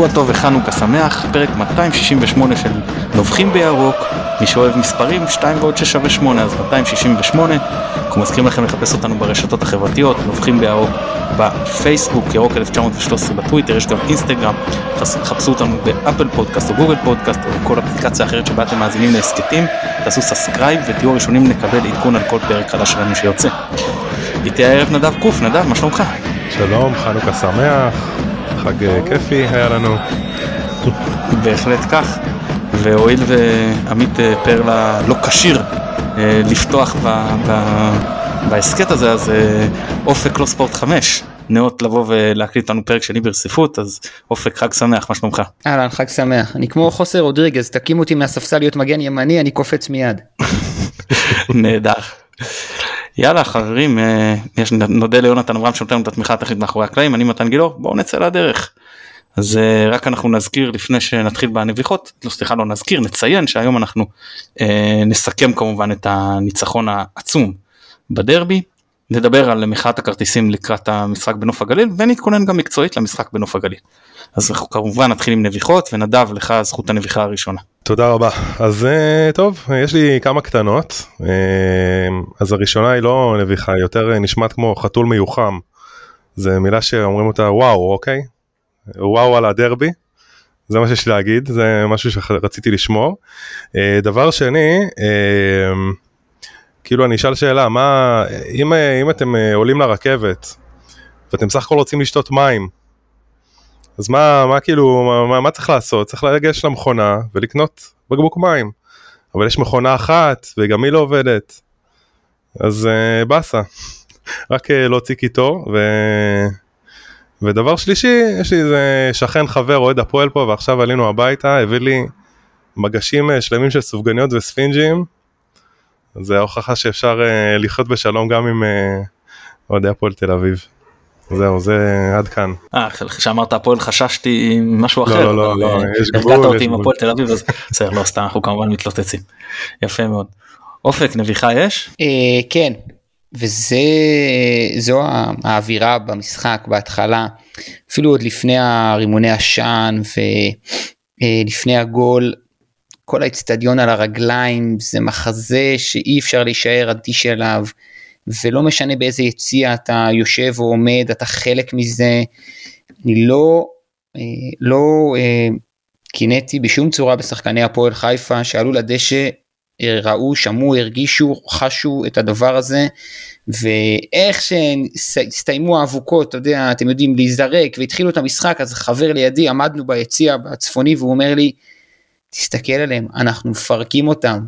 שבוע טוב וחנוכה שמח, פרק 268 של נובחים בירוק, מי שאוהב מספרים, 2 ועוד 6 שווה 8, אז 268. אנחנו מזכירים לכם לחפש אותנו ברשתות החברתיות, נובחים בירוק בפייסבוק, ירוק 1913 בטוויטר, יש גם אינסטגרם, חפשו אותנו באפל פודקאסט או גוגל פודקאסט או כל אפליקציה אחרת שבה אתם מאזינים להסכתים, תעשו subscribe ותהיו הראשונים לקבל עדכון על כל פרק חדש שלנו שיוצא. איתי הערב נדב קוף, נדב, מה שלומך? שלום, חנוכה שמח, חג אה, כיפי היה לנו. בהחלט כך, והואיל ועמית אה, פרלה לא כשיר אה, לפתוח בהסכת הזה, אז אופק לא ספורט 5 נאות לבוא ולהקליט לנו פרק שני ברציפות, אז אופק חג שמח, מה שלומך? אהלן, חג שמח. אני כמו חוסר רודריגז, תקים אותי מהספסל להיות מגן ימני, אני קופץ מיד. נהדר. יאללה חברים, אה, יש, נודה ליונתן אברהם שנותן לנו את התמיכה הטכנית מאחורי הקלעים, אני מתן גילאור, בואו נצא לדרך. אז אה, רק אנחנו נזכיר לפני שנתחיל בנביחות, לא סליחה לא נזכיר, נציין שהיום אנחנו אה, נסכם כמובן את הניצחון העצום בדרבי, נדבר על מחאת הכרטיסים לקראת המשחק בנוף הגליל ונתכונן גם מקצועית למשחק בנוף הגליל. אז אנחנו כמובן נתחיל עם נביחות ונדב לך זכות הנביחה הראשונה. תודה רבה. אז uh, טוב יש לי כמה קטנות. uh, אז הראשונה היא לא נביחה יותר נשמעת כמו חתול מיוחם. זה מילה שאומרים אותה וואו אוקיי? וואו על הדרבי. זה מה שיש להגיד זה משהו שרציתי לשמור. דבר שני כאילו אני אשאל שאלה מה אם, אם אתם עולים לרכבת ואתם סך הכל רוצים לשתות מים אז מה, מה כאילו, מה, מה צריך לעשות? צריך לגשת למכונה ולקנות בקבוק מים. אבל יש מכונה אחת וגם היא לא עובדת. אז uh, באסה. רק uh, להוציא קיטור. ו... ודבר שלישי, יש לי איזה שכן חבר אוהד הפועל פה ועכשיו עלינו הביתה, הביא לי מגשים uh, שלמים של סופגניות וספינג'ים. זה ההוכחה שאפשר uh, לחיות בשלום גם עם אוהדי הפועל תל אביב. זהו זה עד כאן. אה כשאמרת הפועל חששתי משהו אחר. לא לא לא, יש גבול. הרגעת אותי עם הפועל תל אביב אז בסדר לא סתם אנחנו כמובן מתלוצצים. יפה מאוד. אופק נביחה יש? אה, כן. וזה זו האווירה במשחק בהתחלה אפילו עוד לפני הרימוני עשן ולפני הגול כל האצטדיון על הרגליים זה מחזה שאי אפשר להישאר אדיש אליו. ולא משנה באיזה יציע אתה יושב או עומד, אתה חלק מזה. אני לא, אה, לא אה, קינאתי בשום צורה בשחקני הפועל חיפה שעלו לדשא, ראו, שמעו, הרגישו, חשו את הדבר הזה, ואיך שהסתיימו האבוקות, אתה יודע, אתם יודעים, להיזרק, והתחילו את המשחק, אז חבר לידי, עמדנו ביציע הצפוני, והוא אומר לי, תסתכל עליהם, אנחנו מפרקים אותם.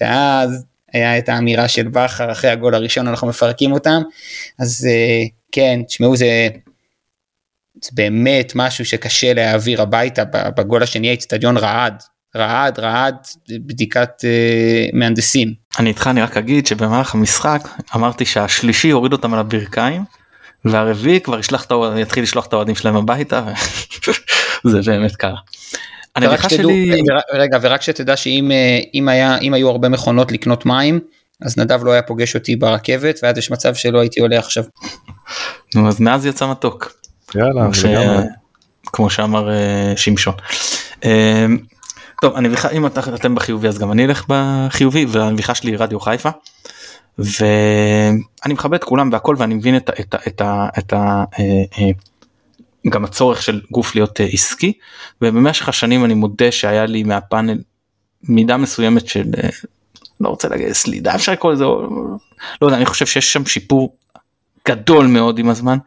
ואז היה את האמירה של בכר אחרי הגול הראשון אנחנו מפרקים אותם אז uh, כן תשמעו זה, זה באמת משהו שקשה להעביר הביתה בגול השני האצטדיון רעד רעד רעד בדיקת uh, מהנדסים. אני איתך אני רק אגיד שבמהלך המשחק אמרתי שהשלישי יוריד אותם על הברכיים והרביעי כבר ישלח את יתחיל לשלוח את האוהדים שלהם הביתה זה באמת קרה. הנביכה שלי... רגע ורק שתדע שאם אה, אם היה אם היו הרבה מכונות לקנות מים אז נדב לא היה פוגש אותי ברכבת ואז יש מצב שלא הייתי עולה עכשיו. נו אז מאז יצא מתוק. יאללה. ש... כמו שאמר uh, שמשון. Uh, טוב הנביכה אם אתה, אתם בחיובי אז גם אני אלך בחיובי והנביכה שלי היא רדיו חיפה. ואני מכבד את כולם והכל ואני מבין את, את, את, את, את, את גם הצורך של גוף להיות uh, עסקי ובמשך השנים אני מודה שהיה לי מהפאנל מידה מסוימת של uh, לא רוצה להגיד סלידה אפשר לקרוא לזה לא יודע אני חושב שיש שם שיפור גדול מאוד עם הזמן.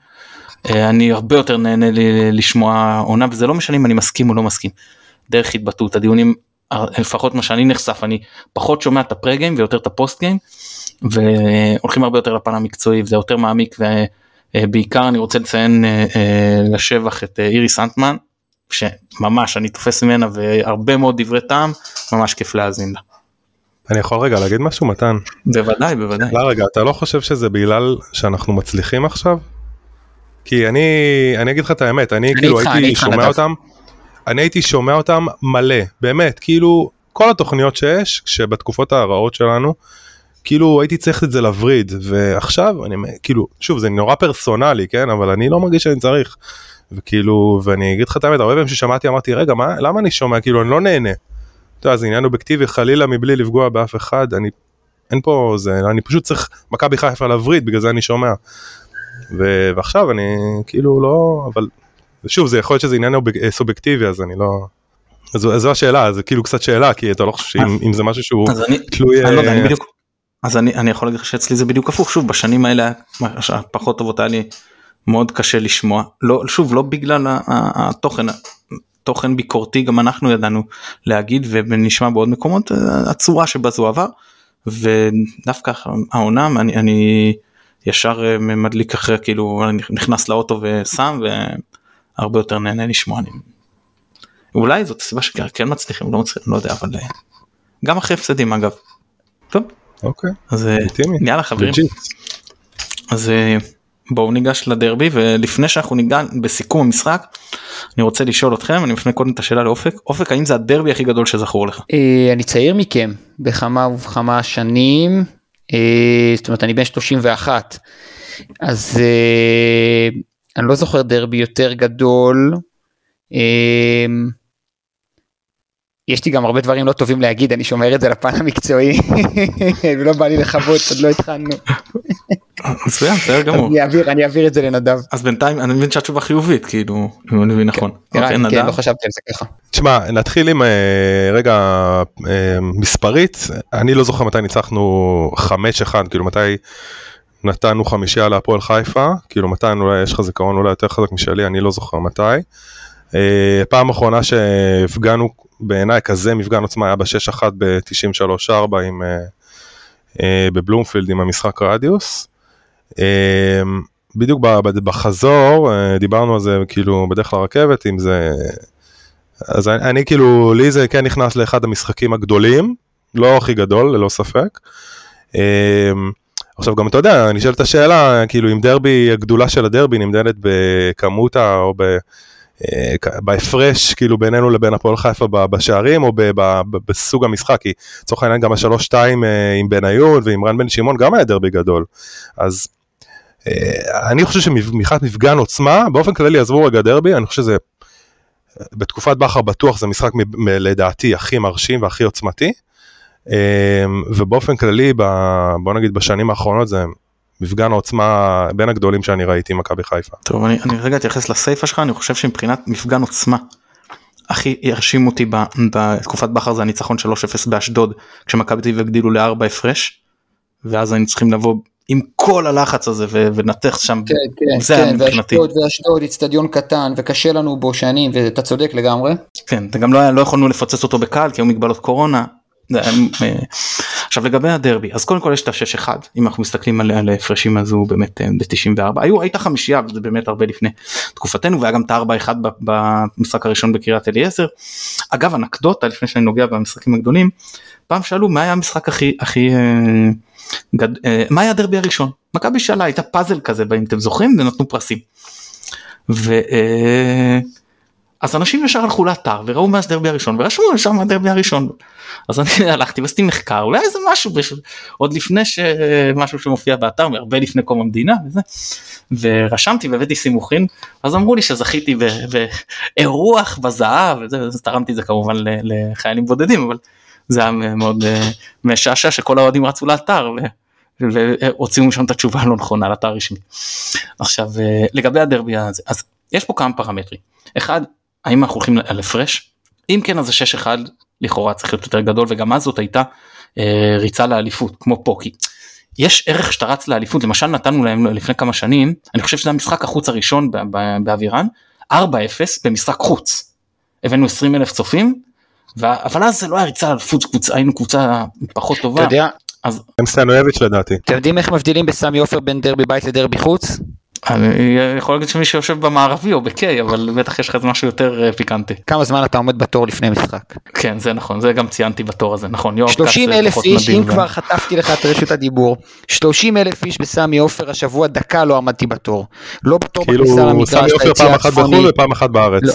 Uh, אני הרבה יותר נהנה לי לשמוע עונה וזה לא משנה אם אני מסכים או לא מסכים. דרך התבטאות הדיונים לפחות מה שאני נחשף אני פחות שומע את הפרה גיים ויותר את הפוסט גיים והולכים הרבה יותר לפן המקצועי וזה יותר מעמיק. ו... אה, בעיקר אני רוצה לציין אה, אה, לשבח את איריס אנטמן שממש אני תופס ממנה והרבה מאוד דברי טעם ממש כיף להאזין לה. אני יכול רגע להגיד משהו מתן? בוודאי בוודאי. לא רגע אתה לא חושב שזה בגלל שאנחנו מצליחים עכשיו? כי אני אני אגיד לך את האמת אני, אני כאילו איתך, הייתי אני שומע אותם אני הייתי שומע אותם מלא באמת כאילו כל התוכניות שיש שבתקופות הרעות שלנו כאילו הייתי צריך את זה לווריד, ועכשיו אני כאילו, שוב זה נורא פרסונלי, כן, אבל אני לא מרגיש שאני צריך. וכאילו, ואני אגיד לך את האמת, הרבה פעמים ששמעתי אמרתי, רגע, מה, למה אני שומע, כאילו אני לא נהנה. אתה יודע, זה עניין אובייקטיבי, חלילה מבלי לפגוע באף אחד, אני, אין פה, זה, אני פשוט צריך מכבי חיפה לווריד, בגלל זה אני שומע. ו, ועכשיו אני כאילו לא, אבל שוב, זה יכול להיות שזה עניין סובייקטיבי, אז אני לא... אז זו השאלה, זה כאילו קצת שאלה, כי אתה לא חושב שאם זה משהו שהוא תלוי... אני לא יודע, אני בדיוק... אז אני, אני יכול להגיד לך שאצלי זה בדיוק הפוך, שוב, בשנים האלה הפחות טובות היה לי מאוד קשה לשמוע, לא, שוב, לא בגלל התוכן, תוכן ביקורתי גם אנחנו ידענו להגיד ונשמע בעוד מקומות, הצורה שבה זה עבר, ודווקא העונה, אני, אני ישר מדליק אחרי, כאילו, נכנס לאוטו ושם, והרבה יותר נהנה לשמוע. אני... אולי זאת הסיבה שכן מצליחים, לא מצליחים, לא יודע, אבל גם אחרי הפסדים אגב. טוב. אוקיי. אז יאללה חברים. אז בואו ניגש לדרבי ולפני שאנחנו ניגע בסיכום המשחק אני רוצה לשאול אתכם אני מפנה קודם את השאלה לאופק אופק האם זה הדרבי הכי גדול שזכור לך. אני צעיר מכם בכמה וכמה שנים זאת אומרת אני בן 31 אז אני לא זוכר דרבי יותר גדול. יש לי גם הרבה דברים לא טובים להגיד אני שומר את זה לפן המקצועי ולא בא לי לכבות עוד לא התחלנו. מצוין בסדר גמור. אני אעביר אני אעביר את זה לנדב. אז בינתיים אני מבין שהתשובה חיובית כאילו אם אני מבין נכון. כן, אוקיי, לא חשבתי על זה ככה. תשמע נתחיל עם אה, רגע אה, מספרית אני לא זוכר מתי ניצחנו 5-1 כאילו מתי נתנו חמישייה להפועל חיפה כאילו מתי אולי יש לך זיכרון אולי יותר חזק משלי אני לא זוכר מתי. אה, פעם אחרונה שהפגענו בעיניי כזה מפגן עוצמה היה ב-6-1 ב-93-4 עם בבלומפילד עם המשחק רדיוס. בדיוק בחזור דיברנו על זה כאילו בדרך לרכבת אם זה אז אני, אני כאילו לי זה כן נכנס לאחד המשחקים הגדולים לא הכי גדול ללא ספק. עכשיו גם אתה יודע נשאלת השאלה כאילו אם דרבי הגדולה של הדרבי נמדדת בכמות או ב... בהפרש כאילו בינינו לבין הפועל חיפה בשערים או בסוג המשחק כי לצורך העניין גם השלוש שתיים עם בניון ועם רן בן שמעון גם היה דרבי גדול. אז אני חושב שמבחינת מפגן עוצמה באופן כללי עזבו רגע דרבי אני חושב שזה בתקופת בכר בטוח זה משחק לדעתי הכי מרשים והכי עוצמתי. ובאופן כללי בוא נגיד בשנים האחרונות זה מפגן העוצמה בין הגדולים שאני ראיתי עם מכבי חיפה. טוב אני, אני רגע אתייחס לסיפה שלך אני חושב שמבחינת מפגן עוצמה הכי הרשים אותי בתקופת בכר זה הניצחון 3-0 באשדוד כשמכבי תל אביב הגדילו לארבע הפרש ואז היינו צריכים לבוא עם כל הלחץ הזה ונתח שם כן, כן, זה כן, מבחינתי. ואשדוד ואשדוד איצטדיון קטן וקשה לנו בו שנים ואתה צודק לגמרי. כן גם לא, לא יכולנו לפוצץ אותו בקהל כי היו מגבלות קורונה עכשיו לגבי הדרבי אז קודם כל יש את השש אחד אם אנחנו מסתכלים על ההפרשים אז הוא באמת אה, ב-94 היו הייתה חמישייה וזה באמת הרבה לפני תקופתנו והיה גם את הארבע אחד במשחק הראשון בקריית אליעזר. אגב אנקדוטה לפני שאני נוגע במשחקים הגדולים פעם שאלו מה היה המשחק הכי הכי אה, גד, מה היה הדרבי הראשון מכבי שאלה הייתה פאזל כזה אם אתם זוכרים ונתנו פרסים. ו, אז אנשים ישר הלכו לאתר וראו מה הדרבי הראשון ורשמו שם הדרבי הראשון. אז אני הלכתי ועשיתי מחקר אולי איזה משהו בש... עוד לפני שמשהו שמופיע באתר הרבה לפני קום המדינה וזה. ורשמתי והבאתי סימוכין אז אמרו לי שזכיתי באירוח בזהב וזה אז תרמתי את זה כמובן לחיילים בודדים אבל זה היה מאוד אה, משעשע שכל האוהדים רצו לאתר. והוציאו משם את התשובה הלא נכונה לאתר רשמי. עכשיו אה, לגבי הדרבי הזה אז יש פה כמה פרמטרים. אחד האם אנחנו הולכים על הפרש? אם כן אז זה 6-1 לכאורה צריך להיות יותר גדול וגם אז זאת הייתה אה, ריצה לאליפות כמו פה כי יש ערך שאתה רץ לאליפות למשל נתנו להם לפני כמה שנים אני חושב שזה המשחק החוץ הראשון באווירן 4-0 במשחק חוץ. הבאנו 20 אלף צופים ו... אבל אז זה לא היה ריצה לאליפות קבוצה היינו קבוצה פחות טובה. אתה יודע. אז... הם סטנויביץ' לדעתי. אתם יודעים איך מבדילים בסמי עופר בין דרבי בית לדרבי חוץ? אני יכול להגיד שמי שיושב במערבי או בקיי אבל בטח יש לך איזה משהו יותר אה, פיקנטי. כמה זמן אתה עומד בתור לפני משחק. כן זה נכון זה גם ציינתי בתור הזה נכון. 30 אלף איש אם כבר חטפתי לך את רשות הדיבור 30 אלף איש בסמי עופר השבוע דקה לא עמדתי בתור. לא בתור כאילו סמי עופר פעם אחת בחו"ל ופעם אחת בארץ. לא.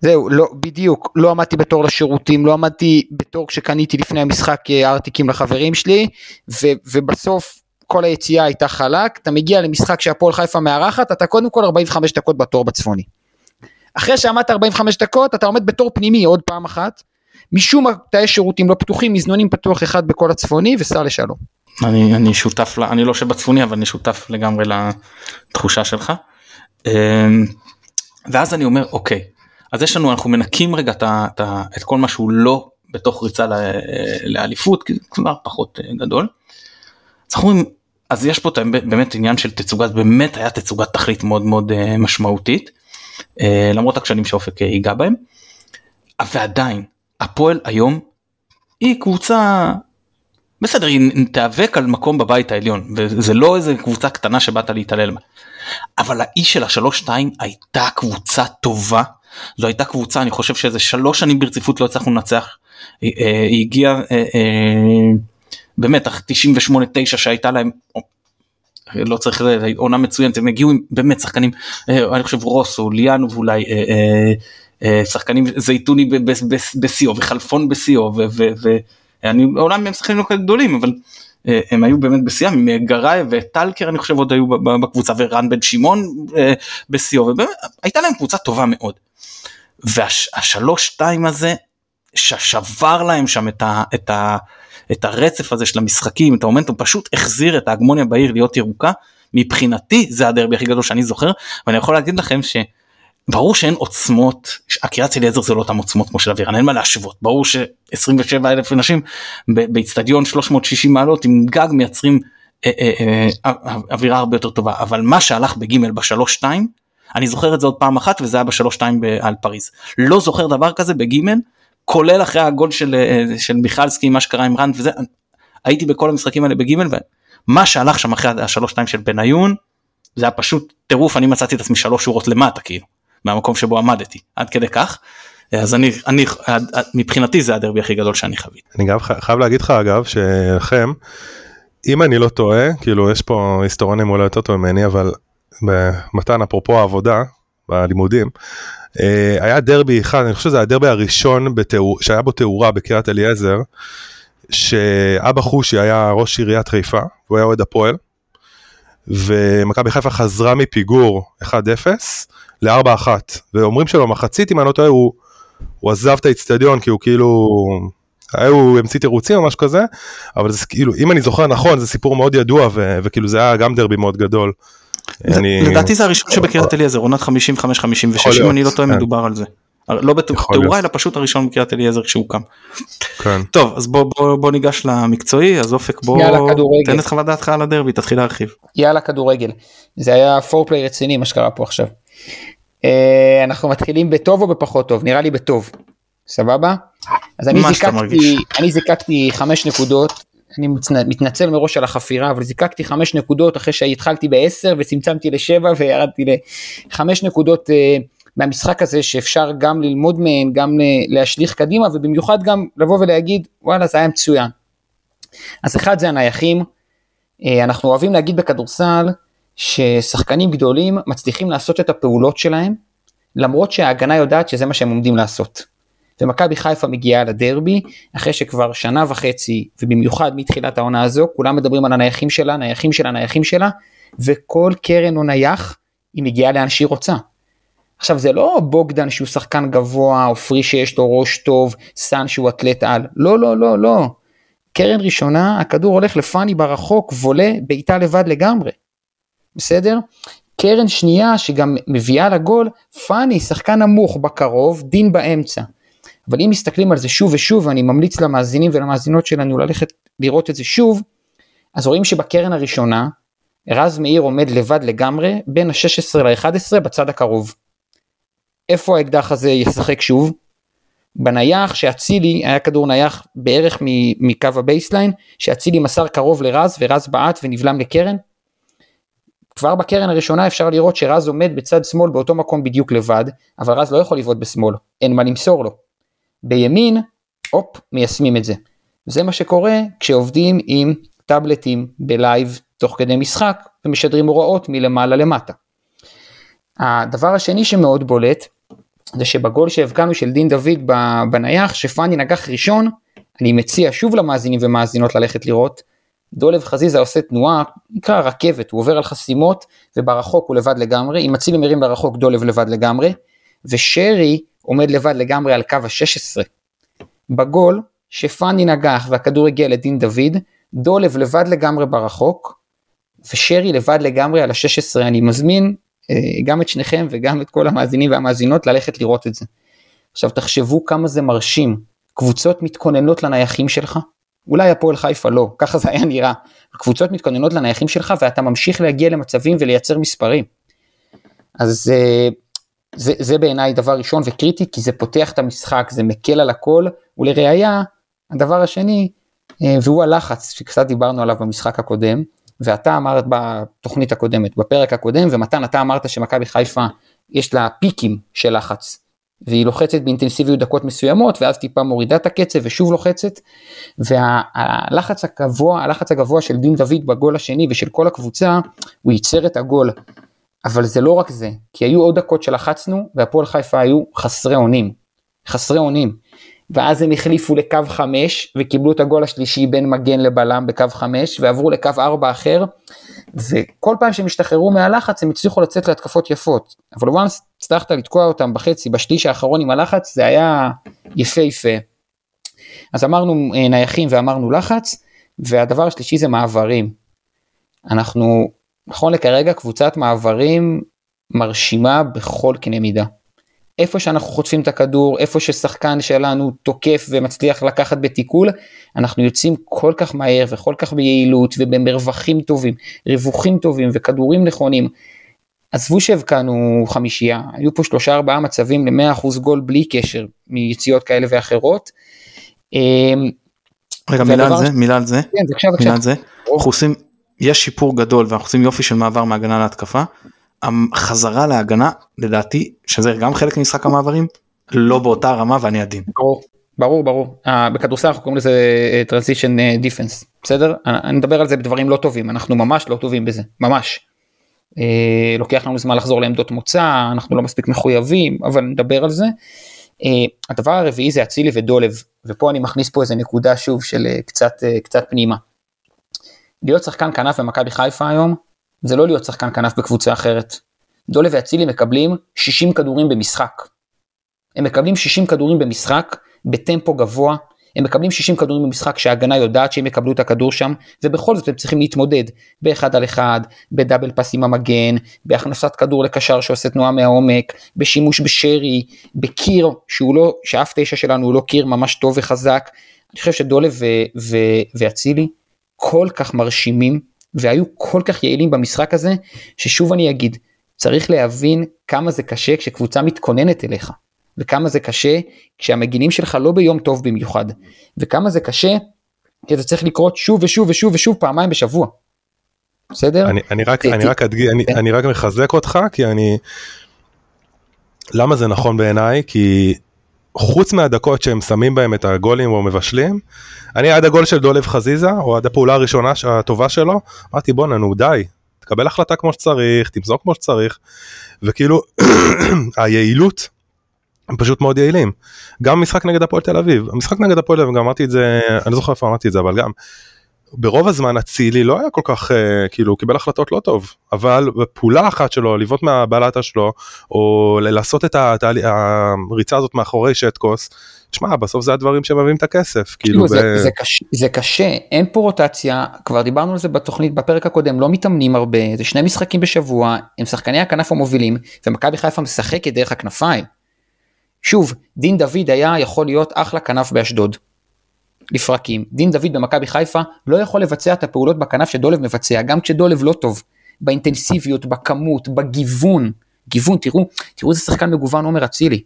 זהו, לא, בדיוק, לא עמדתי בתור לשירותים, לא עמדתי בתור כשקניתי לפני המשחק אה, ארטיקים לחברים שלי, ו, ובסוף כל היציאה הייתה חלק, אתה מגיע למשחק שהפועל חיפה מארחת, אתה קודם כל 45 דקות בתור בצפוני. אחרי שעמדת 45 דקות, אתה עומד בתור פנימי עוד פעם אחת, משום תאי שירותים לא פתוחים, מזנונים פתוח אחד בכל הצפוני, וסע לשלום. אני, אני שותף, אני לא שבצפוני אבל אני שותף לגמרי לתחושה שלך. אמ, ואז אני אומר אוקיי, אז יש לנו, אנחנו מנקים רגע את, את, את כל מה שהוא לא בתוך ריצה לאליפות, כי זה כבר פחות אה, גדול. אז אנחנו אומרים, אז יש פה באמת עניין של תצוגת, באמת היה תצוגת תכלית מאוד מאוד אה, משמעותית, אה, למרות הכשלים שאופק ייגע בהם. ועדיין, הפועל היום היא קבוצה בסדר היא תיאבק על מקום בבית העליון וזה לא איזה קבוצה קטנה שבאת להתעלל בה. אבל האיש של השלוש שתיים הייתה קבוצה טובה זו הייתה קבוצה אני חושב שאיזה שלוש שנים ברציפות לא הצלחנו לנצח. היא, אה, היא הגיעה אה, אה, באמת 98 9 שהייתה להם לא צריך עונה מצוינת הם הגיעו עם באמת שחקנים אני חושב רוסו ליאנו ואולי שחקנים זייתוני בשיאו וחלפון בשיאו ואני עולם הם שחקנים לא כאלה גדולים אבל הם היו באמת בשיאם עם גראי וטלקר אני חושב עוד היו בקבוצה ורן בן שמעון בשיאו ובאמת הייתה להם קבוצה טובה מאוד. והשלוש שתיים הזה ששבר להם שם את, ה, את, ה, את הרצף הזה של המשחקים את המומנטום פשוט החזיר את ההגמוניה בעיר להיות ירוקה. מבחינתי זה הדרבי הכי גדול שאני זוכר ואני יכול להגיד לכם שברור שאין עוצמות הקריית אליעזר זה לא אותם עוצמות כמו של אבירן אין מה להשוות. ברור ש27 אלף אנשים באיצטדיון 360 מעלות עם גג מייצרים אה, אה, אה, אווירה הרבה יותר טובה. אבל מה שהלך בגימל בשלוש שתיים אני זוכר את זה עוד פעם אחת וזה היה בשלוש שתיים על פריז. לא זוכר דבר כזה בגימל, כולל אחרי הגול של, אה, של מיכלסקי, מה שקרה עם רנד וזה, הייתי בכל המשחקים האלה בגימל ומה שהלך שם אחרי השלוש שתיים של בניון, זה היה פשוט טירוף, אני מצאתי את עצמי שלוש שורות למטה כאילו, מהמקום שבו עמדתי, עד כדי כך. אז אני, אני, מבחינתי זה הדרבי הכי גדול שאני חוויתי. אני גם חייב להגיד לך אגב שלכם, אם אני לא טועה, כאילו יש פה היסטוריונים אולי יותר טוב ממני, אבל במתן אפרופו העבודה בלימודים אה, היה דרבי אחד אני חושב שזה הדרבי הראשון בתאור, שהיה בו תאורה בקריית אליעזר שאבא חושי היה ראש עיריית חיפה הוא היה אוהד הפועל ומכבי חיפה חזרה מפיגור 1-0 ל-4-1 ואומרים שבמחצית אם אני לא טועה הוא, הוא עזב את האיצטדיון כי הוא כאילו הוא המציא תירוצים או משהו כזה אבל זה כאילו אם אני זוכר נכון זה סיפור מאוד ידוע ו- וכאילו זה היה גם דרבי מאוד גדול. אני... לדעתי זה הראשון שבקריית אליעזר עונת 55-56 אם אני לא טועה כן. מדובר על זה. לא בתאורה אלא פשוט הראשון בקריית אליעזר כשהוקם. כן. טוב אז בוא, בוא, בוא ניגש למקצועי אז אופק בוא תן את חוות דעתך על הדרבי תתחיל להרחיב. יאללה כדורגל זה היה פורפליי רציני מה שקרה פה עכשיו. אה, אנחנו מתחילים בטוב או בפחות טוב נראה לי בטוב. סבבה? אז אני זיקקתי, אני זיקקתי חמש נקודות אני מתנצל מראש על החפירה, אבל זיקקתי חמש נקודות אחרי שהתחלתי בעשר וצמצמתי לשבע וירדתי לחמש נקודות uh, מהמשחק הזה שאפשר גם ללמוד מהן, גם להשליך קדימה ובמיוחד גם לבוא ולהגיד וואלה זה היה מצוין. אז אחד זה הנייחים, uh, אנחנו אוהבים להגיד בכדורסל ששחקנים גדולים מצליחים לעשות את הפעולות שלהם למרות שההגנה יודעת שזה מה שהם עומדים לעשות. ומכבי חיפה מגיעה לדרבי אחרי שכבר שנה וחצי ובמיוחד מתחילת העונה הזו כולם מדברים על הנייחים שלה נייחים שלה נייחים שלה וכל קרן או נייח היא מגיעה לאן שהיא רוצה. עכשיו זה לא בוגדן שהוא שחקן גבוה או פרי שיש לו ראש טוב סאן שהוא אתלט על לא לא לא לא. קרן ראשונה הכדור הולך לפאני ברחוק וולה בעיטה לבד לגמרי. בסדר? קרן שנייה שגם מביאה לגול פאני שחקן נמוך בקרוב דין באמצע. אבל אם מסתכלים על זה שוב ושוב, ואני ממליץ למאזינים ולמאזינות שלנו ללכת לראות את זה שוב, אז רואים שבקרן הראשונה, רז מאיר עומד לבד לגמרי בין ה-16 ל-11 בצד הקרוב. איפה האקדח הזה ישחק שוב? בנייח שאצילי, היה כדור נייח בערך מקו ה baseline, שאצילי מסר קרוב לרז ורז בעט ונבלם לקרן. כבר בקרן הראשונה אפשר לראות שרז עומד בצד שמאל באותו מקום בדיוק לבד, אבל רז לא יכול לבעוט בשמאל, אין מה למסור לו. בימין, הופ, מיישמים את זה. זה מה שקורה כשעובדים עם טאבלטים ב live תוך כדי משחק ומשדרים הוראות מלמעלה למטה. הדבר השני שמאוד בולט זה שבגול שהבקענו של דין דוד בנייח, שפאני נגח ראשון, אני מציע שוב למאזינים ומאזינות ללכת לראות, דולב חזיזה עושה תנועה, נקרא רכבת, הוא עובר על חסימות וברחוק הוא לבד לגמרי, אם אצילי מרים לרחוק דולב לבד לגמרי, ושרי עומד לבד לגמרי על קו ה-16. בגול, שפאני נגח והכדור הגיע לדין דוד, דולב לבד לגמרי ברחוק, ושרי לבד לגמרי על ה-16, אני מזמין אה, גם את שניכם וגם את כל המאזינים והמאזינות ללכת לראות את זה. עכשיו תחשבו כמה זה מרשים, קבוצות מתכוננות לנייחים שלך, אולי הפועל חיפה לא, ככה זה היה נראה, קבוצות מתכוננות לנייחים שלך ואתה ממשיך להגיע למצבים ולייצר מספרים. אז אה, זה, זה בעיניי דבר ראשון וקריטי כי זה פותח את המשחק, זה מקל על הכל, ולראיה, הדבר השני, אה, והוא הלחץ שקצת דיברנו עליו במשחק הקודם, ואתה אמרת בתוכנית הקודמת, בפרק הקודם, ומתן אתה אמרת שמכבי חיפה יש לה פיקים של לחץ, והיא לוחצת באינטנסיביות דקות מסוימות, ואז טיפה מורידה את הקצב ושוב לוחצת, והלחץ הגבוה, הלחץ הגבוה של דין דוד בגול השני ושל כל הקבוצה, הוא ייצר את הגול. אבל זה לא רק זה, כי היו עוד דקות שלחצנו, והפועל חיפה היו חסרי אונים. חסרי אונים. ואז הם החליפו לקו 5 וקיבלו את הגול השלישי בין מגן לבלם בקו 5 ועברו לקו 4 אחר וכל פעם שהם השתחררו מהלחץ הם הצליחו לצאת להתקפות יפות אבל once הצלחת לתקוע אותם בחצי בשליש האחרון עם הלחץ זה היה יפהפה. אז אמרנו אה, נייחים ואמרנו לחץ והדבר השלישי זה מעברים. אנחנו נכון לכרגע קבוצת מעברים מרשימה בכל קנה מידה. איפה שאנחנו חוטפים את הכדור, איפה ששחקן שלנו תוקף ומצליח לקחת בתיקול, אנחנו יוצאים כל כך מהר וכל כך ביעילות ובמרווחים טובים, ריווחים טובים וכדורים נכונים. עזבו שהבקענו חמישייה, היו פה שלושה ארבעה מצבים ל-100% גול בלי קשר מיציאות כאלה ואחרות. אמ, רגע מילה על זה, מילה על זה, כן, עכשיו, מילה על זה, אנחנו עושים, יש שיפור גדול ואנחנו עושים יופי של מעבר מהגנה להתקפה, החזרה להגנה לדעתי שזה גם חלק ממשחק המעברים לא באותה רמה ואני עדין. ברור ברור ברור uh, בכדורסל אנחנו קוראים לזה transition uh, defense בסדר אני מדבר על זה בדברים לא טובים אנחנו ממש לא טובים בזה ממש. Uh, לוקח לנו זמן לחזור לעמדות מוצא אנחנו לא מספיק מחויבים אבל נדבר על זה. Uh, הדבר הרביעי זה אצילי ודולב ופה אני מכניס פה איזה נקודה שוב של uh, קצת uh, קצת פנימה. להיות שחקן כנף במכבי חיפה היום זה לא להיות שחקן כנף בקבוצה אחרת. דולה ואצילי מקבלים 60 כדורים במשחק. הם מקבלים 60 כדורים במשחק בטמפו גבוה, הם מקבלים 60 כדורים במשחק שההגנה יודעת שהם יקבלו את הכדור שם, ובכל זאת הם צריכים להתמודד באחד על אחד, בדאבל פס עם המגן, בהכנסת כדור לקשר שעושה תנועה מהעומק, בשימוש בשרי, בקיר שהוא לא, שאף תשע שלנו הוא לא קיר ממש טוב וחזק. אני חושב שדולה ואצילי כל כך מרשימים והיו כל כך יעילים במשחק הזה, ששוב אני אגיד, צריך להבין כמה זה קשה כשקבוצה מתכוננת אליך, וכמה זה קשה כשהמגינים שלך לא ביום טוב במיוחד, וכמה זה קשה כי זה צריך לקרות שוב ושוב ושוב ושוב פעמיים בשבוע. בסדר? אני, אני רק, אני רק אדגיש, אני, אני רק מחזק אותך כי אני, למה זה נכון בעיניי? כי חוץ מהדקות שהם שמים בהם את הגולים או מבשלים, אני עד הגול של דולב חזיזה, או עד הפעולה הראשונה הטובה שלו, אמרתי בואנה נו די, תקבל החלטה כמו שצריך, תמזור כמו שצריך, וכאילו היעילות, הם פשוט מאוד יעילים. גם משחק נגד הפועל תל אביב, המשחק נגד הפועל תל אביב, גם אמרתי את זה, אני לא זוכר איפה אמרתי את זה, אבל גם, ברוב הזמן אצילי לא היה כל כך uh, כאילו קיבל החלטות לא טוב אבל בפעולה אחת שלו לבעוט מהבלטה שלו או לעשות את הריצה הזאת מאחורי שטקוס. שמע בסוף זה הדברים שמביאים את הכסף כאילו זה, ב... זה, קשה, זה קשה אין פה רוטציה כבר דיברנו על זה בתוכנית בפרק הקודם לא מתאמנים הרבה זה שני משחקים בשבוע הם שחקני הכנף המובילים ומכבי חיפה משחקת דרך הכנפיים. שוב דין דוד היה יכול להיות אחלה כנף באשדוד לפרקים. דין דוד במכבי חיפה לא יכול לבצע את הפעולות בכנף שדולב מבצע, גם כשדולב לא טוב. באינטנסיביות, בכמות, בגיוון. גיוון, תראו, תראו איזה שחקן מגוון עומר אצילי.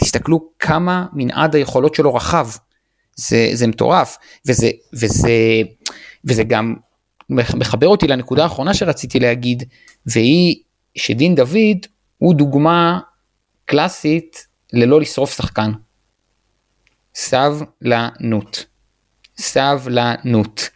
תסתכלו כמה מנעד היכולות שלו רחב. זה, זה מטורף, וזה, וזה, וזה גם מחבר אותי לנקודה האחרונה שרציתי להגיד, והיא שדין דוד הוא דוגמה קלאסית ללא לשרוף שחקן. סבלנות. סבלנות.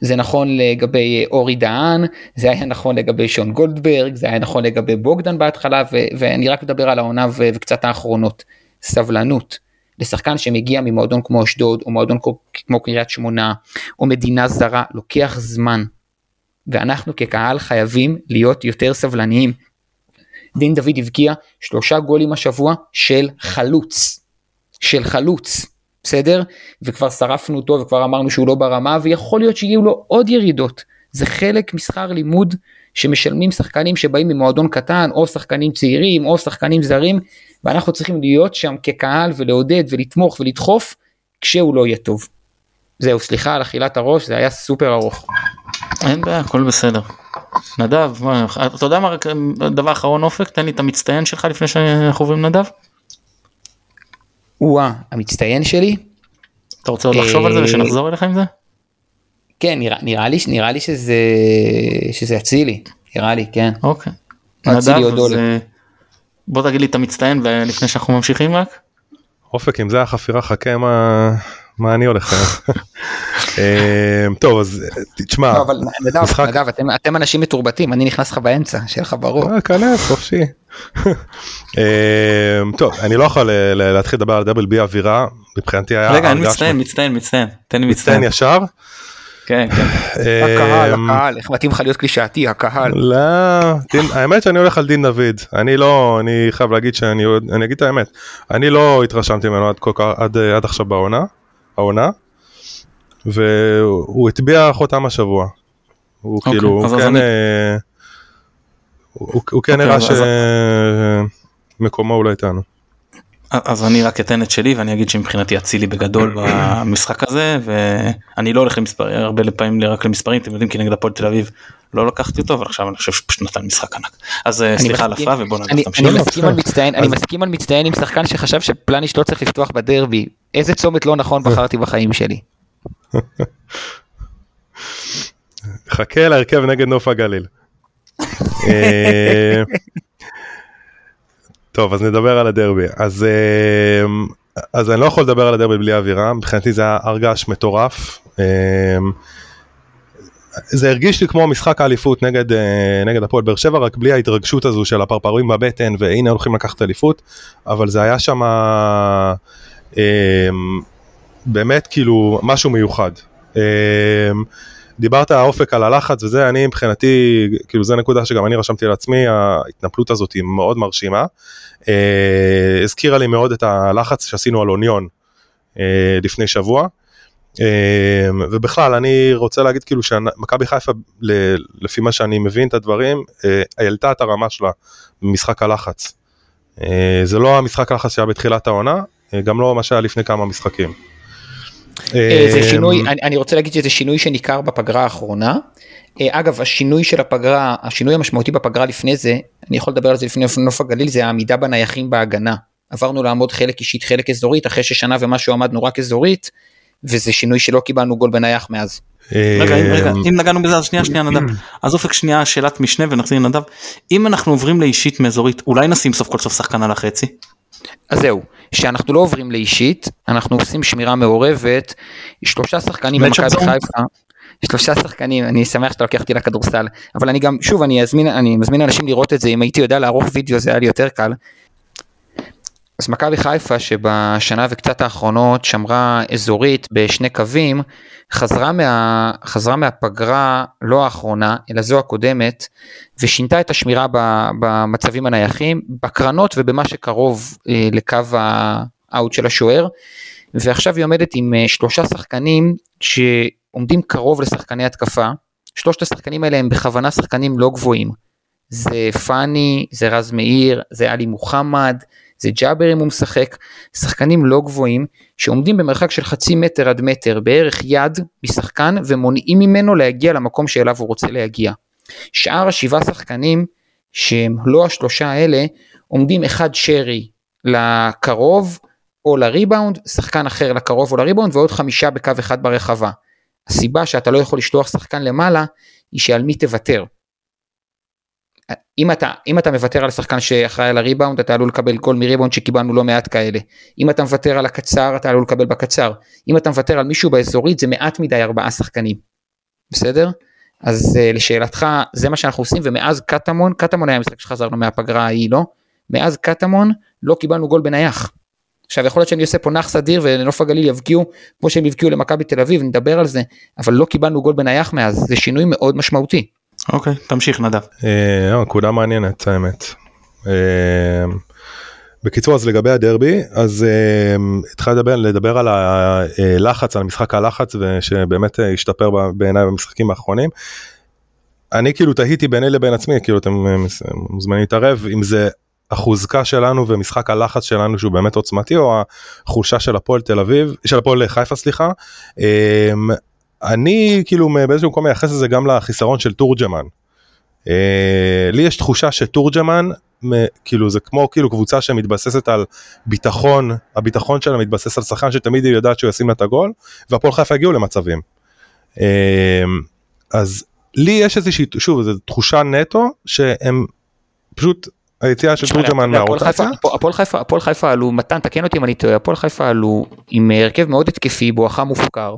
זה נכון לגבי אורי דהן, זה היה נכון לגבי שון גולדברג, זה היה נכון לגבי בוגדן בהתחלה, ו- ואני רק מדבר על העונה ו- וקצת האחרונות. סבלנות. לשחקן שמגיע ממועדון כמו אשדוד, או מועדון כמו קריית שמונה, או מדינה זרה, לוקח זמן. ואנחנו כקהל חייבים להיות יותר סבלניים. דין דוד הבקיע שלושה גולים השבוע של חלוץ. של חלוץ. בסדר? וכבר שרפנו אותו וכבר אמרנו שהוא לא ברמה ויכול להיות שיהיו לו עוד ירידות. זה חלק משכר לימוד שמשלמים שחקנים שבאים ממועדון קטן או שחקנים צעירים או שחקנים זרים ואנחנו צריכים להיות שם כקהל ולעודד ולתמוך ולדחוף כשהוא לא יהיה טוב. זהו סליחה על אכילת הראש זה היה סופר ארוך. אין בעיה הכל בסדר. נדב אתה יודע מה דבר אחרון אופק תן לי את המצטיין שלך לפני שאנחנו עוברים נדב. וואה המצטיין שלי. אתה רוצה עוד לחשוב על זה ושנחזור אליך עם זה? כן נראה, נראה לי נראה לי שזה שזה אצילי נראה לי כן. אוקיי. נדב אז בוא תגיד לי את המצטיין ולפני שאנחנו ממשיכים רק. אופק אם זה החפירה חכה מה מה אני הולך טוב אז תשמע לא, אבל נדב אתם אנשים מתורבתים אני נכנס לך באמצע שיהיה לך ברור. אה, כנס חופשי. טוב אני לא יכול להתחיל לדבר על דאבל בי אווירה מבחינתי היה רגע אני מצטיין מצטיין מצטיין תן לי מצטיין ישר. כן, כן. הקהל, הקהל, איך מתאים לך להיות קלישאתי, הקהל. לא, האמת שאני הולך על דין דוד, אני לא, אני חייב להגיד שאני, אני אגיד את האמת, אני לא התרשמתי ממנו עד עכשיו בעונה, העונה, והוא הטביע חותם השבוע. הוא אוקיי, כאילו, הוא כן, אה, הוא כן אוקיי, נראה שמקומו אולי איתנו. אז אני רק אתן את שלי ואני אגיד שמבחינתי אצילי בגדול במשחק הזה ואני לא הולך למספרים הרבה פעמים רק למספרים אתם יודעים כי נגד הפועל תל אביב לא לקחתי אותו אבל עכשיו אני חושב שפשוט נתן משחק ענק אז אה, סליחה על הפרעה ובוא נגיד תמשיך. אני מצטיין אני מסכים על מצטיין עם שחקן שחשב שפלניש לא צריך לפתוח בדרבי איזה צומת לא נכון בחרתי בחיים שלי. חכה להרכב נגד נוף הגליל. אה, טוב אז נדבר על הדרבי אז אמ, אז אני לא יכול לדבר על הדרבי בלי אווירה מבחינתי זה היה הרגש מטורף. אמ, זה הרגיש לי כמו משחק האליפות נגד אה, נגד הפועל באר שבע רק בלי ההתרגשות הזו של הפרפרים בבטן והנה הולכים לקחת אליפות אבל זה היה שם אמ, באמת כאילו משהו מיוחד. דיברת האופק על הלחץ וזה, אני מבחינתי, כאילו זה נקודה שגם אני רשמתי לעצמי, ההתנפלות הזאת היא מאוד מרשימה. אה, הזכירה לי מאוד את הלחץ שעשינו על אוניון אה, לפני שבוע. אה, ובכלל אני רוצה להגיד כאילו שמכבי חיפה לפי מה שאני מבין את הדברים העלתה את הרמה שלה במשחק הלחץ. זה לא המשחק הלחץ שהיה בתחילת העונה, גם לא מה שהיה לפני כמה משחקים. אה, זה שינוי, אני, אני רוצה להגיד שזה שינוי שניכר בפגרה האחרונה. אה, אגב, השינוי של הפגרה, השינוי המשמעותי בפגרה לפני זה, אני יכול לדבר על זה לפני נוף הגליל, זה העמידה בנייחים בהגנה. עברנו לעמוד חלק אישית, חלק אזורית, אחרי ששנה ומשהו עמדנו רק אזורית, וזה שינוי שלא קיבלנו גול בנייח מאז. רגע, רגע, אם נגענו בזה אז שנייה, שנייה נדב. אז אופק שנייה שאלת משנה ונחזיר לנדב. אם אנחנו עוברים לאישית מאזורית, אולי נשים סוף כל סוף שחקן על החצי? אז זהו, שאנחנו לא עוברים לאישית, אנחנו עושים שמירה מעורבת, שלושה שחקנים במכבי חיפה, שלושה שחקנים, אני שמח שאתה לוקח אותי לכדורסל, אבל אני גם, שוב, אני אזמין, אני מזמין אנשים לראות את זה, אם הייתי יודע לערוך וידאו זה היה לי יותר קל. אז מכבי חיפה שבשנה וקצת האחרונות שמרה אזורית בשני קווים, חזרה, מה, חזרה מהפגרה לא האחרונה, אלא זו הקודמת, ושינתה את השמירה במצבים הנייחים, בקרנות ובמה שקרוב אה, לקו האאוט של השוער, ועכשיו היא עומדת עם אה, שלושה שחקנים שעומדים קרוב לשחקני התקפה, שלושת השחקנים האלה הם בכוונה שחקנים לא גבוהים. זה פאני, זה רז מאיר, זה עלי מוחמד, זה ג'אבר אם הוא משחק, שחקנים לא גבוהים שעומדים במרחק של חצי מטר עד מטר בערך יד משחקן ומונעים ממנו להגיע למקום שאליו הוא רוצה להגיע. שאר השבעה שחקנים שהם לא השלושה האלה עומדים אחד שרי לקרוב או לריבאונד, שחקן אחר לקרוב או לריבאונד ועוד חמישה בקו אחד ברחבה. הסיבה שאתה לא יכול לשלוח שחקן למעלה היא שעל מי תוותר. אם אתה, אם אתה מוותר על שחקן שאחראי על הריבאונד אתה עלול לקבל גול מריבאונד שקיבלנו לא מעט כאלה. אם אתה מוותר על הקצר אתה עלול לקבל בקצר. אם אתה מוותר על מישהו באזורית זה מעט מדי ארבעה שחקנים. בסדר? אז uh, לשאלתך זה מה שאנחנו עושים ומאז קטמון, קטמון היה משחק שחזרנו מהפגרה ההיא לא? מאז קטמון לא קיבלנו גול בנייח. עכשיו יכול להיות שאני עושה פה נח סדיר ונוף הגליל יבקיעו כמו שהם הבקיעו למכבי תל אביב נדבר על זה אבל לא קיבלנו גול בנייח מאז זה שינוי מאוד משמעותי. אוקיי תמשיך נדב. אה, נקודה מעניינת האמת. אה, בקיצור אז לגבי הדרבי אז התחלתי לדבר, לדבר על הלחץ על משחק הלחץ ושבאמת השתפר בעיניי במשחקים האחרונים. אני כאילו תהיתי ביני לבין עצמי כאילו אתם מוזמנים להתערב אם זה החוזקה שלנו ומשחק הלחץ שלנו שהוא באמת עוצמתי או החולשה של הפועל תל אביב של הפועל חיפה סליחה. אמ, אני כאילו באיזשהו מקום מייחס את זה גם לחיסרון של תורג'מן. אה, לי יש תחושה שתורג'מן כאילו זה כמו כאילו קבוצה שמתבססת על ביטחון הביטחון שלה מתבסס על שחקן שתמיד היא יודעת שהוא ישים לה את הגול והפועל חיפה הגיעו למצבים. אמ, אז לי יש איזושהי שוב זו תחושה נטו שהם פשוט היציאה של תורג'מן מהרוטציה. הפועל חיפה, הפועל חיפה עלו, מתן תקן אותי אם אני טועה, הפועל חיפה עלו עם הרכב מאוד התקפי, בואכה מופקר.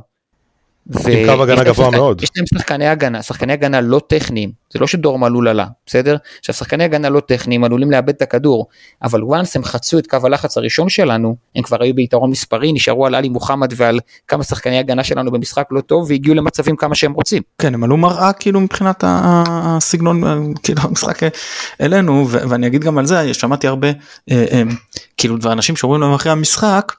עם קו הגנה גבוה מאוד. יש להם שחקני הגנה, שחקני הגנה לא טכניים, זה לא שדור מלול עלה, בסדר? עכשיו שחקני הגנה לא טכניים עלולים לאבד את הכדור, אבל once הם חצו את קו הלחץ הראשון שלנו, הם כבר היו ביתרון מספרי, נשארו על עלי מוחמד ועל כמה שחקני הגנה שלנו במשחק לא טוב והגיעו למצבים כמה שהם רוצים. כן, הם עלו מראה כאילו מבחינת הסגנון, כאילו המשחק אלינו, ואני אגיד גם על זה, שמעתי הרבה, אה, אה, כאילו דבר אנשים שאומרים להם אחרי המשחק,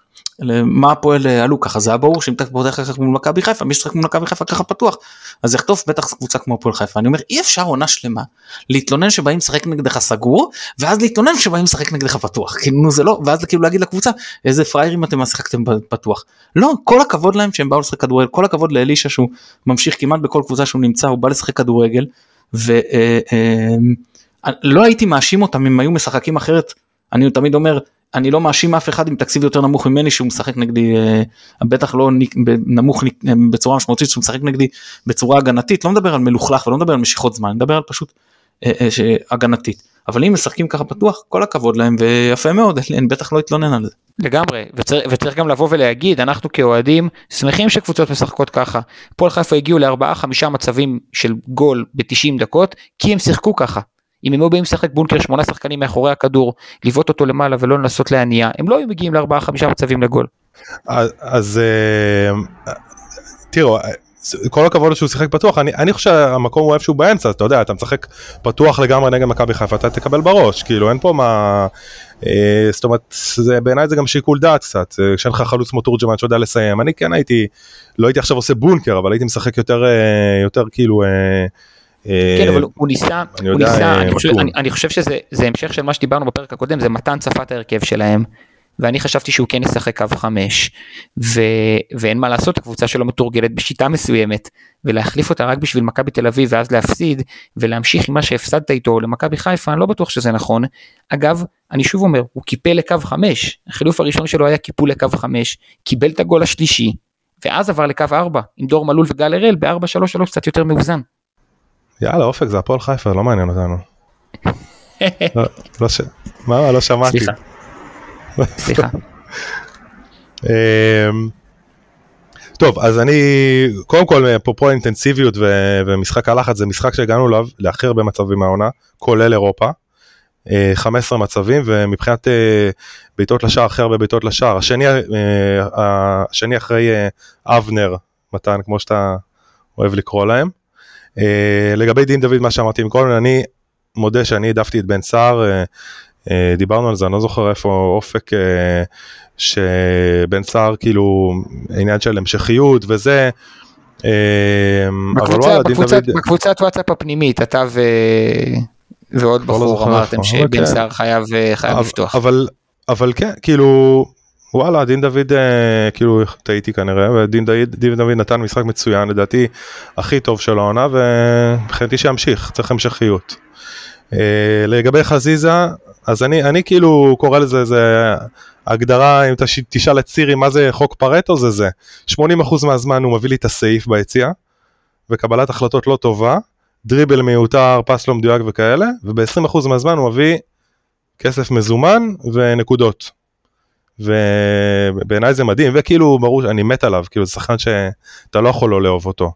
מה הפועל אה, עלו? ככה זה היה ברור שאם אתה פותח ככה מול מכבי חיפה מי ששחק מול מכבי חיפה ככה פתוח. אז יחטוף בטח קבוצה כמו הפועל חיפה. אני אומר אי אפשר עונה שלמה להתלונן שבאים לשחק נגדך סגור ואז להתלונן שבאים לשחק נגדך פתוח. כאילו זה לא ואז כאילו להגיד לקבוצה איזה פראיירים אתם שיחקתם פתוח. לא כל הכבוד להם שהם באו לשחק כדורגל כל הכבוד לאלישע שהוא ממשיך כמעט בכל קבוצה שהוא נמצא הוא בא לשחק כדורגל ולא אה, אה, לא הייתי מאשים אותם אם היו משחקים אחרת. אני תמיד אומר אני לא מאשים אף אחד עם תקציב יותר נמוך ממני שהוא משחק נגדי אה, בטח לא נמוך אה, בצורה משמעותית שהוא משחק נגדי בצורה הגנתית לא מדבר על מלוכלך ולא מדבר על משיכות זמן מדבר על פשוט אה, הגנתית אבל אם משחקים ככה פתוח כל הכבוד להם ויפה מאוד אני בטח לא אתלונן על זה. לגמרי וצריך, וצריך גם לבוא ולהגיד אנחנו כאוהדים שמחים שקבוצות משחקות ככה. פועל חיפה הגיעו לארבעה חמישה מצבים של גול ב-90 דקות כי הם שיחקו ככה. אם הם היו באים לשחק בונקר שמונה שחקנים מאחורי הכדור, לבעוט אותו למעלה ולא לנסות להניע, הם לא היו מגיעים לארבעה חמישה מצבים לגול. אז, אז אה, תראו, כל הכבוד שהוא שיחק פתוח, אני, אני חושב שהמקום הוא איפשהו באמצע, אתה יודע, אתה משחק פתוח לגמרי נגד מכבי חיפה, אתה תקבל בראש, כאילו אין פה מה... אה, זאת אומרת, בעיניי זה גם שיקול דעת קצת, אה, כשאין לך חלוץ כמו תורג'מן שיודע לסיים, אני כן הייתי, לא הייתי עכשיו עושה בונקר, אבל הייתי משחק יותר, אה, יותר כאילו... אה, כן אבל הוא ניסה, הוא ניסה, אני חושב, אני, אני חושב שזה המשך של מה שדיברנו בפרק הקודם, זה מתן צפת ההרכב שלהם, ואני חשבתי שהוא כן ישחק קו חמש, ו, ואין מה לעשות, הקבוצה שלו מתורגלת בשיטה מסוימת, ולהחליף אותה רק בשביל מכבי תל אביב ואז להפסיד, ולהמשיך עם מה שהפסדת איתו למכבי חיפה, אני לא בטוח שזה נכון. אגב, אני שוב אומר, הוא קיפל לקו חמש, החילוף הראשון שלו היה קיפול לקו חמש, קיבל את הגול השלישי, ואז עבר לקו ארבע, עם דור מלול וגל הראל, בארבע שלוש שלוש קצת יותר מאוזן. יאללה אופק זה הפועל חיפה לא מעניין אותנו. לא, לא ש... מה לא שמעתי. סליחה. סליחה. אמ, טוב אז אני קודם כל אפרופו אינטנסיביות ו- ומשחק הלחץ זה משחק שהגענו אליו להכי הרבה מצבים מהעונה כולל אירופה. 15 אה, מצבים ומבחינת אה, בעיטות לשער הכי הרבה בעיטות לשער השני, אה, השני אחרי אבנר מתן כמו שאתה אוהב לקרוא להם. אה, לגבי דין דוד, מה שאמרתי מקודם, אני מודה שאני העדפתי את בן סער, אה, אה, דיברנו על זה, אני לא זוכר איפה אופק, שבן סער כאילו עניין של המשכיות וזה. בקבוצה, בקבוצת, דוד... בקבוצת וואטסאפ הפנימית, אתה ו... ועוד לא בחור אמרתם שבן כן. סער חייב, חייב לפתוח. אבל, אבל כן, כאילו, וואלה דין דוד אה, כאילו טעיתי כנראה ודין דוד, דין דוד נתן משחק מצוין לדעתי הכי טוב של העונה ומבחינתי שימשיך צריך המשכיות. אה, לגבי חזיזה אז אני אני כאילו קורא לזה זה הגדרה אם תשאל את סירי מה זה חוק פרטו זה זה 80% מהזמן הוא מביא לי את הסעיף ביציאה וקבלת החלטות לא טובה דריבל מיותר פס לא מדויק וכאלה וב-20% מהזמן הוא מביא כסף מזומן ונקודות. ובעיניי זה מדהים, וכאילו ברור שאני מת עליו, כאילו זה שחקן שאתה לא יכול לא לאהוב אותו.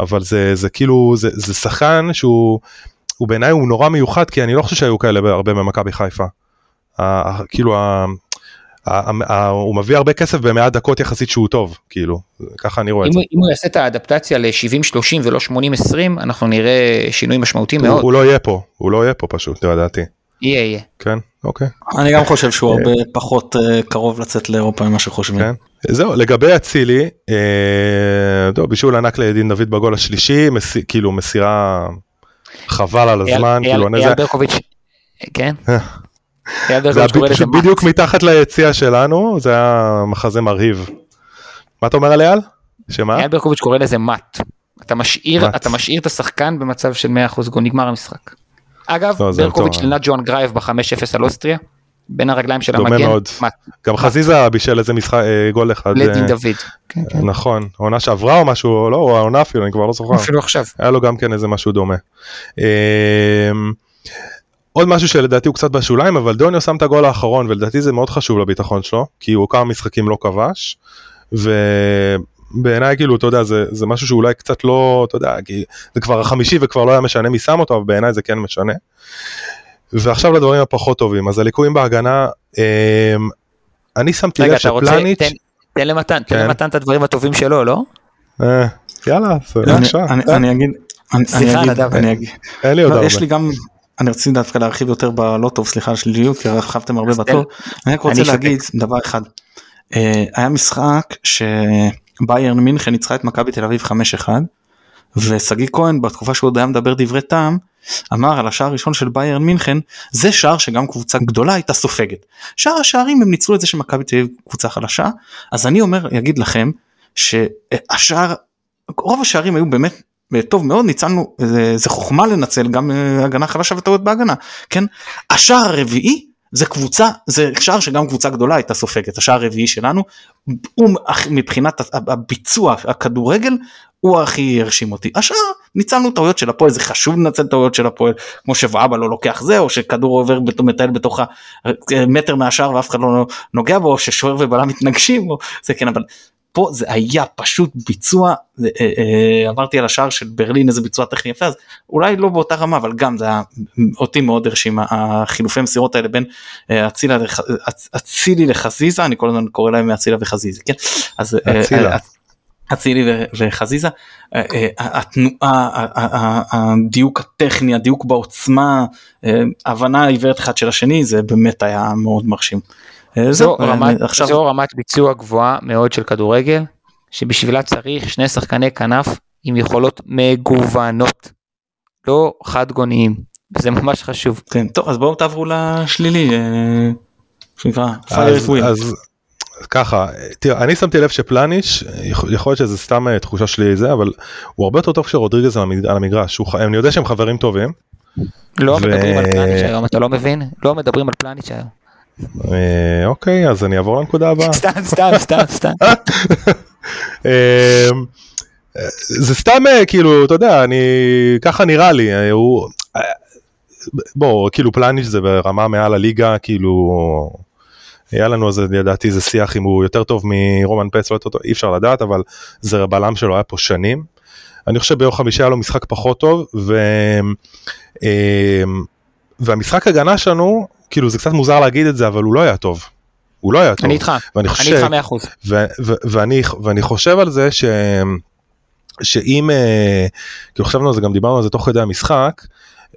אבל זה, זה כאילו, זה, זה שחקן שהוא, הוא בעיניי הוא נורא מיוחד, כי אני לא חושב שהיו כאלה הרבה במכבי חיפה. ה- כאילו, ה- ה- ה- הוא מביא הרבה כסף במעט דקות יחסית שהוא טוב, כאילו, ככה אני רואה את זה. אם הוא יעשה את האדפטציה ל-70-30 ולא 80-20, אנחנו נראה שינוי משמעותי מאוד. הוא לא יהיה פה, הוא לא יהיה פה פשוט, לדעתי. יהיה, יהיה. כן, אוקיי. אני גם חושב שהוא הרבה פחות אה, קרוב לצאת לאירופה ממה שחושבים. כן. זהו, לגבי אצילי, אה, בישול ענק לידין דוד בגול השלישי, מס, כאילו מסירה חבל על הזמן, אייל- כאילו, אייל אני- זה- ברקוביץ', כן? אה. זה היה פשוט. בדיוק מתחת ליציע שלנו, זה היה מחזה מרהיב. מה אתה אומר על אייל? שמה? אייל ברקוביץ' קורא לזה מאט. אתה משאיר, מאט. אתה משאיר את השחקן במצב של 100% גול, נגמר המשחק. אגב, לא, זה ברקוביץ'. לנד ג'ואן גרייב ב-5-0 על אוסטריה, בין הרגליים של דומה המגן, מאוד. מאט, גם חזיזה בישל איזה משחק, אה, גול אחד. לדין אה, דוד. כן, כן. נכון, העונה שעברה או משהו, לא, או העונה אפילו, אני כבר לא זוכר. אפילו עכשיו. היה לו גם כן איזה משהו דומה. אמ, עוד משהו שלדעתי הוא קצת בשוליים, אבל דוניו שם את הגול האחרון, ולדעתי זה מאוד חשוב לביטחון שלו, כי הוא כמה משחקים לא כבש, ובעיניי כאילו, אתה יודע, זה, זה משהו שאולי קצת לא, אתה יודע, כי זה כבר החמישי וכבר לא היה משנה מי שם אותו, אבל בעיניי זה כן משנה. ועכשיו לדברים הפחות טובים, אז הליקויים בהגנה, אמ, אני שמתי לב רוצה, שפלניץ', תן- תן למתן, תן כן. למתן את הדברים הטובים שלו, לא? אה, יאללה, בבקשה, אני- אני אגיד, אני- אני סליחה, אגיד, נדב. אין לי עוד לא, הרבה. יש לי גם, אני רציתי דווקא להרחיב יותר בלא טוב, סליחה על שליליות, כי רכבתם הרבה תן- בטוב. אני רק רוצה. להגיד דבר אחד. אה, היה משחק שביירן מינכן ניצחה את מכבי תל אביב 5-1, ושגיא כהן בתקופה שהוא עוד היה מדבר דברי טעם, אמר על השער הראשון של ביירן מינכן, זה שער שגם קבוצה גדולה הייתה סופגת. שאר השערים הם ניצלו את זה שמכבי תל אביב קבוצה חלשה, אז אני אומר, אגיד לכם, שהשער, רוב השערים היו באמת טוב מאוד ניצלנו זה, זה חוכמה לנצל גם אה, הגנה חלשה וטעות בהגנה כן השער הרביעי זה קבוצה זה שער שגם קבוצה גדולה הייתה סופגת. השער הרביעי שלנו הוא מבחינת הביצוע הכדורגל הוא הכי הרשים אותי. השאר ניצלנו טעויות של הפועל זה חשוב לנצל טעויות של הפועל כמו שוואבה לא לוקח זה או שכדור עובר מטייל בתוך המטר מהשער ואף אחד לא נוגע בו או ששוער ובלם מתנגשים או זה כן אבל פה זה היה פשוט ביצוע זה, אה, אה, עברתי על השער של ברלין איזה ביצוע טכני יפה אז אולי לא באותה רמה אבל גם זה היה אותי מאוד הרשים החילופי מסירות האלה בין אה, אצילה לח- אצ- אצילי לחזיזה אני כל הזמן קורא להם אצילה וחזיזה כן אז אה, אצילה. אה, אצילי וחזיזה אה, אה, התנועה הדיוק הטכני הדיוק בעוצמה אה, הבנה עיוורת אחד של השני זה באמת היה מאוד מרשים. אה, זו אה, רמת, עכשיו זו רמת ביצוע גבוהה מאוד של כדורגל, שבשבילה צריך שני שחקני כנף עם יכולות מגוונות, לא חד גוניים, וזה ממש חשוב. כן, טוב אז בואו תעברו לשלילי. אה, שנקרא fire אז, ככה, תראה, אני שמתי לב שפלניש, יכול להיות שזה סתם תחושה שלי זה, אבל הוא הרבה יותר טוב כשרודריגז על המג- על המגרש, הוא אני יודע שהם חברים טובים, לא ו- מדברים על פלניץ' היום, אתה לא מבין? לא מדברים על פלניץ' היום. אה, אוקיי, אז אני אעבור לנקודה הבאה. סתם, סתם, סתם, סתם. אה, זה סתם אה, כאילו, אתה יודע, אני, ככה נראה לי, הוא, בוא, כאילו פלניש זה ברמה מעל הליגה, כאילו, היה לנו אז לדעתי איזה שיח אם הוא יותר טוב מרומן פץ, לא אי אפשר לדעת, אבל זה בלם שלו היה פה שנים. אני חושב ביום חמישי היה לו משחק פחות טוב, ו... והמשחק הגנה שלנו, כאילו זה קצת מוזר להגיד את זה, אבל הוא לא היה טוב. הוא לא היה טוב. אני איתך, אני חושב, איתך 100 אחוז. ו- ו- ואני, ואני חושב על זה ש, שאם, אה, כאילו חשבנו על זה, גם דיברנו על זה תוך כדי המשחק,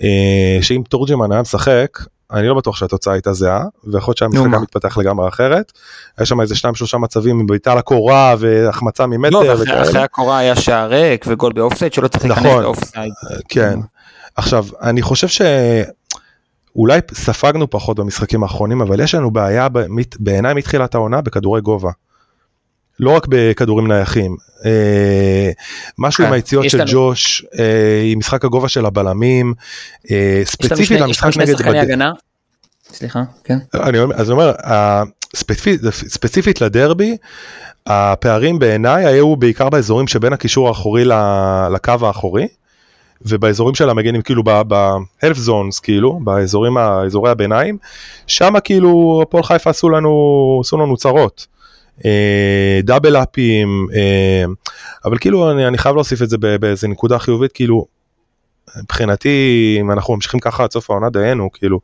אה, שאם תורג'מן היה משחק, אני לא בטוח שהתוצאה הייתה זהה, ויכול להיות שהמשחק היה מה? מתפתח לגמרי אחרת. היה שם איזה שניים שלושה מצבים עם בעיטה לקורה והחמצה ממטר לא, ואחרי. אחרי הקורה היה שער ריק וגול באופסייד שלא צריך להיכנס נכון. לאופסייד. כן. עכשיו, אני חושב שאולי ספגנו פחות במשחקים האחרונים, אבל יש לנו בעיה בעיניי מתחילת העונה בכדורי גובה. לא רק בכדורים נייחים. אה, משהו כן, עם היציאות יש של לנו- ג'וש, אה, עם משחק הגובה של הבלמים, אה, יש ספציפית שני- יש המשחק לנו שני נגד... שחקני בד- הגנה. סליחה, כן. אני אומר, אז אני אומר, ספציפית, ספציפית לדרבי, הפערים בעיניי היו בעיקר באזורים שבין הקישור האחורי לקו האחורי, ובאזורים של המגנים, כאילו ב-health zones, כאילו, באזורים, אזורי הביניים, שם כאילו הפועל חיפה עשו לנו, עשו לנו צרות. אה, דאבל אפים, אה, אבל כאילו אני, אני חייב להוסיף את זה באיזה נקודה חיובית, כאילו, מבחינתי, אם אנחנו ממשיכים ככה עד סוף העונה דיינו, כאילו,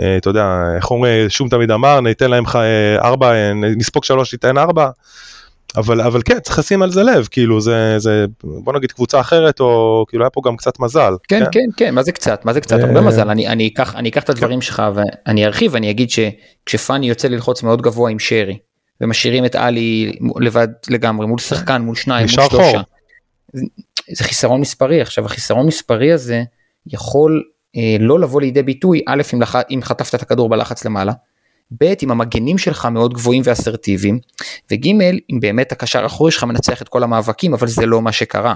אה, אתה יודע, איך אומרים, שום תמיד אמר, ניתן להם ארבע, נספוג שלוש, ניתן ארבע. אבל אבל כן צריך לשים על זה לב כאילו זה זה בוא נגיד קבוצה אחרת או כאילו היה פה גם קצת מזל כן כן כן, כן מה זה קצת מה זה קצת הרבה מזל אני אני אקח אני אקח את הדברים שלך ואני ארחיב אני אגיד שכשפאני יוצא ללחוץ מאוד גבוה עם שרי ומשאירים את עלי לבד לגמרי מול שחקן מול שניים מול שלושה. זה חיסרון מספרי עכשיו החיסרון מספרי הזה יכול אה, לא לבוא לידי ביטוי א' אם, לח... אם חטפת את הכדור בלחץ למעלה. ב' אם המגנים שלך מאוד גבוהים ואסרטיביים וג' אם באמת הקשר האחורי שלך מנצח את כל המאבקים אבל זה לא מה שקרה.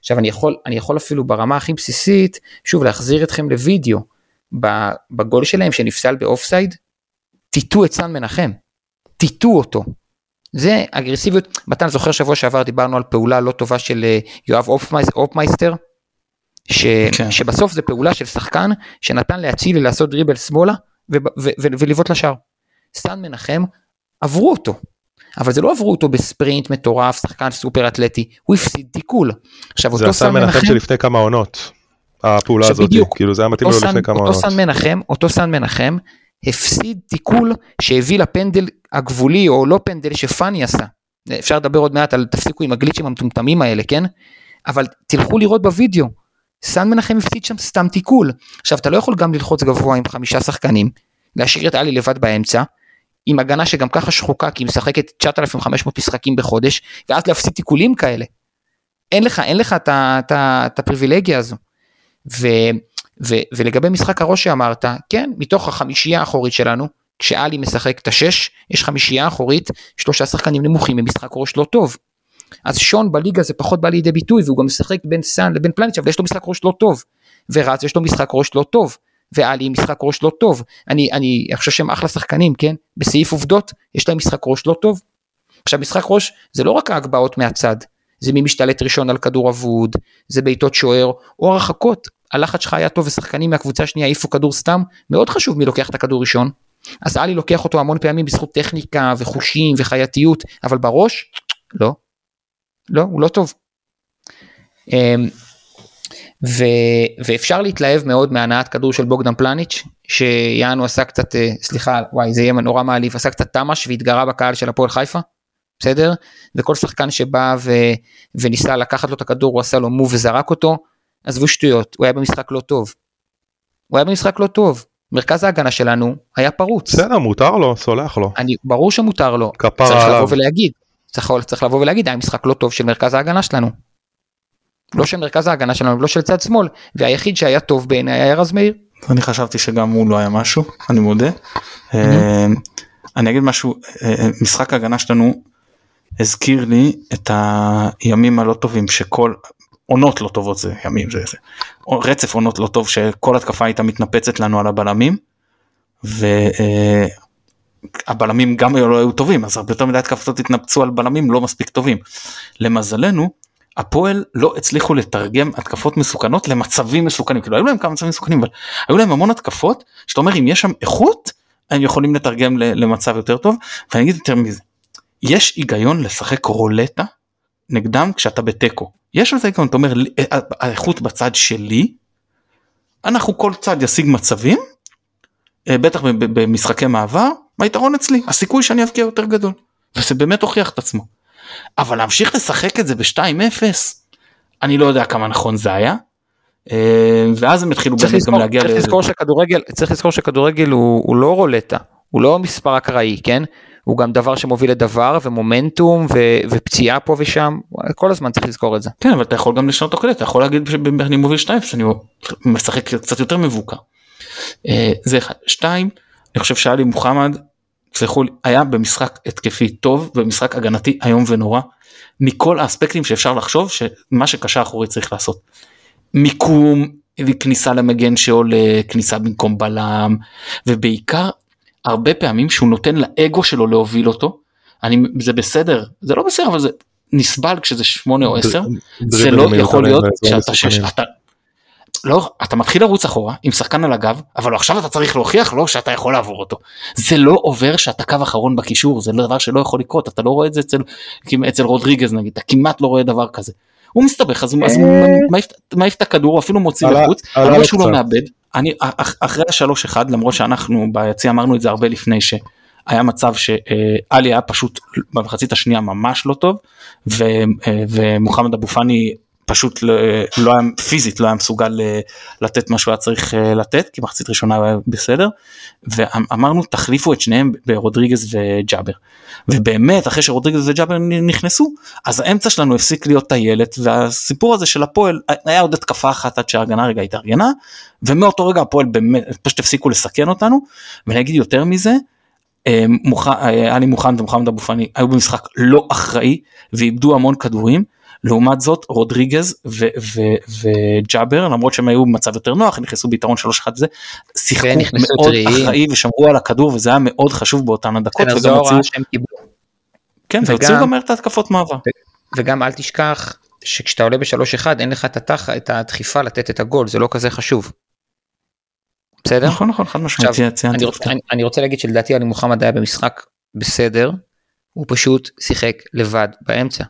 עכשיו אני יכול אני יכול אפילו ברמה הכי בסיסית שוב להחזיר אתכם לוידאו בגול שלהם שנפסל באופסייד. טיטו את סן מנחם. טיטו אותו. זה אגרסיביות, מתן זוכר שבוע שעבר דיברנו על פעולה לא טובה של אה, יואב אופמייסטר, ש, כן. שבסוף זה פעולה של שחקן שנתן לאצילי לעשות דריבל שמאלה ולבעוט לשער. סטן מנחם עברו אותו, אבל זה לא עברו אותו בספרינט מטורף, שחקן סופר אתלטי, הוא הפסיד תיקול. עכשיו אותו סטן מנחם... זה הסטן מנחם שלפני כמה עונות, הפעולה הזאת, כאילו זה היה מתאים לו לפני כמה עונות. אותו סטן מנחם, אותו סטן מנחם הפסיד תיקול שהביא לפנדל הגבולי או לא פנדל שפאני עשה. אפשר לדבר עוד מעט על תפסיקו עם הגליצ'ים המטומטמים האלה, כן? אבל תלכו לראות בווידאו. סן מנחם הפסיד שם סתם תיקול. עכשיו אתה לא יכול גם ללחוץ גבוה עם חמישה שחקנים, להשאיר את עלי לבד באמצע, עם הגנה שגם ככה שחוקה כי היא משחקת 9,500 משחקים בחודש, ואז להפסיד תיקולים כאלה. אין לך, אין לך את הפריבילגיה הזו. ו, ו, ולגבי משחק הראש שאמרת, כן, מתוך החמישייה האחורית שלנו, כשאלי משחק את השש, יש חמישייה אחורית, שלושה שחקנים נמוכים במשחק ראש לא טוב. אז שון בליגה זה פחות בא לידי ביטוי והוא גם משחק בין סאן לבין פלניץ' אבל יש לו משחק ראש לא טוב. ורץ יש לו משחק ראש לא טוב. ואלי משחק ראש לא טוב. אני, אני חושב שהם אחלה שחקנים, כן? בסעיף עובדות יש להם משחק ראש לא טוב. עכשיו משחק ראש זה לא רק ההגבהות מהצד, זה מי משתלט ראשון על כדור אבוד, זה בעיטות שוער או הרחקות. הלחץ שלך היה טוב ושחקנים מהקבוצה השנייה העיפו כדור סתם, מאוד חשוב מי לוקח את הכדור ראשון. אז אלי לוקח אותו המון פעמים בזכות טכניקה וחושים וחייתיות, אבל בראש, לא. לא, הוא לא טוב. אמ, ו, ואפשר להתלהב מאוד מהנעת כדור של בוגדן פלניץ', שיענו עשה קצת, אה, סליחה, וואי זה יהיה נורא מעליב, עשה קצת תמ"ש והתגרה בקהל של הפועל חיפה, בסדר? וכל שחקן שבא ו, וניסה לקחת לו את הכדור, הוא עשה לו מוב וזרק אותו, עזבו שטויות, הוא היה במשחק לא טוב. הוא היה במשחק לא טוב. מרכז ההגנה שלנו היה פרוץ. בסדר, מותר לו, סולח לו. אני, ברור שמותר לו. כפר עליו. צריך לבוא ולהגיד. צריך, צריך לבוא ולהגיד, היה משחק לא טוב של מרכז ההגנה שלנו. לא של מרכז ההגנה שלנו, לא של צד שמאל, והיחיד שהיה טוב בעיני היה רז מאיר. אני חשבתי שגם הוא לא היה משהו, אני מודה. אני אגיד משהו, משחק ההגנה שלנו הזכיר לי את הימים הלא טובים שכל עונות לא טובות זה ימים זה, זה רצף עונות לא טוב שכל התקפה הייתה מתנפצת לנו על הבלמים. והבלמים גם לא היו טובים אז הרבה יותר מדי התקפות התנפצו על בלמים לא מספיק טובים. למזלנו הפועל לא הצליחו לתרגם התקפות מסוכנות למצבים מסוכנים. כאילו היו להם כמה מצבים מסוכנים אבל היו להם המון התקפות שאתה אומר אם יש שם איכות הם יכולים לתרגם למצב יותר טוב. ואני אגיד יותר מזה יש היגיון לשחק רולטה נגדם כשאתה בתיקו. יש לזה היגיון אתה אומר האיכות בצד שלי אנחנו כל צד ישיג מצבים אה, בטח במשחקי מעבר היתרון אצלי הסיכוי שאני אבקיע יותר גדול וזה באמת הוכיח את עצמו. אבל להמשיך לשחק את זה ב-2-0 אני לא יודע כמה נכון זה היה. אה, ואז הם התחילו באמת גם להגיע צריך לזכור שכדורגל צריך לזכור שכדורגל הוא, הוא לא רולטה הוא לא מספר אקראי כן הוא גם דבר שמוביל לדבר ומומנטום ו, ופציעה פה ושם כל הזמן צריך לזכור את זה. כן אבל אתה יכול גם לשנות תוך כדי אתה יכול להגיד שאני מוביל 2 אני משחק קצת יותר מבוקר. אה, זה אחד. שתיים אני חושב שאלי מוחמד סלחו לי, היה במשחק התקפי טוב במשחק הגנתי איום ונורא מכל האספקטים שאפשר לחשוב שמה שקשה אחורי צריך לעשות. מיקום כניסה למגן שעולה כניסה במקום בלם ובעיקר הרבה פעמים שהוא נותן לאגו שלו להוביל אותו אני זה בסדר זה לא בסדר אבל זה נסבל כשזה שמונה או עשר זה לא יכול להיות שאתה שש אתה לא, אתה מתחיל לרוץ אחורה עם שחקן על הגב, אבל עכשיו אתה צריך להוכיח לו שאתה יכול לעבור אותו. זה לא עובר שאתה קו אחרון בקישור, זה דבר שלא יכול לקרות, אתה לא רואה את זה אצל, אצל רודריגז נגיד, אתה כמעט לא רואה דבר כזה. הוא מסתבך, אז הוא מעיף את הכדור, אפילו מוציא לחוץ, למרות שהוא לא מאבד. אני, אחרי השלוש אחד, למרות שאנחנו ביציע אמרנו את זה הרבה לפני ש... היה מצב שאלי היה פשוט במחצית השנייה ממש לא טוב ומוחמד אבו פאני פשוט לא, לא היה פיזית לא היה מסוגל אה, לתת מה שהוא היה צריך אה, לתת כי מחצית ראשונה היה בסדר. ואמרנו תחליפו את שניהם ברודריגז וג'אבר. ובאמת אחרי שרודריגז וג'אבר נכנסו אז האמצע שלנו הפסיק להיות טיילת והסיפור הזה של הפועל היה עוד התקפה אחת עד שההגנה רגע התארגנה ומאותו רגע הפועל באמת פשוט הפסיקו לסכן אותנו. ואני אגיד יותר מזה אה, עלי מוחמד ומוחמד אבו פאני היו במשחק לא אחראי ואיבדו המון כדורים לעומת זאת רודריגז וג'אבר למרות שהם היו במצב יותר נוח נכנסו ביתרון 3-1 זה שיחקו מאוד אחראי ושמרו על הכדור וזה היה מאוד חשוב באותן הדקות. כן, זו הוראה שהם קיבלו. כן והוציאו גם את ההתקפות מעבר. וגם אל תשכח שכשאתה עולה ב-3-1 אין לך את התח, את הדחיפה לתת את הגול זה לא כזה חשוב. בסדר? נכון נכון חד משמעית. אני, אני, אני רוצה להגיד שלדעתי עלי מוחמד היה במשחק בסדר הוא פשוט שיחק לבד באמצע.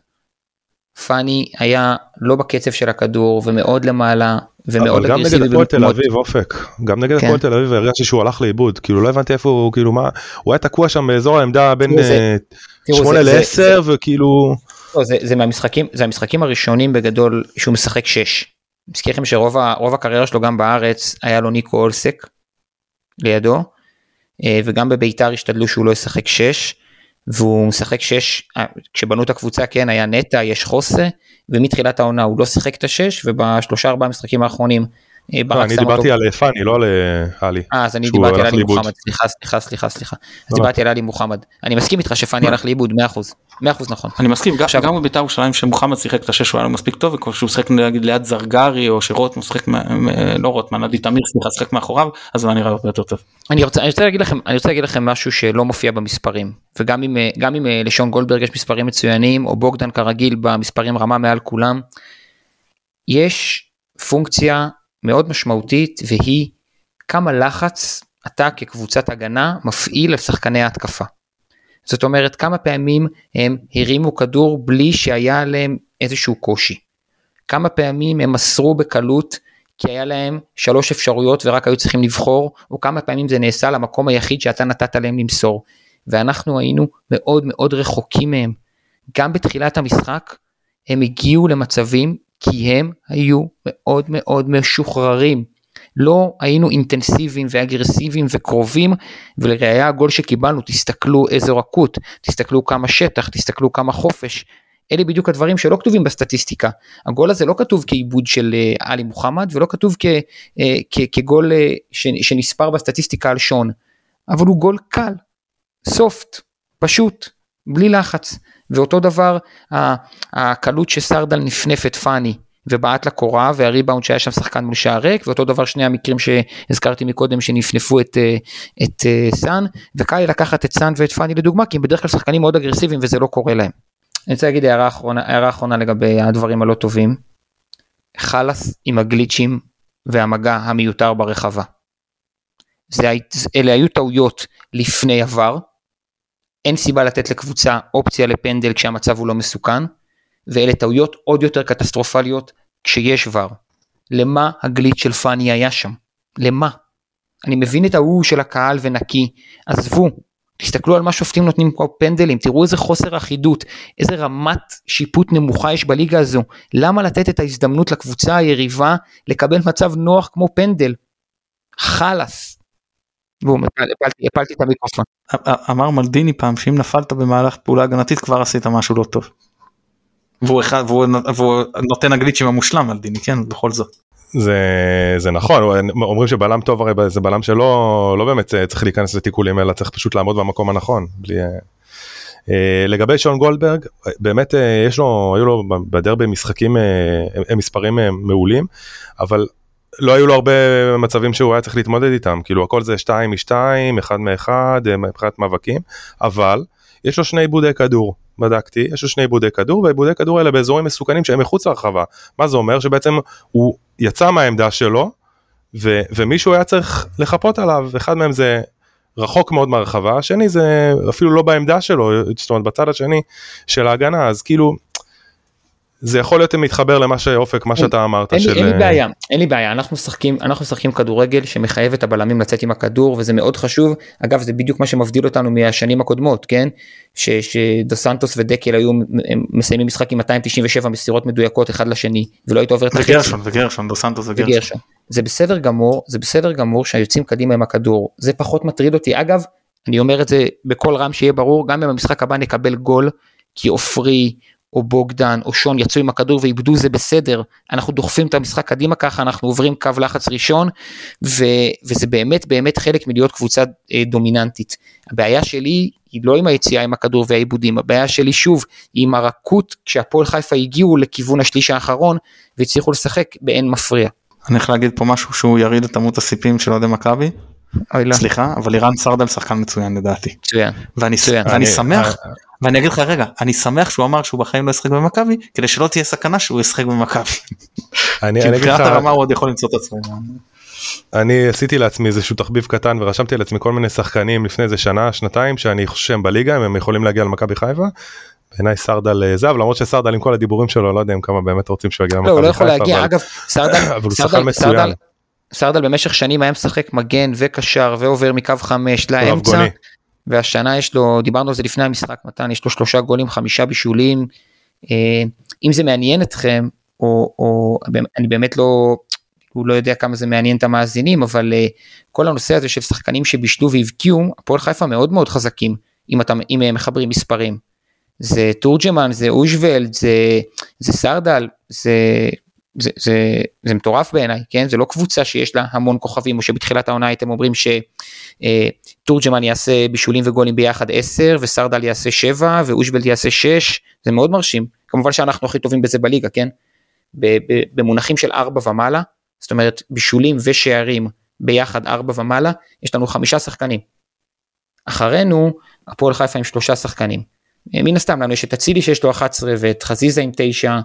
פאני היה לא בקצב של הכדור ומאוד למעלה ומאוד אגרסיבי. גם נגד הפועל תל אביב אופק, גם נגד כן. הפועל תל אביב הרגשתי שהוא הלך לאיבוד, כאילו לא הבנתי איפה הוא, כאילו מה, הוא היה תקוע שם באזור העמדה בין 8 ל-10 וכאילו... לא, זה, זה מהמשחקים, זה המשחקים הראשונים בגדול שהוא משחק 6. מזכיר לכם שרוב הקריירה שלו גם בארץ היה לו ניקו אולסק לידו, אה, וגם בביתר השתדלו שהוא לא ישחק 6. והוא משחק 6, אה, כשבנו את הקבוצה כן היה נטע, יש חוסה, ומתחילת העונה הוא לא שיחק את השש, ובשלושה ארבעה משחקים האחרונים אני דיברתי על פאני לא על אה, עלי. אה אז אני דיברתי על עלי מוחמד סליחה סליחה סליחה סליחה. אז לא. דיברתי על עלי מוחמד. אני מסכים איתך שפאני הלך לאיבוד 100% 100% נכון. אני מסכים גם בבית"ר ירושלים שמוחמד שיחק את השש הוא היה לו מספיק טוב וכשהוא שיחק נגיד ליד זרגרי או שרוטמן שיחק לא רוטמן עדי תמיר סליחה שיחק מאחוריו אז הוא נראה הרבה יותר טוב. אני רוצה להגיד לכם אני רוצה להגיד לכם משהו שלא מופיע במספרים וגם אם גם אם לשון גולדברג יש מספרים מצוינים או בוגדן כרגיל במספרים רמה מעל כולם. יש פונקציה מאוד משמעותית והיא כמה לחץ אתה כקבוצת הגנה מפעיל על שחקני ההתקפה. זאת אומרת כמה פעמים הם הרימו כדור בלי שהיה עליהם איזשהו קושי. כמה פעמים הם מסרו בקלות כי היה להם שלוש אפשרויות ורק היו צריכים לבחור, או כמה פעמים זה נעשה למקום היחיד שאתה נתת להם למסור. ואנחנו היינו מאוד מאוד רחוקים מהם. גם בתחילת המשחק הם הגיעו למצבים כי הם היו מאוד מאוד משוחררים. לא היינו אינטנסיביים ואגרסיביים וקרובים ולראיה הגול שקיבלנו תסתכלו איזה רכות, תסתכלו כמה שטח, תסתכלו כמה חופש. אלה בדיוק הדברים שלא כתובים בסטטיסטיקה. הגול הזה לא כתוב כעיבוד של אה, עלי מוחמד ולא כתוב כ, אה, כ, כגול אה, שנספר בסטטיסטיקה על שון, אבל הוא גול קל, soft, פשוט, בלי לחץ. ואותו דבר הקלות שסרדל נפנף את פאני ובעט לקורה והריבאונד שהיה שם שחקן מול שער ריק ואותו דבר שני המקרים שהזכרתי מקודם שנפנפו את, אה, את אה, סאן וקל לי לקחת את סאן ואת פאני לדוגמה כי הם בדרך כלל שחקנים מאוד אגרסיביים וזה לא קורה להם. אני רוצה להגיד הערה אחרונה, הערה אחרונה לגבי הדברים הלא טובים. חלאס עם הגליצ'ים והמגע המיותר ברחבה. זה, אלה היו טעויות לפני עבר, אין סיבה לתת לקבוצה אופציה לפנדל כשהמצב הוא לא מסוכן, ואלה טעויות עוד יותר קטסטרופליות כשיש ור. למה הגליץ' של פאני היה שם? למה? אני מבין את ההוא של הקהל ונקי, עזבו, תסתכלו על מה שופטים נותנים פה פנדלים, תראו איזה חוסר אחידות, איזה רמת שיפוט נמוכה יש בליגה הזו, למה לתת את ההזדמנות לקבוצה היריבה לקבל מצב נוח כמו פנדל? חלאס. בום, הפלתי את המיקרופון. אמר מלדיני פעם שאם נפלת במהלך פעולה הגנתית כבר עשית משהו לא טוב. והוא, אחד, והוא, והוא נותן הגליצ'ים המושלם מלדיני כן בכל זאת. זה, זה נכון אומרים שבלם טוב הרי זה בלם שלא לא באמת צריך להיכנס לתיקולים אלא צריך פשוט לעמוד במקום הנכון. בלי, Uh, לגבי שון גולדברג באמת יש לו היו לו בדרבי משחקים מספרים מעולים אבל לא היו לו הרבה מצבים שהוא היה צריך להתמודד איתם, כאילו הכל זה 2 מ-2, 1 מ-1, מבחינת מאבקים, אבל יש לו שני עיבודי כדור, בדקתי, יש לו שני עיבודי כדור, והעיבודי כדור האלה באזורים מסוכנים שהם מחוץ לרחבה. מה זה אומר? שבעצם הוא יצא מהעמדה שלו, ו- ומישהו היה צריך לחפות עליו, אחד מהם זה רחוק מאוד מהרחבה, השני זה אפילו לא בעמדה שלו, זאת אומרת בצד השני של ההגנה, אז כאילו זה יכול להיות מתחבר למה שאופק מה שאתה אמרת אין, של... אין לי בעיה אין לי בעיה. אנחנו משחקים אנחנו משחקים כדורגל שמחייב את הבלמים לצאת עם הכדור וזה מאוד חשוב. אגב זה בדיוק מה שמבדיל אותנו מהשנים הקודמות כן? ש, שדו סנטוס ודקל היו מסיימים משחק עם 297 מסירות מדויקות אחד לשני ולא היית עובר את החצי. וגרשון וגרשון דו סנטוס וגרשון. זה בסדר גמור זה בסדר גמור שהיוצאים קדימה עם הכדור. זה פחות מטריד אותי. אגב אני אומר את זה בקול רם שיהיה ברור גם אם במשחק הבא נקבל גול כי עופרי או בוגדן או שון יצאו עם הכדור ואיבדו זה בסדר אנחנו דוחפים את המשחק קדימה ככה אנחנו עוברים קו לחץ ראשון ו, וזה באמת באמת חלק מלהיות קבוצה אה, דומיננטית. הבעיה שלי היא לא עם היציאה עם הכדור והעיבודים הבעיה שלי שוב היא עם הרכות כשהפועל חיפה הגיעו לכיוון השליש האחרון והצליחו לשחק באין מפריע. אני הולך להגיד פה משהו שהוא יריד את אמות הסיפים של אוהדי מכבי. סליחה אבל לירן סרדל שחקן מצוין לדעתי. מצוין. ואני, מצוין. ואני שמח ואני אגיד לך רגע אני שמח שהוא אמר שהוא בחיים לא ישחק במכבי כדי שלא תהיה סכנה שהוא ישחק במכבי. אני כי אגיד מבחינת לך, הרמה הוא עוד יכול למצוא את עצמו. אני עשיתי לעצמי איזשהו תחביב קטן ורשמתי לעצמי כל מיני שחקנים לפני איזה שנה שנתיים שאני חושב שהם בליגה אם הם יכולים להגיע למכבי חיפה. בעיניי סרדל אה, זהב למרות שסרדל עם כל הדיבורים שלו לא יודע אם כמה באמת רוצים שהוא יגיע לא, הוא לא למכבי יכול חיפה. להגיע אבל- אגב סרדל אבל הוא סרדל- שחקן מצוין. סרדל- במשך שנים היה משחק מגן וקשר ועובר מקו חמש לאמצע. והשנה יש לו דיברנו על זה לפני המשחק מתן יש לו שלושה גולים חמישה בישולים אה, אם זה מעניין אתכם או, או אני באמת לא הוא לא יודע כמה זה מעניין את המאזינים אבל אה, כל הנושא הזה של שחקנים שבישלו והבקיעו הפועל חיפה מאוד מאוד חזקים אם אתה אם הם מחברים מספרים. זה תורג'מן זה אושוולד זה זה סרדל זה זה, זה, זה מטורף בעיניי, כן? זה לא קבוצה שיש לה המון כוכבים, או שבתחילת העונה הייתם אומרים שתורג'מן יעשה בישולים וגולים ביחד 10, וסרדל יעשה 7, ואושבלד יעשה 6, זה מאוד מרשים. כמובן שאנחנו הכי טובים בזה בליגה, כן? במונחים של 4 ומעלה, זאת אומרת בישולים ושערים ביחד 4 ומעלה, יש לנו חמישה שחקנים. אחרינו, הפועל חיפה עם שלושה שחקנים. מן הסתם לנו יש את אצילי שיש לו 11 ואת חזיזה עם 9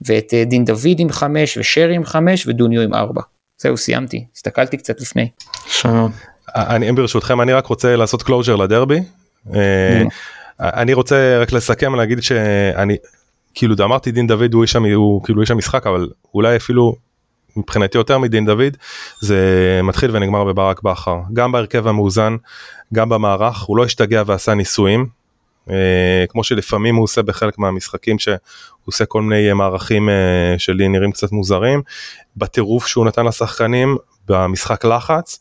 ואת אה, דין דוד עם 5 ושרי עם 5 ודוניו עם 4. זהו סיימתי, הסתכלתי קצת לפני. שלום. אני ברשותכם אני רק רוצה לעשות closure לדרבי. אה, אני רוצה רק לסכם ולהגיד שאני כאילו אמרתי דין דוד הוא איש הוא כאילו איש המשחק אבל אולי אפילו מבחינתי יותר מדין דוד זה מתחיל ונגמר בברק בכר גם בהרכב המאוזן גם במערך הוא לא השתגע ועשה ניסויים אה, כמו שלפעמים הוא עושה בחלק מהמשחקים שהוא עושה כל מיני מערכים אה, שלי נראים קצת מוזרים בטירוף שהוא נתן לשחקנים במשחק לחץ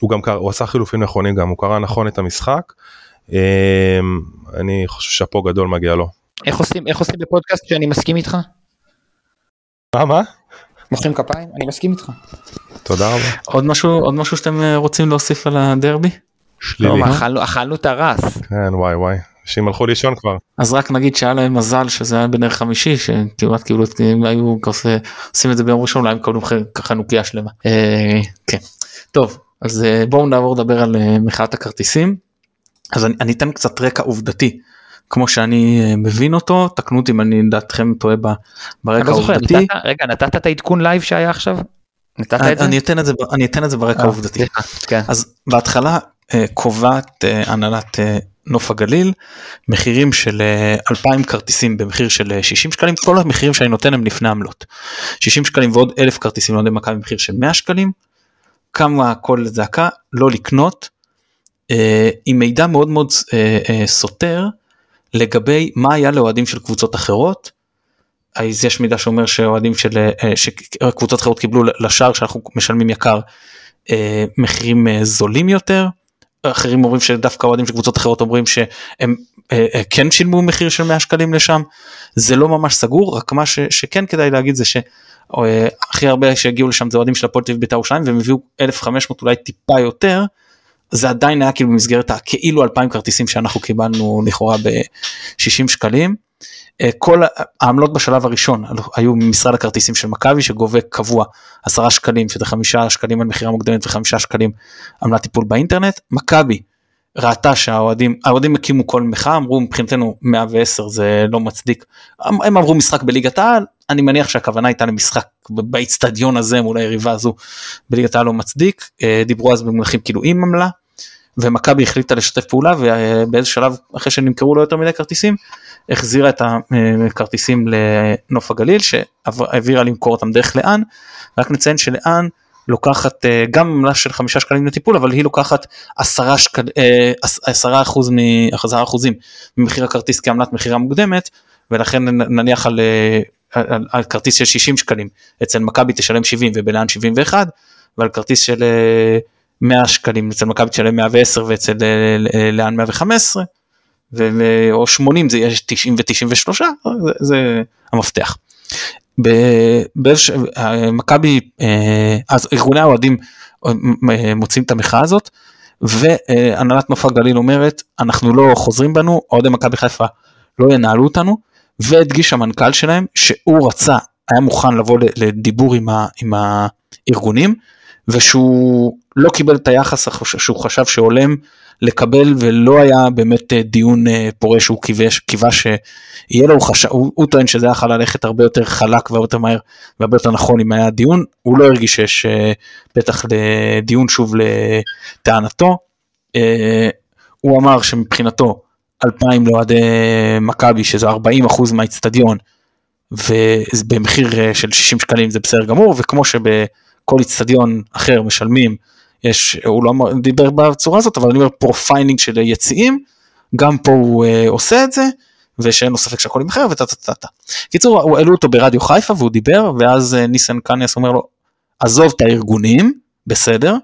הוא גם קרא, הוא עשה חילופים נכונים גם הוא קרא נכון את המשחק. אה, אני חושב שאפו גדול מגיע לו. איך עושים, איך עושים בפודקאסט שאני מסכים איתך? מה מה? מוחאים כפיים? אני מסכים איתך. תודה רבה. עוד משהו עוד משהו שאתם אה, רוצים להוסיף על הדרבי? שלילי. לא, אכלנו, אכלנו את הרס. כן וואי וואי. אנשים הלכו לישון כבר. אז רק נגיד שהיה להם מזל שזה היה בנר חמישי שכמעט כאילו אם היו כזה עושים את זה ביום ראשון אולי הם מקבלים ככה נוקייה שלמה. אה, כן. טוב אז אה, בואו נעבור לדבר על אה, מחאת הכרטיסים. אז אני, אני אתן קצת רקע עובדתי כמו שאני אה, מבין אותו תקנו אותי אם אני לדעתכם טועה ב- אני ברקע לא זוכר, העובדתי. נתת, רגע, נתת את העדכון live שהיה עכשיו? נתת אני, את זה? אני אתן את זה אני אתן את זה ברקע העובדתי. סליחה, כן. אז בהתחלה קובעת הנהלת נוף הגליל מחירים של אה, 2,000 כרטיסים במחיר של אה, 60 שקלים כל המחירים שאני נותן הם לפני עמלות 60 שקלים ועוד 1,000 כרטיסים לאוהדי מכבי במחיר של 100 שקלים קמה כל זעקה לא לקנות אה, עם מידע מאוד מאוד אה, אה, סותר לגבי מה היה לאוהדים של קבוצות אחרות. אז יש מידע שאומר שאוהדים של אה, שקבוצות אחרות קיבלו לשער שאנחנו משלמים יקר אה, מחירים אה, זולים יותר. אחרים אומרים שדווקא אוהדים של קבוצות אחרות אומרים שהם אה, אה, כן שילמו מחיר של 100 שקלים לשם זה לא ממש סגור רק מה ש, שכן כדאי להגיד זה שהכי הרבה שהגיעו לשם זה אוהדים של הפועל תל בית"ר ירושלים והם הביאו 1500 אולי טיפה יותר זה עדיין היה כאילו במסגרת הכאילו 2000 כרטיסים שאנחנו קיבלנו לכאורה ב-60 שקלים. אה, כל העמלות בשלב הראשון היו ממשרד הכרטיסים של מכבי שגובה קבוע 10 שקלים שזה 5 שקלים על מכירה מוקדמת ו5 שקלים עמלת טיפול באינטרנט. מכבי ראתה שהאוהדים, האוהדים הקימו כל מחאה, אמרו מבחינתנו 110 זה לא מצדיק, הם, עברו משחק בליגת העל, אני מניח שהכוונה הייתה למשחק באיצטדיון הזה מול היריבה הזו. בליגת העל לא מצדיק, אה, דיברו אז במונחים כאילו עם עמלה, ומכבי החליטה לשתף פעולה ובאיזה שלב אחרי שנמכרו לו יותר מדי כרטיסים, החזירה את הכרטיסים לנוף הגליל שהעבירה למכור אותם דרך לאן, רק נציין שלאן לוקחת אה, גם עמלה של חמישה שקלים לטיפול אבל היא לוקחת עשרה, שקל, אה, עשרה אחוז עשרה אחוזים ממחיר הכרטיס כעמלת מכירה מוקדמת ולכן נניח על, אה, על, על כרטיס של 60 שקלים אצל מכבי תשלם 70 ובלאן 71 ועל כרטיס של 100 שקלים אצל מכבי תשלם 110 ואצל לאן 115 ו- או 80 זה יהיה 90 ו-93 זה, זה המפתח. מכבי אה, אז ארגוני האוהדים אה, מוצאים את המחאה הזאת והנהלת נוף הגליל אומרת אנחנו לא חוזרים בנו אוהדי מכבי חיפה לא ינהלו אותנו והדגיש המנכ"ל שלהם שהוא רצה היה מוכן לבוא לדיבור עם, ה, עם הארגונים ושהוא לא קיבל את היחס שהוא חשב שהולם לקבל ולא היה באמת אה, דיון אה, פורה שהוא קיווה שיהיה לו, הוא, חש... הוא, הוא טוען שזה יכול ללכת הרבה יותר חלק והרבה יותר מהר והרבה יותר נכון אם היה דיון, הוא לא הרגיש שיש אה, פתח לדיון שוב לטענתו, הוא אמר שמבחינתו 2,000 לאוהדי מכבי שזה 40% מהאיצטדיון ובמחיר של 60 שקלים זה בסדר גמור וכמו שבכל איצטדיון אחר משלמים יש, הוא לא דיבר בצורה הזאת, אבל אני אומר profiling של יציעים, גם פה הוא uh, עושה את זה, ושאין לו ספק שהכל ימכר וטה טה טה טה. קיצור, העלו אותו ברדיו חיפה והוא דיבר, ואז uh, ניסן קניאס אומר לו, עזוב את הארגונים, בסדר,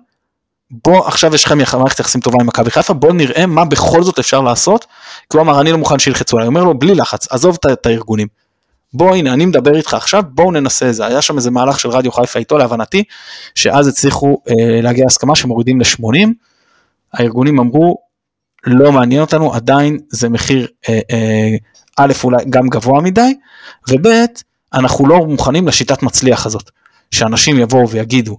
בוא עכשיו יש לכם מערכת יחסים טובה עם מכבי חיפה, בוא נראה מה בכל זאת אפשר לעשות, כי הוא אמר אני לא מוכן שילחצו עליי, הוא אומר לו בלי לחץ, עזוב את הארגונים. בוא הנה אני מדבר איתך עכשיו בואו ננסה זה. היה שם איזה מהלך של רדיו חיפה איתו להבנתי שאז הצליחו אה, להגיע להסכמה שמורידים ל-80. הארגונים אמרו לא מעניין אותנו עדיין זה מחיר אה, אה, א' אולי גם גבוה מדי וב' אנחנו לא מוכנים לשיטת מצליח הזאת. שאנשים יבואו ויגידו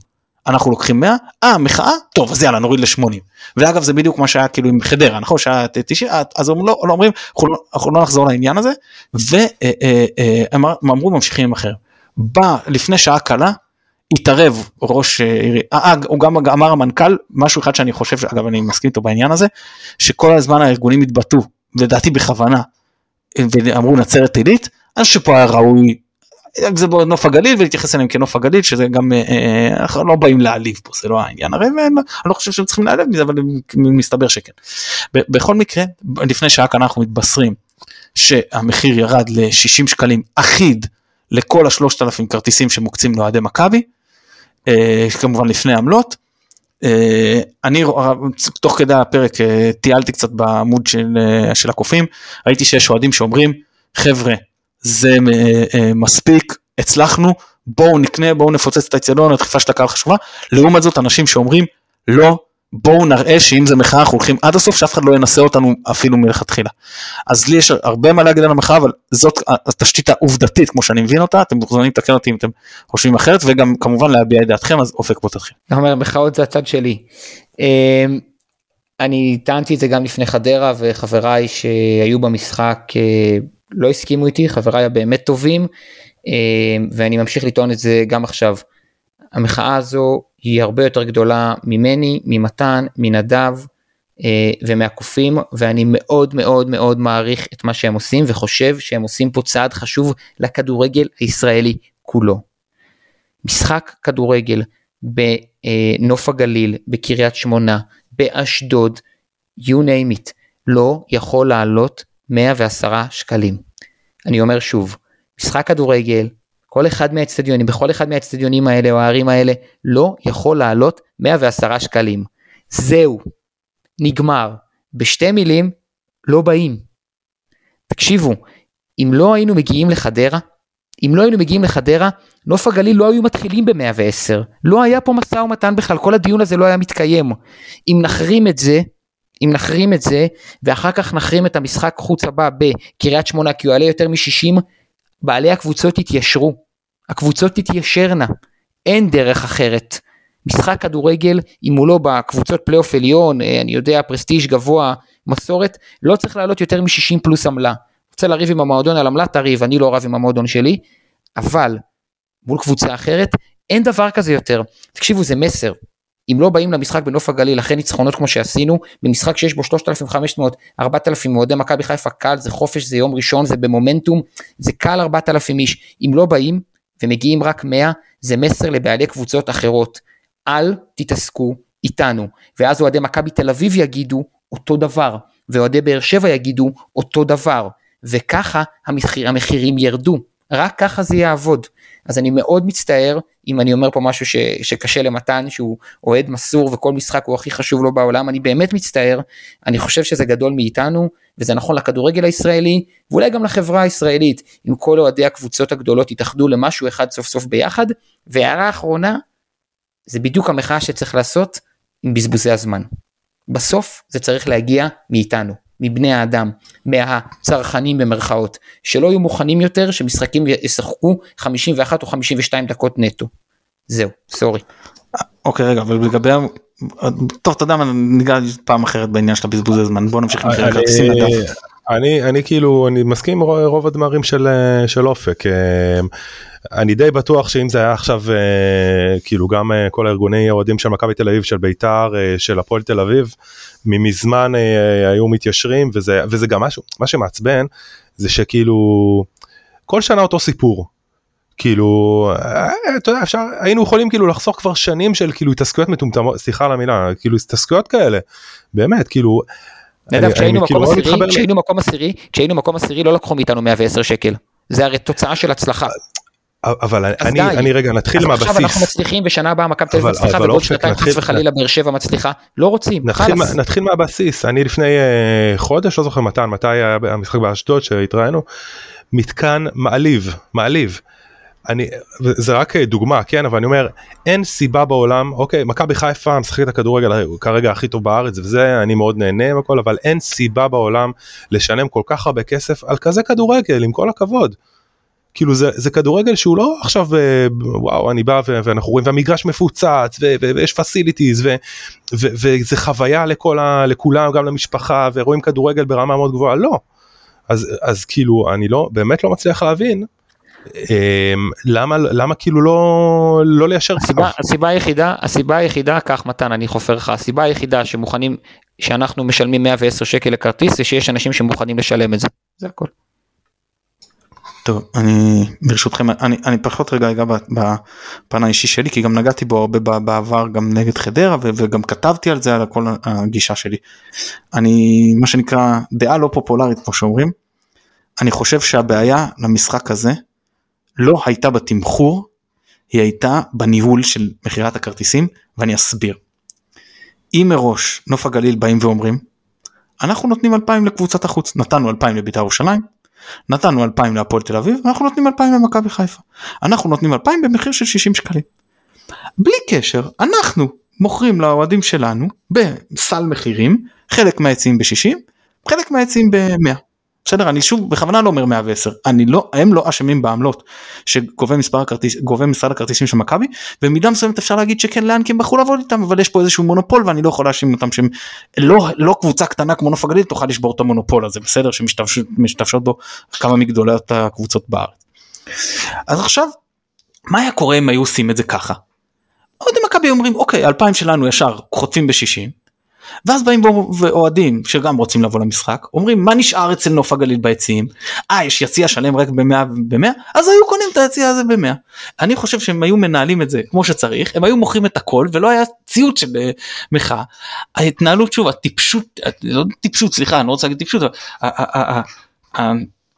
אנחנו לוקחים 100, אה מחאה, טוב אז יאללה נוריד ל-80. ואגב זה בדיוק מה שהיה כאילו עם חדרה, נכון? שהיה 90, אז הם לא, לא אומרים אנחנו לא, אנחנו לא נחזור לעניין הזה, והם אה, אה, אה, אמרו ממשיכים עם אחר. בא לפני שעה קלה, התערב ראש עירייה, הוא גם אמר המנכ"ל משהו אחד שאני חושב, אגב אני מסכים איתו בעניין הזה, שכל הזמן הארגונים התבטאו, לדעתי בכוונה, ואמרו נצרת עילית, אני חושב שפה היה ראוי זה בנוף הגליל ולהתייחס אליהם כנוף הגליל שזה גם אה, אה, לא באים להעליב פה זה לא העניין הרי אני לא חושב שהם צריכים להעליב מזה אבל מסתבר שכן. בכל מקרה לפני שעה כאן אנחנו מתבשרים שהמחיר ירד ל-60 שקלים אחיד לכל השלושת אלפים כרטיסים שמוקצים לאוהדי מכבי אה, כמובן לפני עמלות. אני תוך כדי הפרק טיילתי קצת בעמוד של, של הקופים ראיתי שיש אוהדים שאומרים חבר'ה זה אה, אה, מספיק, הצלחנו, בואו נקנה, בואו נפוצץ את האצטדיון, הדחיפה של הקהל חשובה. לעומת זאת אנשים שאומרים לא, בואו נראה שאם זה מחאה אנחנו הולכים עד הסוף, שאף אחד לא ינסה אותנו אפילו מלכתחילה. אז לי יש הרבה מה להגיד על המחאה, אבל זאת התשתית העובדתית כמו שאני מבין אותה, אתם מוזמנים לתקן אותי אם אתם חושבים אחרת, וגם כמובן להביע את דעתכם, אז אופק בוא תתחיל. אתה אומר מחאות זה הצד שלי. אמ, אני טענתי את זה גם לפני חדרה וחבריי שהיו במשחק אה, לא הסכימו איתי, חבריי הבאמת טובים, אה, ואני ממשיך לטעון את זה גם עכשיו. המחאה הזו היא הרבה יותר גדולה ממני, ממתן, מנדב אה, ומהקופים, ואני מאוד מאוד מאוד מעריך את מה שהם עושים, וחושב שהם עושים פה צעד חשוב לכדורגל הישראלי כולו. משחק כדורגל בנוף הגליל, בקריית שמונה, באשדוד, you name it, לא יכול לעלות 110 שקלים. אני אומר שוב, משחק כדורגל, כל אחד מהאצטדיונים, בכל אחד מהאצטדיונים האלה או הערים האלה, לא יכול לעלות 110 שקלים. זהו, נגמר. בשתי מילים, לא באים. תקשיבו, אם לא היינו מגיעים לחדרה, אם לא היינו מגיעים לחדרה, נוף הגליל לא היו מתחילים ב-110. לא היה פה משא ומתן בכלל, כל הדיון הזה לא היה מתקיים. אם נחרים את זה, אם נחרים את זה, ואחר כך נחרים את המשחק חוץ הבא בקריית שמונה, כי הוא יעלה יותר מ-60, בעלי הקבוצות יתיישרו. הקבוצות תתיישרנה. אין דרך אחרת. משחק כדורגל, אם הוא לא בקבוצות פלייאוף עליון, אה, אני יודע, פרסטיג' גבוה, מסורת, לא צריך לעלות יותר מ-60 פלוס עמלה. רוצה לריב עם המועדון על עמלה, תריב, אני לא רב עם המועדון שלי, אבל מול קבוצה אחרת, אין דבר כזה יותר. תקשיבו, זה מסר. אם לא באים למשחק בנוף הגליל אחרי ניצחונות כמו שעשינו, במשחק שיש בו 3,500, 4,000 אוהדי מכבי חיפה קל, זה חופש, זה יום ראשון, זה במומנטום, זה קל 4,000 איש. אם לא באים ומגיעים רק 100, זה מסר לבעלי קבוצות אחרות. אל תתעסקו איתנו. ואז אוהדי מכבי תל אביב יגידו אותו דבר, ואוהדי באר שבע יגידו אותו דבר. וככה המחיר, המחירים ירדו. רק ככה זה יעבוד. אז אני מאוד מצטער אם אני אומר פה משהו ש, שקשה למתן שהוא אוהד מסור וכל משחק הוא הכי חשוב לו בעולם. אני באמת מצטער. אני חושב שזה גדול מאיתנו וזה נכון לכדורגל הישראלי ואולי גם לחברה הישראלית אם כל אוהדי הקבוצות הגדולות יתאחדו למשהו אחד סוף סוף ביחד. והערה אחרונה זה בדיוק המחאה שצריך לעשות עם בזבוזי הזמן. בסוף זה צריך להגיע מאיתנו מבני האדם, מהצרכנים במרכאות, שלא יהיו מוכנים יותר שמשחקים ישחקו 51 או 52 דקות נטו. זהו, סורי. אוקיי רגע אבל לגבי טוב אתה יודע מה ניגע פעם אחרת בעניין של הבזבוז הזמן בוא נמשיך עם כרטיסים לדף. אני אני כאילו אני מסכים עם רוב הדמרים של של אופק אני די בטוח שאם זה היה עכשיו כאילו גם כל הארגוני אוהדים של מכבי תל אביב של בית"ר של הפועל תל אביב ממזמן היו מתיישרים וזה וזה גם משהו מה שמעצבן זה שכאילו כל שנה אותו סיפור כאילו אתה יודע אפשר היינו יכולים כאילו לחסוך כבר שנים של כאילו התעסקויות מטומטמות סליחה על המילה כאילו התעסקויות כאלה באמת כאילו. נדב, כשהיינו מקום כאילו עשירי, כשהיינו מקום עשירי, כשהיינו מקום עשירי לא לקחו מאיתנו 110 שקל. זה הרי תוצאה של הצלחה. אבל אני, אני רגע נתחיל מהבסיס. עכשיו אנחנו מצליחים בשנה הבאה מכבי תל אביב מצליחה ובעוד שנתיים חס וחלילה באר שבע מצליחה לא רוצים. נתחיל, נתחיל מהבסיס אני לפני uh, חודש לא זוכר מתי מתי היה המשחק באשדוד שהתראינו מתקן מעליב מעליב. אני זה רק דוגמה כן אבל אני אומר אין סיבה בעולם אוקיי מכבי חיפה משחקת הכדורגל כרגע הכי טוב בארץ וזה אני מאוד נהנה והכל אבל אין סיבה בעולם לשלם כל כך הרבה כסף על כזה כדורגל עם כל הכבוד. כאילו זה, זה כדורגל שהוא לא עכשיו וואו אני בא ואנחנו רואים והמגרש מפוצץ ויש פסיליטיז וזה חוויה לכל ה, לכולם גם למשפחה ורואים כדורגל ברמה מאוד גבוהה לא. אז, אז כאילו אני לא באמת לא מצליח להבין למה למה כאילו לא לא ליישר הסיבה, הסיבה היחידה הסיבה היחידה כך מתן אני חופר לך הסיבה היחידה שמוכנים שאנחנו משלמים 110 שקל לכרטיס זה שיש אנשים שמוכנים לשלם את זה זה הכל. טוב אני ברשותכם אני אני פחות רגע אגע בפן האישי שלי כי גם נגעתי בו הרבה בעבר גם נגד חדרה וגם כתבתי על זה על כל הגישה שלי. אני מה שנקרא דעה לא פופולרית כמו שאומרים. אני חושב שהבעיה למשחק הזה לא הייתה בתמחור, היא הייתה בניהול של מכירת הכרטיסים, ואני אסביר. אם מראש נוף הגליל באים ואומרים, אנחנו נותנים 2,000 לקבוצת החוץ, נתנו 2,000 לבית"ר ירושלים, נתנו 2,000 להפועל תל אביב, אנחנו נותנים 2,000 למכבי חיפה. אנחנו נותנים 2,000 במחיר של 60 שקלים. בלי קשר, אנחנו מוכרים לאוהדים שלנו בסל מחירים, חלק מהיציעים ב-60, חלק מהיציעים ב-100. בסדר אני שוב בכוונה לא אומר 110 אני לא הם לא אשמים בעמלות שגובה מספר הכרטיס גובה משרד הכרטיסים של מכבי במידה מסוימת אפשר להגיד שכן לאן כי הם בחרו לעבוד איתם אבל יש פה איזשהו מונופול ואני לא יכול להאשים אותם שהם לא לא קבוצה קטנה כמו נוף הגליל תוכל לשבור את המונופול הזה בסדר שמשתמשות בו כמה מגדולות הקבוצות בארץ. אז עכשיו מה היה קורה אם היו עושים את זה ככה. עוד מכבי אומרים אוקיי 2000 שלנו ישר חוטפים ב-60 ואז באים ואוהדים שגם רוצים לבוא למשחק אומרים מה נשאר אצל נוף הגליל ביציעים אה יש יציע שלם רק במאה במאה אז היו קונים את היציע הזה במאה. אני חושב שהם היו מנהלים את זה כמו שצריך הם היו מוכרים את הכל ולא היה ציוד של אה, מחאה. ההתנהלות שוב הטיפשות לא טיפשות סליחה אני לא רוצה להגיד טיפשות.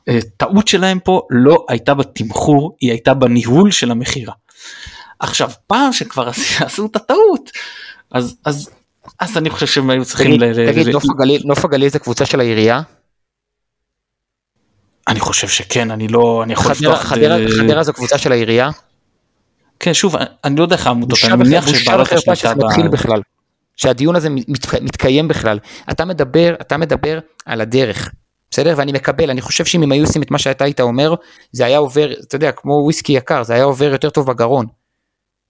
הטעות שלהם פה לא הייתה בתמחור היא הייתה בניהול של המכירה. עכשיו פעם שכבר עשו את הטעות אז אז אז אני חושב שהם היו צריכים... תגיד, נוף הגליל זה קבוצה של העירייה? אני חושב שכן, אני לא... אני יכול לפתוח... חדרה זו קבוצה של העירייה? כן, שוב, אני לא יודע איך העמותות, אני מניח שבעלות השליטה... מתחיל בכלל. שהדיון הזה מתקיים בכלל. אתה מדבר, אתה מדבר על הדרך, בסדר? ואני מקבל, אני חושב שאם הם היו עושים את מה שאתה היית אומר, זה היה עובר, אתה יודע, כמו וויסקי יקר, זה היה עובר יותר טוב בגרון.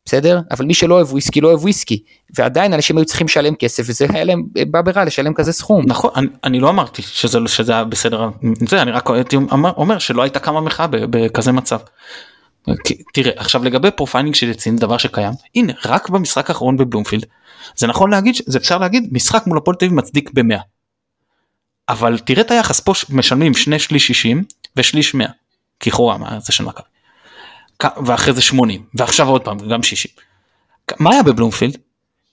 בסדר? אבל מי שלא אוהב וויסקי לא אוהב וויסקי, ועדיין אנשים היו צריכים לשלם כסף וזה היה להם בא ברע לשלם כזה סכום. נכון אני, אני לא אמרתי שזה שזה היה בסדר זה אני רק הייתי אומר, אומר שלא הייתה קמה מחאה בכזה מצב. תראה עכשיו לגבי profiling של יציע דבר שקיים הנה רק במשחק האחרון בבלומפילד זה נכון להגיד זה אפשר להגיד משחק מול הפועל מצדיק ב-100. אבל תראה את היחס פה משלמים שני שליש 60 ושליש 100 לכאורה מה זה של מכבי. ואחרי זה 80 ועכשיו עוד פעם גם 60. כ- מה היה בבלומפילד?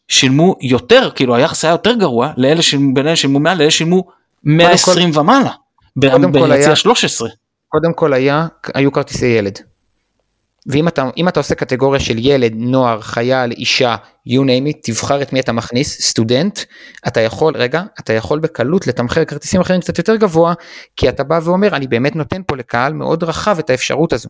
שילמו יותר כאילו היחס היה יותר גרוע לאלה שילמו בין אלה שילמו 100 לאלה שילמו 120 ומעלה. קודם כל ביציע היה- 13. קודם כל היה, היו כרטיסי ילד. ואם אתה, אם אתה עושה קטגוריה של ילד, נוער, חייל, אישה, you name it, תבחר את מי אתה מכניס, סטודנט, אתה יכול, רגע, אתה יכול בקלות לתמחר כרטיסים אחרים קצת יותר גבוה, כי אתה בא ואומר, אני באמת נותן פה לקהל מאוד רחב את האפשרות הזו.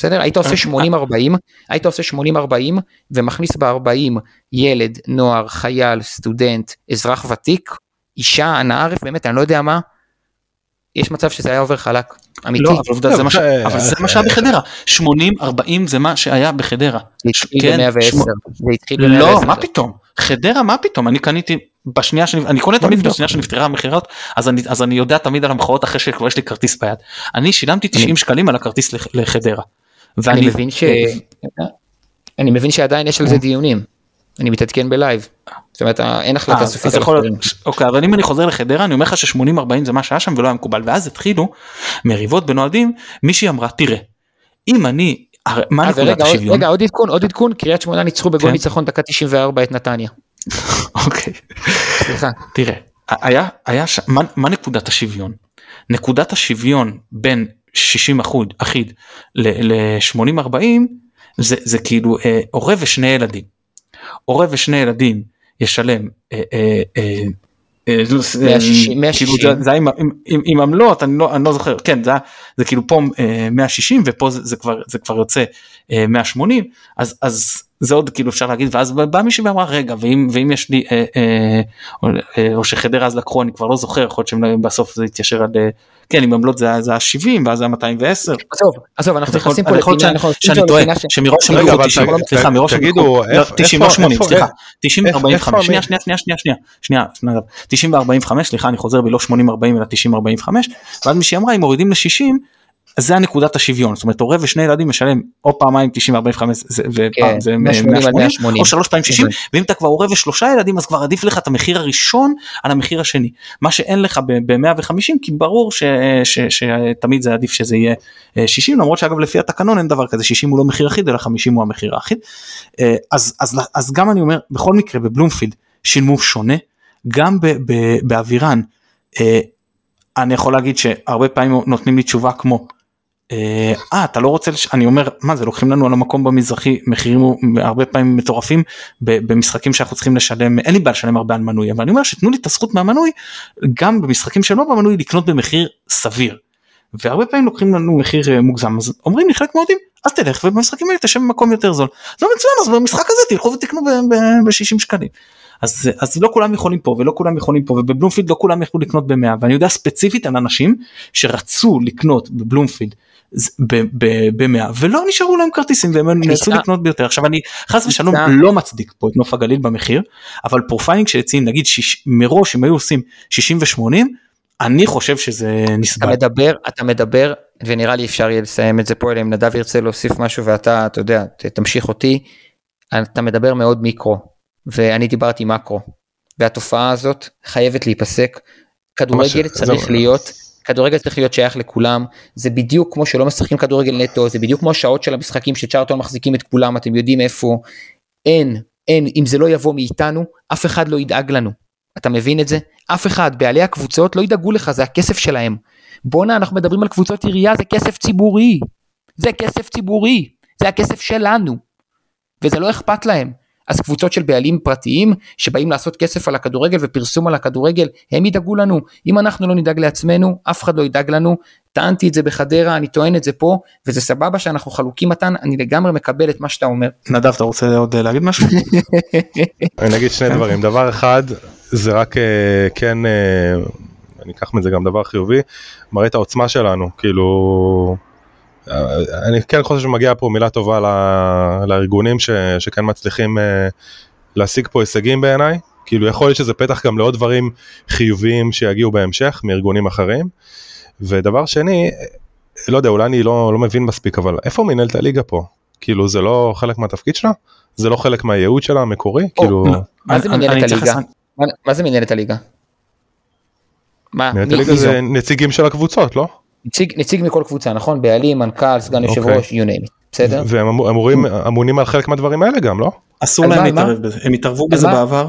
בסדר? היית עושה 80-40, היית עושה 80-40 ומכניס ב-40 ילד, נוער, חייל, סטודנט, אזרח ותיק, אישה, הנערף, באמת, אני לא יודע מה, יש מצב שזה היה עובר חלק, אמיתי. לא, אבל עובדה, לא, זה מה אה, אבל זה אה, שהיה בחדרה 80 40 זה מה שהיה בחדרה. זה התחיל כן, ב-110, שמו- זה התחיל ב-110. לא מה פתאום חדרה מה פתאום אני קניתי בשנייה שאני אני קונה תמיד. בשנייה שנפתרה המכירות אז אני אז אני יודע תמיד על המכירות אחרי שכבר יש לי כרטיס ביד אני שילמתי 90 שקלים על הכרטיס לח- לחדרה. אני ואני מבין ש... אני מבין שעדיין יש על אה. זה דיונים. אני מתעדכן בלייב. זאת אומרת, אין החלטה אה, סופית אז על החברים. אוקיי, אבל אם אני חוזר לחדרה אני אומר לך ש-80-40 זה מה שהיה שם ולא היה מקובל ואז התחילו מריבות בין אוהדים מישהי אמרה תראה אם אני מה אה, נקודת השוויון רגע, עוד עדכון, עוד עדכון, קריית שמונה ניצחו בגול כן. ניצחון דקה 94 את נתניה. אוקיי סליחה. תראה היה היה מה נקודת השוויון נקודת השוויון בין 60 אחוד אחיד ל-80 40 זה זה כאילו אה, הורה ושני ילדים. הורה ושני ילדים ישלם אה, אה, אה, אה, לא, אה, 160, 160. כאילו זה- זה היה עם- עם- עם- עם עמלות אני לא אני לא זוכר כן זה זה כאילו פה אה, 160 ופה זה זה כבר זה כבר יוצא אה, 180 אז אז זה עוד כאילו אפשר להגיד ואז בא מישהי ואמרה רגע ואם ואם יש לי אה, אה, או, אה, או שחדרה אז לקחו אני כבר לא זוכר יכול להיות שבסוף זה התיישר עד אה, כן עם עמלות זה היה זה היה 70 ואז היה 210 עזוב, עזוב, אנחנו נכנסים פה לפינה, שאני- פה טועה שמראש הם לקחו אבל 90 ת- סליחה מראש הם לקחו- לא, איפה- 90 לא איפה- 80 איפה- סליחה. 90 איפה- ו-45 איפה שנייה המ- שנייה שנייה שנייה שנייה שנייה שנייה. 90 ו-45 סליחה אני חוזר בי לא 80 40 אלא 90 45 ואז מישהי אמרה אם מורידים ל-60 אז זה הנקודת השוויון. זאת אומרת הורה ושני ילדים משלם או פעמיים 90 45 זה- ופעם כן, זה 180 על 180 180. או שלוש פעמים 60 אוקיי. ואם אתה כבר הורה ושלושה ילדים אז כבר עדיף לך את המחיר הראשון על המחיר השני. מה שאין לך ב-150 כי ברור שתמיד זה עדיף שזה יהיה אה, 60 למרות שאגב לפי התקנון אין דבר כזה. 60 הוא לא מחיר אחיד אלא 50 הוא המחיר האחיד. אה, אז אז אז גם אני אומר בכל מקרה בבלומפילד שילמו שונה. גם ב- ב- באבירן אה, אני יכול להגיד שהרבה פעמים נותנים לי תשובה כמו אה אה, אתה לא רוצה לש... אני אומר מה זה לוקחים לנו על המקום במזרחי מחירים הרבה פעמים מטורפים במשחקים שאנחנו צריכים לשלם אין לי בעיה לשלם הרבה על מנוי אבל אני אומר שתנו לי את הזכות מהמנוי גם במשחקים שלא במנוי לקנות במחיר סביר. והרבה פעמים לוקחים לנו מחיר אה, מוגזם אז אומרים לי חלק מהעובדים אז תלך ובמשחקים האלה תשב במקום יותר זול. זה לא מצוין אז במשחק הזה תלכו ותקנו ב-60 שקלים. אז, אז לא כולם יכולים פה ולא כולם יכולים פה ובבלומפילד לא כולם יכלו לקנות ב-100 ואני יודע ספציפית על אנשים שרצו לקנות בבלומפילד ב-100 ולא נשארו להם כרטיסים והם נאלצו לקנות ביותר עכשיו אני חס ושלום. לא מצדיק פה את נוף הגליל במחיר אבל profiling שיציעים נגיד שיש, מראש אם היו עושים 60 ו-80 אני חושב שזה היה נסבל. מדבר, אתה מדבר, ונראה לי אפשר יהיה לסיים את זה פה, אלא אם נדב ירצה להוסיף משהו ואתה, אתה יודע, תמשיך אותי. אתה מדבר מאוד מיקרו, ואני דיברתי מקרו, והתופעה הזאת חייבת להיפסק. כדורגל צריך זהו. להיות, כדורגל צריך להיות שייך לכולם, זה בדיוק כמו שלא משחקים כדורגל נטו, זה בדיוק כמו השעות של המשחקים שצ'ארטון מחזיקים את כולם, אתם יודעים איפה, אין, אין, אם זה לא יבוא מאיתנו, אף אחד לא ידאג לנו. אתה מבין את זה? אף אחד, בעלי הקבוצות לא ידאגו לך, זה הכסף שלהם. בואנה, אנחנו מדברים על קבוצות עירייה, זה כסף ציבורי. זה כסף ציבורי, זה הכסף שלנו. וזה לא אכפת להם. אז קבוצות של בעלים פרטיים שבאים לעשות כסף על הכדורגל ופרסום על הכדורגל, הם ידאגו לנו. אם אנחנו לא נדאג לעצמנו, אף אחד לא ידאג לנו. טענתי את זה בחדרה, אני טוען את זה פה, וזה סבבה שאנחנו חלוקים מתן, אני לגמרי מקבל את מה שאתה אומר. נדב אתה רוצה עוד אה, להגיד משהו? אני אגיד שני דברים דבר אחד זה רק אה, כן אה, אני אקח מזה גם דבר חיובי מראה את העוצמה שלנו כאילו אני כן חושב שמגיעה פה מילה טובה ל- לארגונים ש, שכן מצליחים אה, להשיג פה הישגים בעיניי. כאילו יכול להיות שזה פתח גם לעוד דברים חיוביים שיגיעו בהמשך מארגונים אחרים. ודבר שני, לא יודע, אולי אני לא, לא מבין מספיק, אבל איפה מנהלת הליגה פה? כאילו זה לא חלק מהתפקיד שלה? זה לא חלק מהייעוד שלה המקורי? או, כאילו... לא. מה זה אני- אני מנהלת הליגה? מה- מה זה מנהלת הליגה? מה, מנהלת מי- הליגה? זה נציגים של הקבוצות, לא? נציג, נציג מכל קבוצה, נכון? בעלים, מנכ"ל, סגן יושב אוקיי. ראש, you name it, בסדר? והם אמור- אמורים, אמונים על חלק מהדברים האלה גם, לא? אסור להם? להתערב בזה הם התערבו בזה מה? בעבר.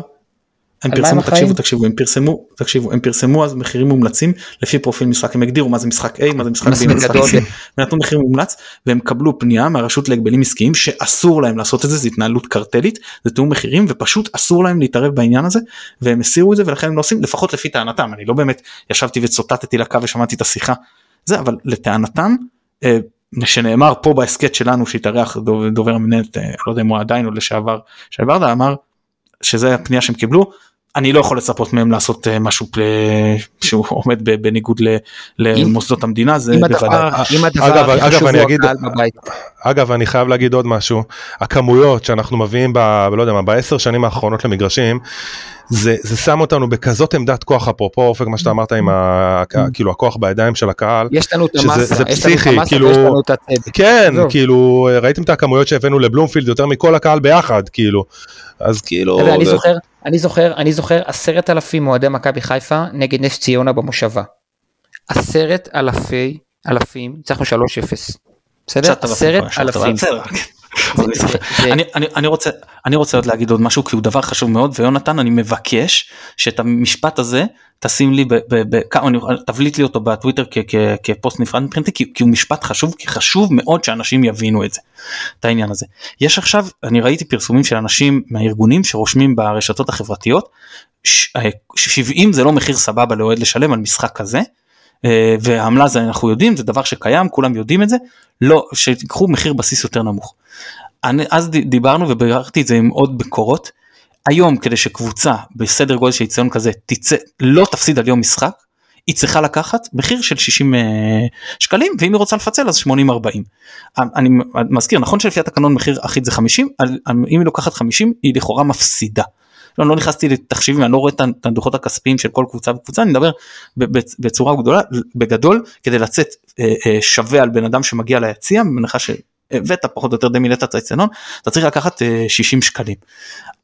הם פרסמו? תקשיבו תקשיבו הם פרסמו תקשיבו הם פרסמו אז מחירים מומלצים לפי פרופיל משחק הם הגדירו מה זה משחק A מה זה משחק B מה זה משחק גדול. C ונתנו מחיר מומלץ והם קבלו פנייה מהרשות להגבלים עסקיים שאסור להם לעשות את זה זה התנהלות קרטלית זה תיאום מחירים ופשוט אסור להם להתערב בעניין הזה והם הסירו את זה ולכן הם לא עושים לפחות לפי טענתם אני לא באמת ישבתי וצוטטתי לקו ושמעתי את השיחה זה אבל לטענתם. אה, שנאמר פה בהסכת שלנו שהתארח דוב- דובר המנהלת אה, לא יודע אם הוא עדיין או לשעבר שי ברדה אמר שזה הפנייה שהם קיבלו אני לא יכול לצפות מהם לעשות אה, משהו פ- שהוא עומד בניגוד ל- למוסדות המדינה זה אם בוודאי. הדבר אם הדבר אגב, הכי אגב, חשוב אני הוא אגיד- הקהל בבית. אגב, אני חייב להגיד עוד משהו, הכמויות שאנחנו מביאים ב... לא יודע מה, בעשר שנים האחרונות למגרשים, זה, זה שם אותנו בכזאת עמדת כוח, אפרופו אופק, מה שאתה אמרת עם ה... כאילו הכוח בידיים של הקהל. יש לנו את המסה, זה יש לנו את פסיכי, המסה כאילו- ויש לנו את הצדק. כן, עזוב. כאילו, ראיתם את הכמויות שהבאנו לבלומפילד יותר מכל הקהל ביחד, כאילו. אז כאילו... יודע, אני זה- זוכר, אני זוכר, אני זוכר עשרת אלפים אוהדי מכבי חיפה נגד נס ציונה במושבה. עשרת אלפי אלפים, ניצחנו 3-0. בסדר? עשרת אלפים. אני רוצה אני רוצה עוד להגיד עוד משהו כי הוא דבר חשוב מאוד ויונתן אני מבקש שאת המשפט הזה תשים לי ב- ב- ב- כמה- אני- תבליט לי אותו בטוויטר כ- כ- כפוסט נפרד מבחינתי כי כי הוא משפט חשוב כי חשוב מאוד שאנשים יבינו את זה את העניין הזה יש עכשיו אני ראיתי פרסומים של אנשים מהארגונים שרושמים ברשתות החברתיות ש- אה, 70 זה לא מחיר סבבה לאוהד לשלם על משחק כזה. אה, והעמלה זה אנחנו יודעים זה דבר שקיים כולם יודעים את זה לא שתיקחו מחיר בסיס יותר נמוך. אני, אז דיברנו וביררתי את זה עם עוד ביקורות. היום כדי שקבוצה בסדר גודל של יציון כזה תצא לא תפסיד על יום משחק היא צריכה לקחת מחיר של 60 אה, שקלים ואם היא רוצה לפצל אז 80 40. אני מזכיר נכון שלפי התקנון מחיר אחיד זה 50 על- אם היא לוקחת 50 היא לכאורה מפסידה. לא, לא נכנסתי לתחשיבים אני לא רואה את הדוחות הכספיים של כל קבוצה וקבוצה אני מדבר בצורה גדולה בגדול כדי לצאת אה, אה, שווה על בן אדם שמגיע ליציע בהנחה שהבאת פחות או יותר די מילאת את האצטדיון אתה צריך לקחת אה, 60 שקלים.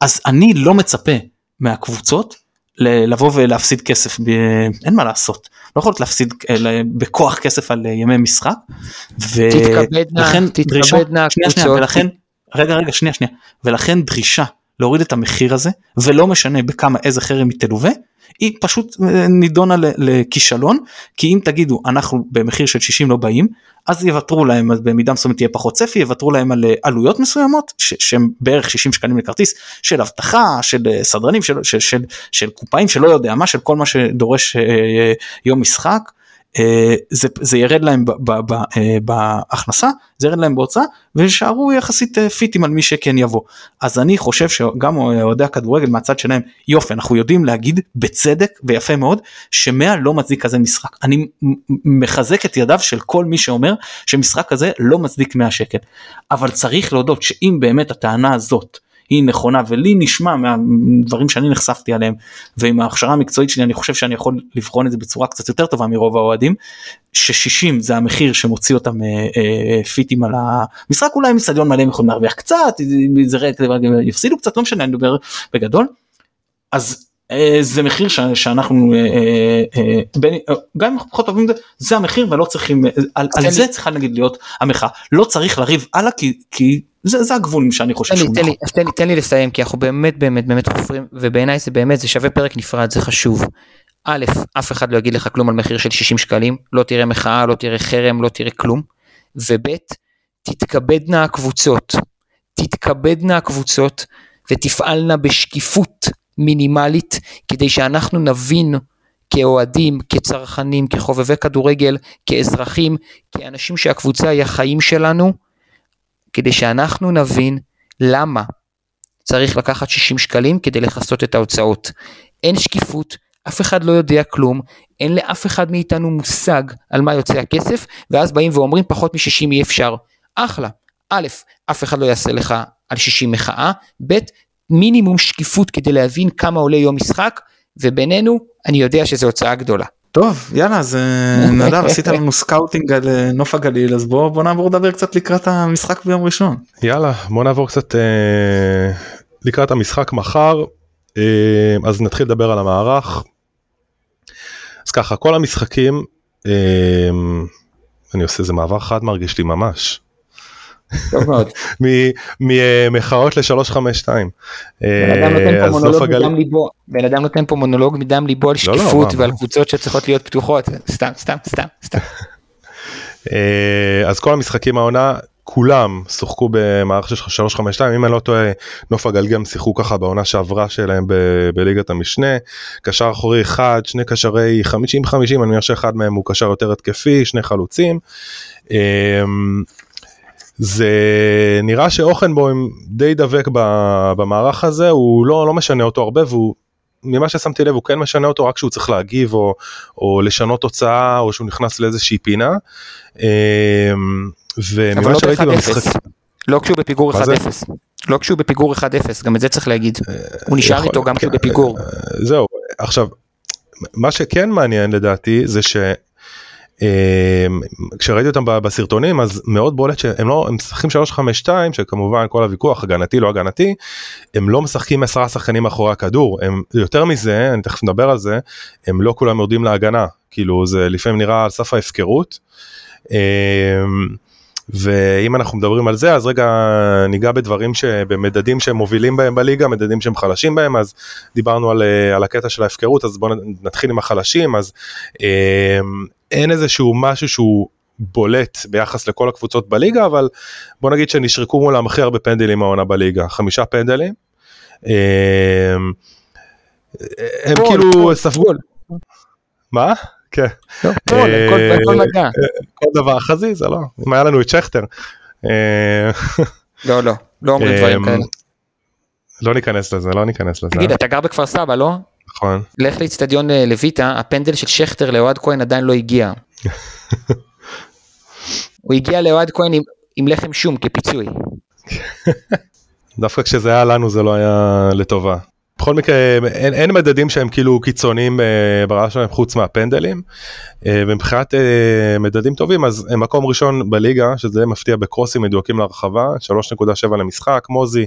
אז אני לא מצפה מהקבוצות לבוא ולהפסיד כסף ב... אין מה לעשות לא יכולת להפסיד אה, ל- בכוח כסף על אה, ימי משחק. ו- תתכבדנה, לכן דרישה- תתכבדנה שנייה, שנייה, הקבוצות. ולכן רגע רגע שנייה שנייה ולכן דרישה להוריד את המחיר הזה ולא משנה בכמה איזה חרם היא תלווה היא פשוט אה, נידונה לכישלון כי אם תגידו אנחנו במחיר של 60 לא באים אז יוותרו להם אז במידה מסוימת תהיה פחות צפי יוותרו להם על אה, עלויות מסוימות שהם בערך 60 שקלים לכרטיס של אבטחה של אה, סדרנים של, של, של, של קופאים שלא יודע מה של כל מה שדורש אה, יום משחק. אה, זה, זה ירד להם ב, ב, ב, אה, בהכנסה זה ירד להם בהוצאה ויישארו יחסית אה, פיטים על מי שכן יבוא. אז אני חושב שגם אוהדי הכדורגל מהצד שלהם יופי אנחנו יודעים להגיד בצדק ויפה מאוד שמאה לא מצדיק כזה משחק. אני מחזק את ידיו של כל מי שאומר שמשחק כזה לא מצדיק 100 שקל. אבל צריך להודות שאם באמת הטענה הזאת היא נכונה ולי נשמע מהדברים שאני נחשפתי עליהם ועם ההכשרה המקצועית שלי אני חושב שאני יכול לבחון את זה בצורה קצת יותר טובה מרוב האוהדים ש-60 זה המחיר שמוציא אותם אה, אה, פיטים על המשחק אולי עם אצטדיון מלא הם יכולים להרוויח קצת יפסידו קצת לא משנה אני מדבר בגדול. אז זה מחיר ש- שאנחנו אה, אה, אה, בין, אה, גם אם אנחנו פחות אוהבים את זה זה המחיר ולא צריכים אה, על, על זה צריכה נגיד להיות המחאה לא צריך לריב הלאה כי כי זה, זה הגבולים שאני חושב תן לי, תן נכון. לי, אז תן לי, תן לי לסיים כי אנחנו באמת באמת באמת חופרים ובעיניי זה באמת זה שווה פרק נפרד זה חשוב. א', אף אחד לא יגיד לך כלום על מחיר של 60 שקלים, לא תראה מחאה, לא תראה חרם, לא תראה כלום. וב', תתכבדנה הקבוצות, תתכבדנה הקבוצות ותפעלנה בשקיפות מינימלית כדי שאנחנו נבין כאוהדים, כצרכנים, כחובבי כדורגל, כאזרחים, כאנשים שהקבוצה היא החיים שלנו, כדי שאנחנו נבין למה צריך לקחת 60 שקלים כדי לכסות את ההוצאות. אין שקיפות, אף אחד לא יודע כלום, אין לאף אחד מאיתנו מושג על מה יוצא הכסף, ואז באים ואומרים פחות מ-60 אי אפשר. אחלה. א', אף אחד לא יעשה לך על 60 מחאה, ב', מינימום שקיפות כדי להבין כמה עולה יום משחק, ובינינו, אני יודע שזו הוצאה גדולה. טוב יאללה אז אה, נדב עשית לנו scouting על אה, נוף הגליל אז בוא בוא נעבור לדבר קצת לקראת המשחק ביום ראשון. יאללה בוא נעבור קצת אה, לקראת המשחק מחר אה, אז נתחיל לדבר על המערך. אז ככה כל המשחקים אה, אני עושה איזה מעבר חד מרגיש לי ממש. טוב מאוד. ממחאות ל-352. בן אדם נותן פה מונולוג מדם ליבו על לא, לא, שקיפות ועל קבוצות שצריכות להיות פתוחות, סתם, סתם, סתם, סתם. אה, אז כל המשחקים העונה, כולם שוחקו במערכת של 352, אם אני לא טועה, נוף הגל גם שיחקו ככה בעונה שעברה שלהם ב- בליגת המשנה. קשר אחורי אחד, שני קשרי 50-50, אני מניח שאחד מהם הוא קשר יותר התקפי, שני חלוצים. אה, זה נראה שאוכנבוים די דבק במערך הזה, הוא לא, לא משנה אותו הרבה והוא, ממה ששמתי לב הוא כן משנה אותו רק כשהוא צריך להגיב או, או לשנות תוצאה או שהוא נכנס לאיזושהי פינה. וממה לא שראיתי במשחק... לא כשהוא בפיגור 1-0. לא כשהוא בפיגור 1-0, גם את זה צריך להגיד. הוא נשאר איתו גם כשהוא בפיגור. זהו, עכשיו, מה שכן מעניין לדעתי זה ש... כשראיתי אותם בסרטונים אז מאוד בולט שהם לא הם משחקים 352 שכמובן כל הוויכוח הגנתי לא הגנתי הם לא משחקים עשרה שחקנים מאחורי הכדור הם יותר מזה אני תכף נדבר על זה הם לא כולם יורדים להגנה כאילו זה לפעמים נראה על סף ההפקרות. ואם אנחנו מדברים על זה אז רגע ניגע בדברים שבמדדים שהם מובילים בהם בליגה מדדים שהם חלשים בהם אז דיברנו על, על הקטע של ההפקרות אז בואו נתחיל עם החלשים אז אין איזשהו משהו שהוא בולט ביחס לכל הקבוצות בליגה אבל בוא נגיד שנשרקו מולם הכי הרבה פנדלים העונה בליגה חמישה פנדלים. הם, הם כאילו ספגו. מה? כן. לא, כל מגע. כל דבר חזיזה לא אם היה לנו את שכטר. לא לא לא אומרים דברים כאלה. לא ניכנס לזה לא ניכנס לזה. תגיד אתה גר בכפר סבא לא? נכון. לך לאצטדיון לויטה הפנדל של שכטר לאוהד כהן עדיין לא הגיע. הוא הגיע לאוהד כהן עם, עם לחם שום כפיצוי. דווקא כשזה היה לנו זה לא היה לטובה. בכל מקרה אין, אין מדדים שהם כאילו קיצוניים אה, ברמה שלהם חוץ מהפנדלים אה, ומבחינת אה, מדדים טובים אז הם מקום ראשון בליגה שזה מפתיע בקרוסים מדויקים להרחבה 3.7 למשחק מוזי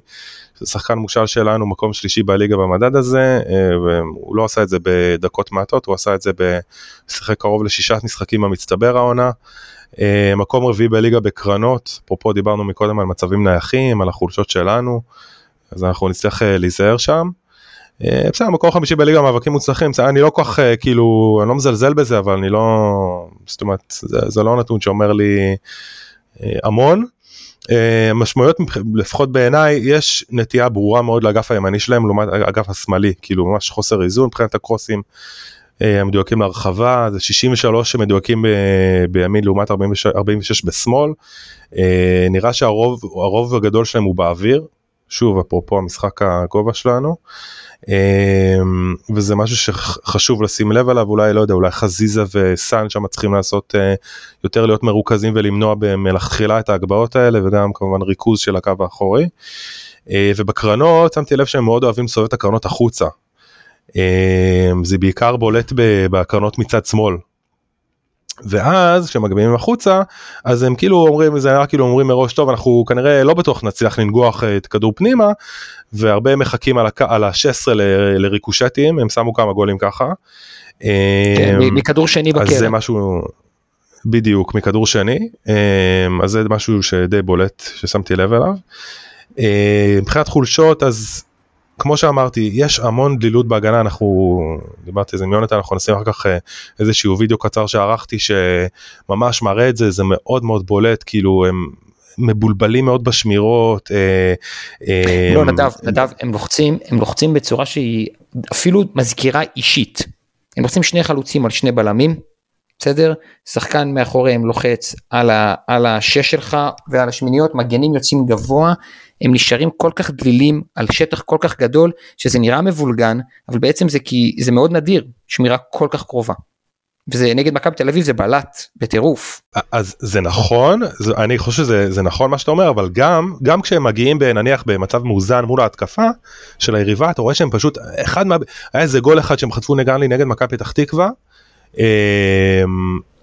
שחקן מושל שלנו מקום שלישי בליגה במדד הזה והוא לא עשה את זה בדקות מעטות הוא עשה את זה בשיחק קרוב לשישת משחקים המצטבר העונה. מקום רביעי בליגה בקרנות אפרופו דיברנו מקודם על מצבים נייחים על החולשות שלנו אז אנחנו נצטרך להיזהר שם. אה, בסדר, מקום חמישי בליגה מאבקים מוצלחים, אני לא כל כך כאילו, אני לא מזלזל בזה, אבל אני לא, זאת אומרת, זה, זה לא נתון שאומר לי אה, המון. אה, משמעויות לפחות בעיניי יש נטייה ברורה מאוד לאגף הימני שלהם לעומת האגף השמאלי כאילו ממש חוסר איזון מבחינת הקרוסים המדויקים להרחבה זה 63 שמדויקים בימין לעומת 46, 46 בשמאל נראה שהרוב הגדול שלהם הוא באוויר שוב אפרופו המשחק הגובה שלנו. אמ, וזה משהו שחשוב לשים לב עליו אולי לא יודע אולי חזיזה וסאן שם צריכים לעשות אה, יותר להיות מרוכזים ולמנוע מלכתחילה את ההגבהות האלה וגם כמובן ריכוז של הקו האחורי. אה, ובקרנות שמתי לב שהם מאוד אוהבים לסובב את הקרנות החוצה. אמ, זה בעיקר בולט בקרנות מצד שמאל ואז כשמגביהים החוצה אז הם כאילו אומרים זה היה כאילו אומרים מראש טוב אנחנו כנראה לא בטוח נצליח לנגוח את כדור פנימה והרבה מחכים על, הק... על ה-16 ל... לריקושטים הם שמו כמה גולים ככה. כן, אמ, מכדור שני בקרן. אז זה משהו בדיוק מכדור שני אמ, אז זה משהו שדי בולט ששמתי לב אליו. אמ, מבחינת חולשות אז כמו שאמרתי, יש המון דלילות בהגנה, אנחנו, דיברתי על זה עם יונתן, אנחנו נשים אחר כך אה, איזשהו וידאו קצר שערכתי שממש מראה את זה, זה מאוד מאוד בולט, כאילו הם מבולבלים מאוד בשמירות. אה, אה, לא, נדב, נדב, הם לוחצים, הם לוחצים בצורה שהיא אפילו מזכירה אישית. הם לוחצים שני חלוצים על שני בלמים, בסדר? שחקן מאחוריהם לוחץ על, ה, על השש שלך ועל השמיניות, מגנים יוצאים גבוה, הם נשארים כל כך דלילים על שטח כל כך גדול, שזה נראה מבולגן, אבל בעצם זה כי זה מאוד נדיר, שמירה כל כך קרובה. וזה נגד מכבי תל אביב זה בלט בטירוף. אז זה נכון, זה, אני חושב שזה נכון מה שאתה אומר, אבל גם, גם כשהם מגיעים נניח במצב מאוזן מול ההתקפה של היריבה, אתה רואה שהם פשוט, אחד מה... היה איזה גול אחד שהם חטפו נגד לי נגד מכבי פתח תקווה. אה,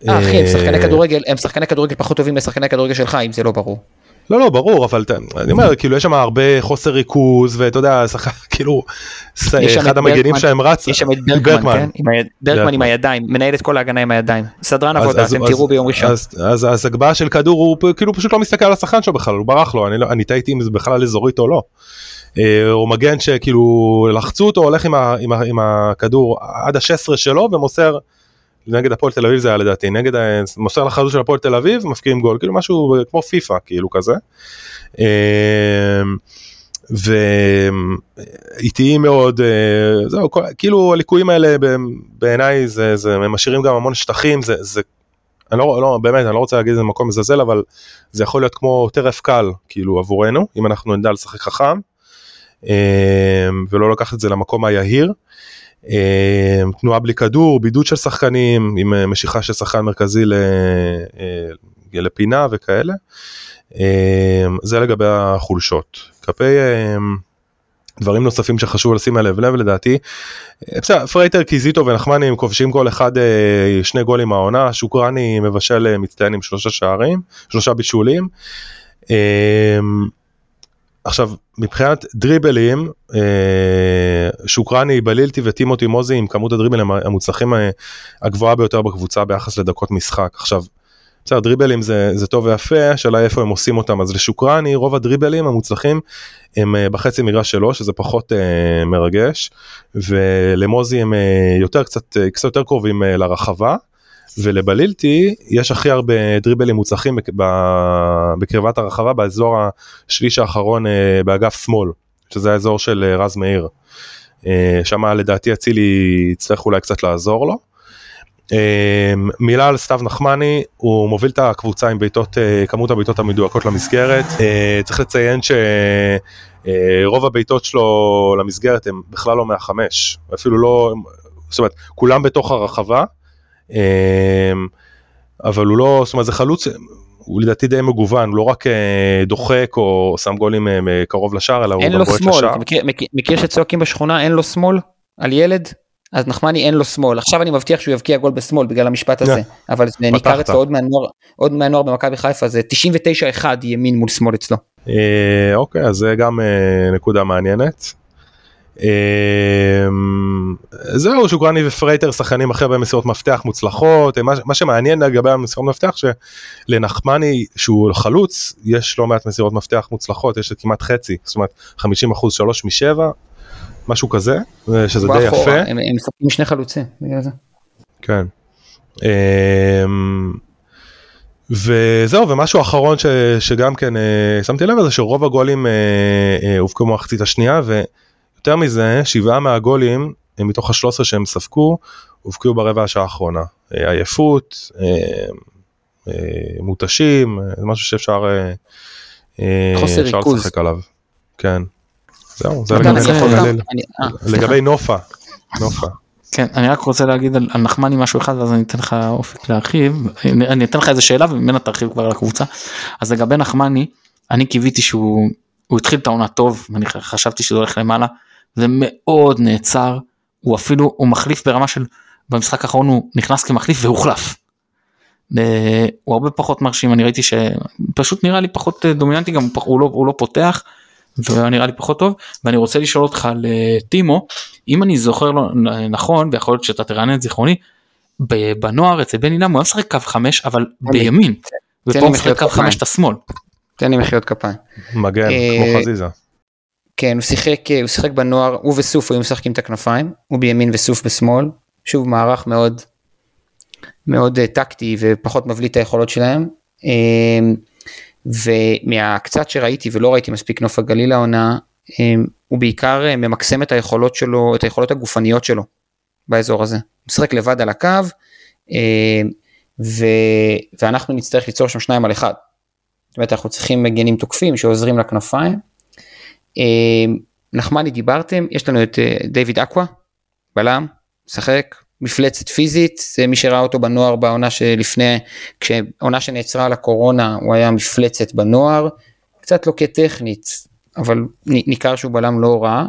אחי, הם שחקני כדורגל, הם שחקני כדורגל פחות טובים לשחקני כדורגל שלך, אם זה לא ברור. לא לא ברור אבל אני אומר כאילו יש שם הרבה חוסר ריכוז ואתה יודע כאילו אחד המגנים שלהם רץ יש שם את ברגמן, כן? עם הידיים מנהל את כל ההגנה עם הידיים סדרן עבודה אתם תראו ביום ראשון. אז, הגבהה של כדור הוא כאילו פשוט לא מסתכל על השחקן שלו בכלל הוא ברח לו אני, לא, אני טעיתי אם זה בכלל אזורית או לא. אה, הוא מגן שכאילו לחצו אותו הולך עם הכדור עד ה-16 שלו ומוסר נגד הפועל תל אביב זה היה לדעתי, נגד, מוסר לחזות של הפועל תל אביב, מפקיעים גול, כאילו משהו כמו פיפא, כאילו כזה. אמ, ואיטיים מאוד, אה, זהו, כאילו הליקויים האלה בעיניי זה, זה, הם משאירים גם המון שטחים, זה, זה, אני לא, לא, באמת, אני לא רוצה להגיד איזה מקום מזלזל, אבל זה יכול להיות כמו טרף קל, כאילו עבורנו, אם אנחנו נדע לשחק חכם, אמ, ולא לקחת את זה למקום היהיר. אה, תנועה בלי כדור, בידוד של שחקנים, עם אה, משיכה של שחקן מרכזי אה, לפינה וכאלה. זה לגבי החולשות. כלפי דברים נוספים שחשוב לשים עליהם לב לדעתי, בסדר, פרייטר, קיזיטו ונחמני הם כובשים כל אחד שני גולים העונה, שוקרני מבשל מצטיין עם שלושה שערים, שלושה בישולים. עכשיו מבחינת דריבלים אה, שוקרני בלילתי וטימותי מוזי עם כמות הדריבלים המוצלחים אה, הגבוהה ביותר בקבוצה ביחס לדקות משחק עכשיו. בסדר דריבלים זה, זה טוב ויפה השאלה איפה הם עושים אותם אז לשוקרני רוב הדריבלים המוצלחים הם אה, בחצי מגרש שלו שזה פחות מרגש ולמוזי הם יותר קצת קצת יותר קרובים לרחבה ולבלילטי יש הכי הרבה דריבלים מוצלחים בקרבת הרחבה באזור השליש האחרון אה, באגף שמאל, שזה האזור של אה, רז מאיר. אה, שם לדעתי אצילי יצטרך אולי קצת לעזור לו. מילה על סתיו נחמני, הוא מוביל את הקבוצה עם בעיטות, כמות הבעיטות המדויקות למסגרת. צריך לציין שרוב הבעיטות שלו למסגרת הם בכלל לא מהחמש, אפילו לא, זאת אומרת, כולם בתוך הרחבה. אמ, אבל הוא לא, זאת אומרת זה חלוץ, הוא לדעתי די מגוון, הוא לא רק אה, דוחק או שם גולים אה, קרוב לשער, אלא הוא גם בועט לשער. אין לו שמאל, מכיר, מכיר שצועקים בשכונה אין לו שמאל על ילד? אז נחמני אין לו שמאל, עכשיו אני מבטיח שהוא יבקיע גול בשמאל בגלל המשפט הזה, אבל זה ניכר אצלו עוד מהנוער, עוד מהנוער במכבי חיפה, זה 99-1 ימין מול שמאל אצלו. אה, אוקיי, אז זה גם נקודה מעניינת. אמ, זהו שוקרני ופרייטר שחקנים אחרי הרבה מסירות מפתח מוצלחות מה, מה שמעניין לגבי המסירות מפתח שלנחמני שהוא חלוץ יש לא מעט מסירות מפתח מוצלחות יש כמעט חצי זאת אומרת 50 אחוז 3 מ-7 משהו כזה שזה די יפה. הם משחקים שני חלוצים בגלל זה. כן. אמ, וזהו ומשהו אחרון ש, שגם כן אה, שמתי לב לזה שרוב הגולים אה, אה, הובקעו במחצית השנייה. ו... יותר מזה, שבעה מהגולים מתוך השלוש עשרה שהם ספגו, הובקעו ברבע השעה האחרונה. אה, עייפות, אה, אה, מותשים, זה משהו שאפשר לשחק עליו. כן. זהו, זה לגבי נוף הגליל. לגבי נופה. נופה. כן, אני רק רוצה להגיד על, על נחמני משהו אחד ואז אני אתן לך אופק להרחיב, אני, אני אתן לך איזה שאלה וממנה תרחיב כבר על הקבוצה. אז לגבי נחמני, אני קיוויתי שהוא התחיל את העונה טוב, ואני חשבתי שזה הולך למעלה, זה מאוד נעצר, הוא אפילו, הוא מחליף ברמה של, במשחק האחרון הוא נכנס כמחליף והוחלף. הוא הרבה פחות מרשים, אני ראיתי שפשוט נראה לי פחות אה, דומיננטי, גם הוא לא, הוא לא פותח, ונראה לי פחות טוב, ואני רוצה לשאול אותך לטימו, אם אני זוכר לא נכון, ויכול להיות שאתה תרענן את זיכרוני, בנוער אצל בן אילם הוא היה משחק קו 5 אבל בימין, ופה הוא משחק קו 5 את השמאל. תן לי מחיאות כפיים. מגן, כמו אה, חזיזה. כן, הוא שיחק, הוא שיחק בנוער, הוא וסוף היו משחקים את הכנפיים, הוא בימין וסוף בשמאל. שוב, מערך מאוד, מאוד uh, טקטי ופחות מבליט את היכולות שלהם. Um, ומהקצת שראיתי ולא ראיתי מספיק נוף הגליל העונה, um, הוא בעיקר uh, ממקסם את היכולות שלו, את היכולות הגופניות שלו באזור הזה. הוא משחק לבד על הקו, uh, ו... ואנחנו נצטרך ליצור שם שניים על אחד. זאת אומרת אנחנו צריכים מגנים תוקפים שעוזרים לכנפיים. אה, נחמני דיברתם, יש לנו את אה, דיוויד אקווה, בלם, משחק, מפלצת פיזית, זה מי שראה אותו בנוער בעונה שלפני, כשעונה שנעצרה על הקורונה הוא היה מפלצת בנוער, קצת לוקה טכנית, אבל ניכר שהוא בלם לא רע.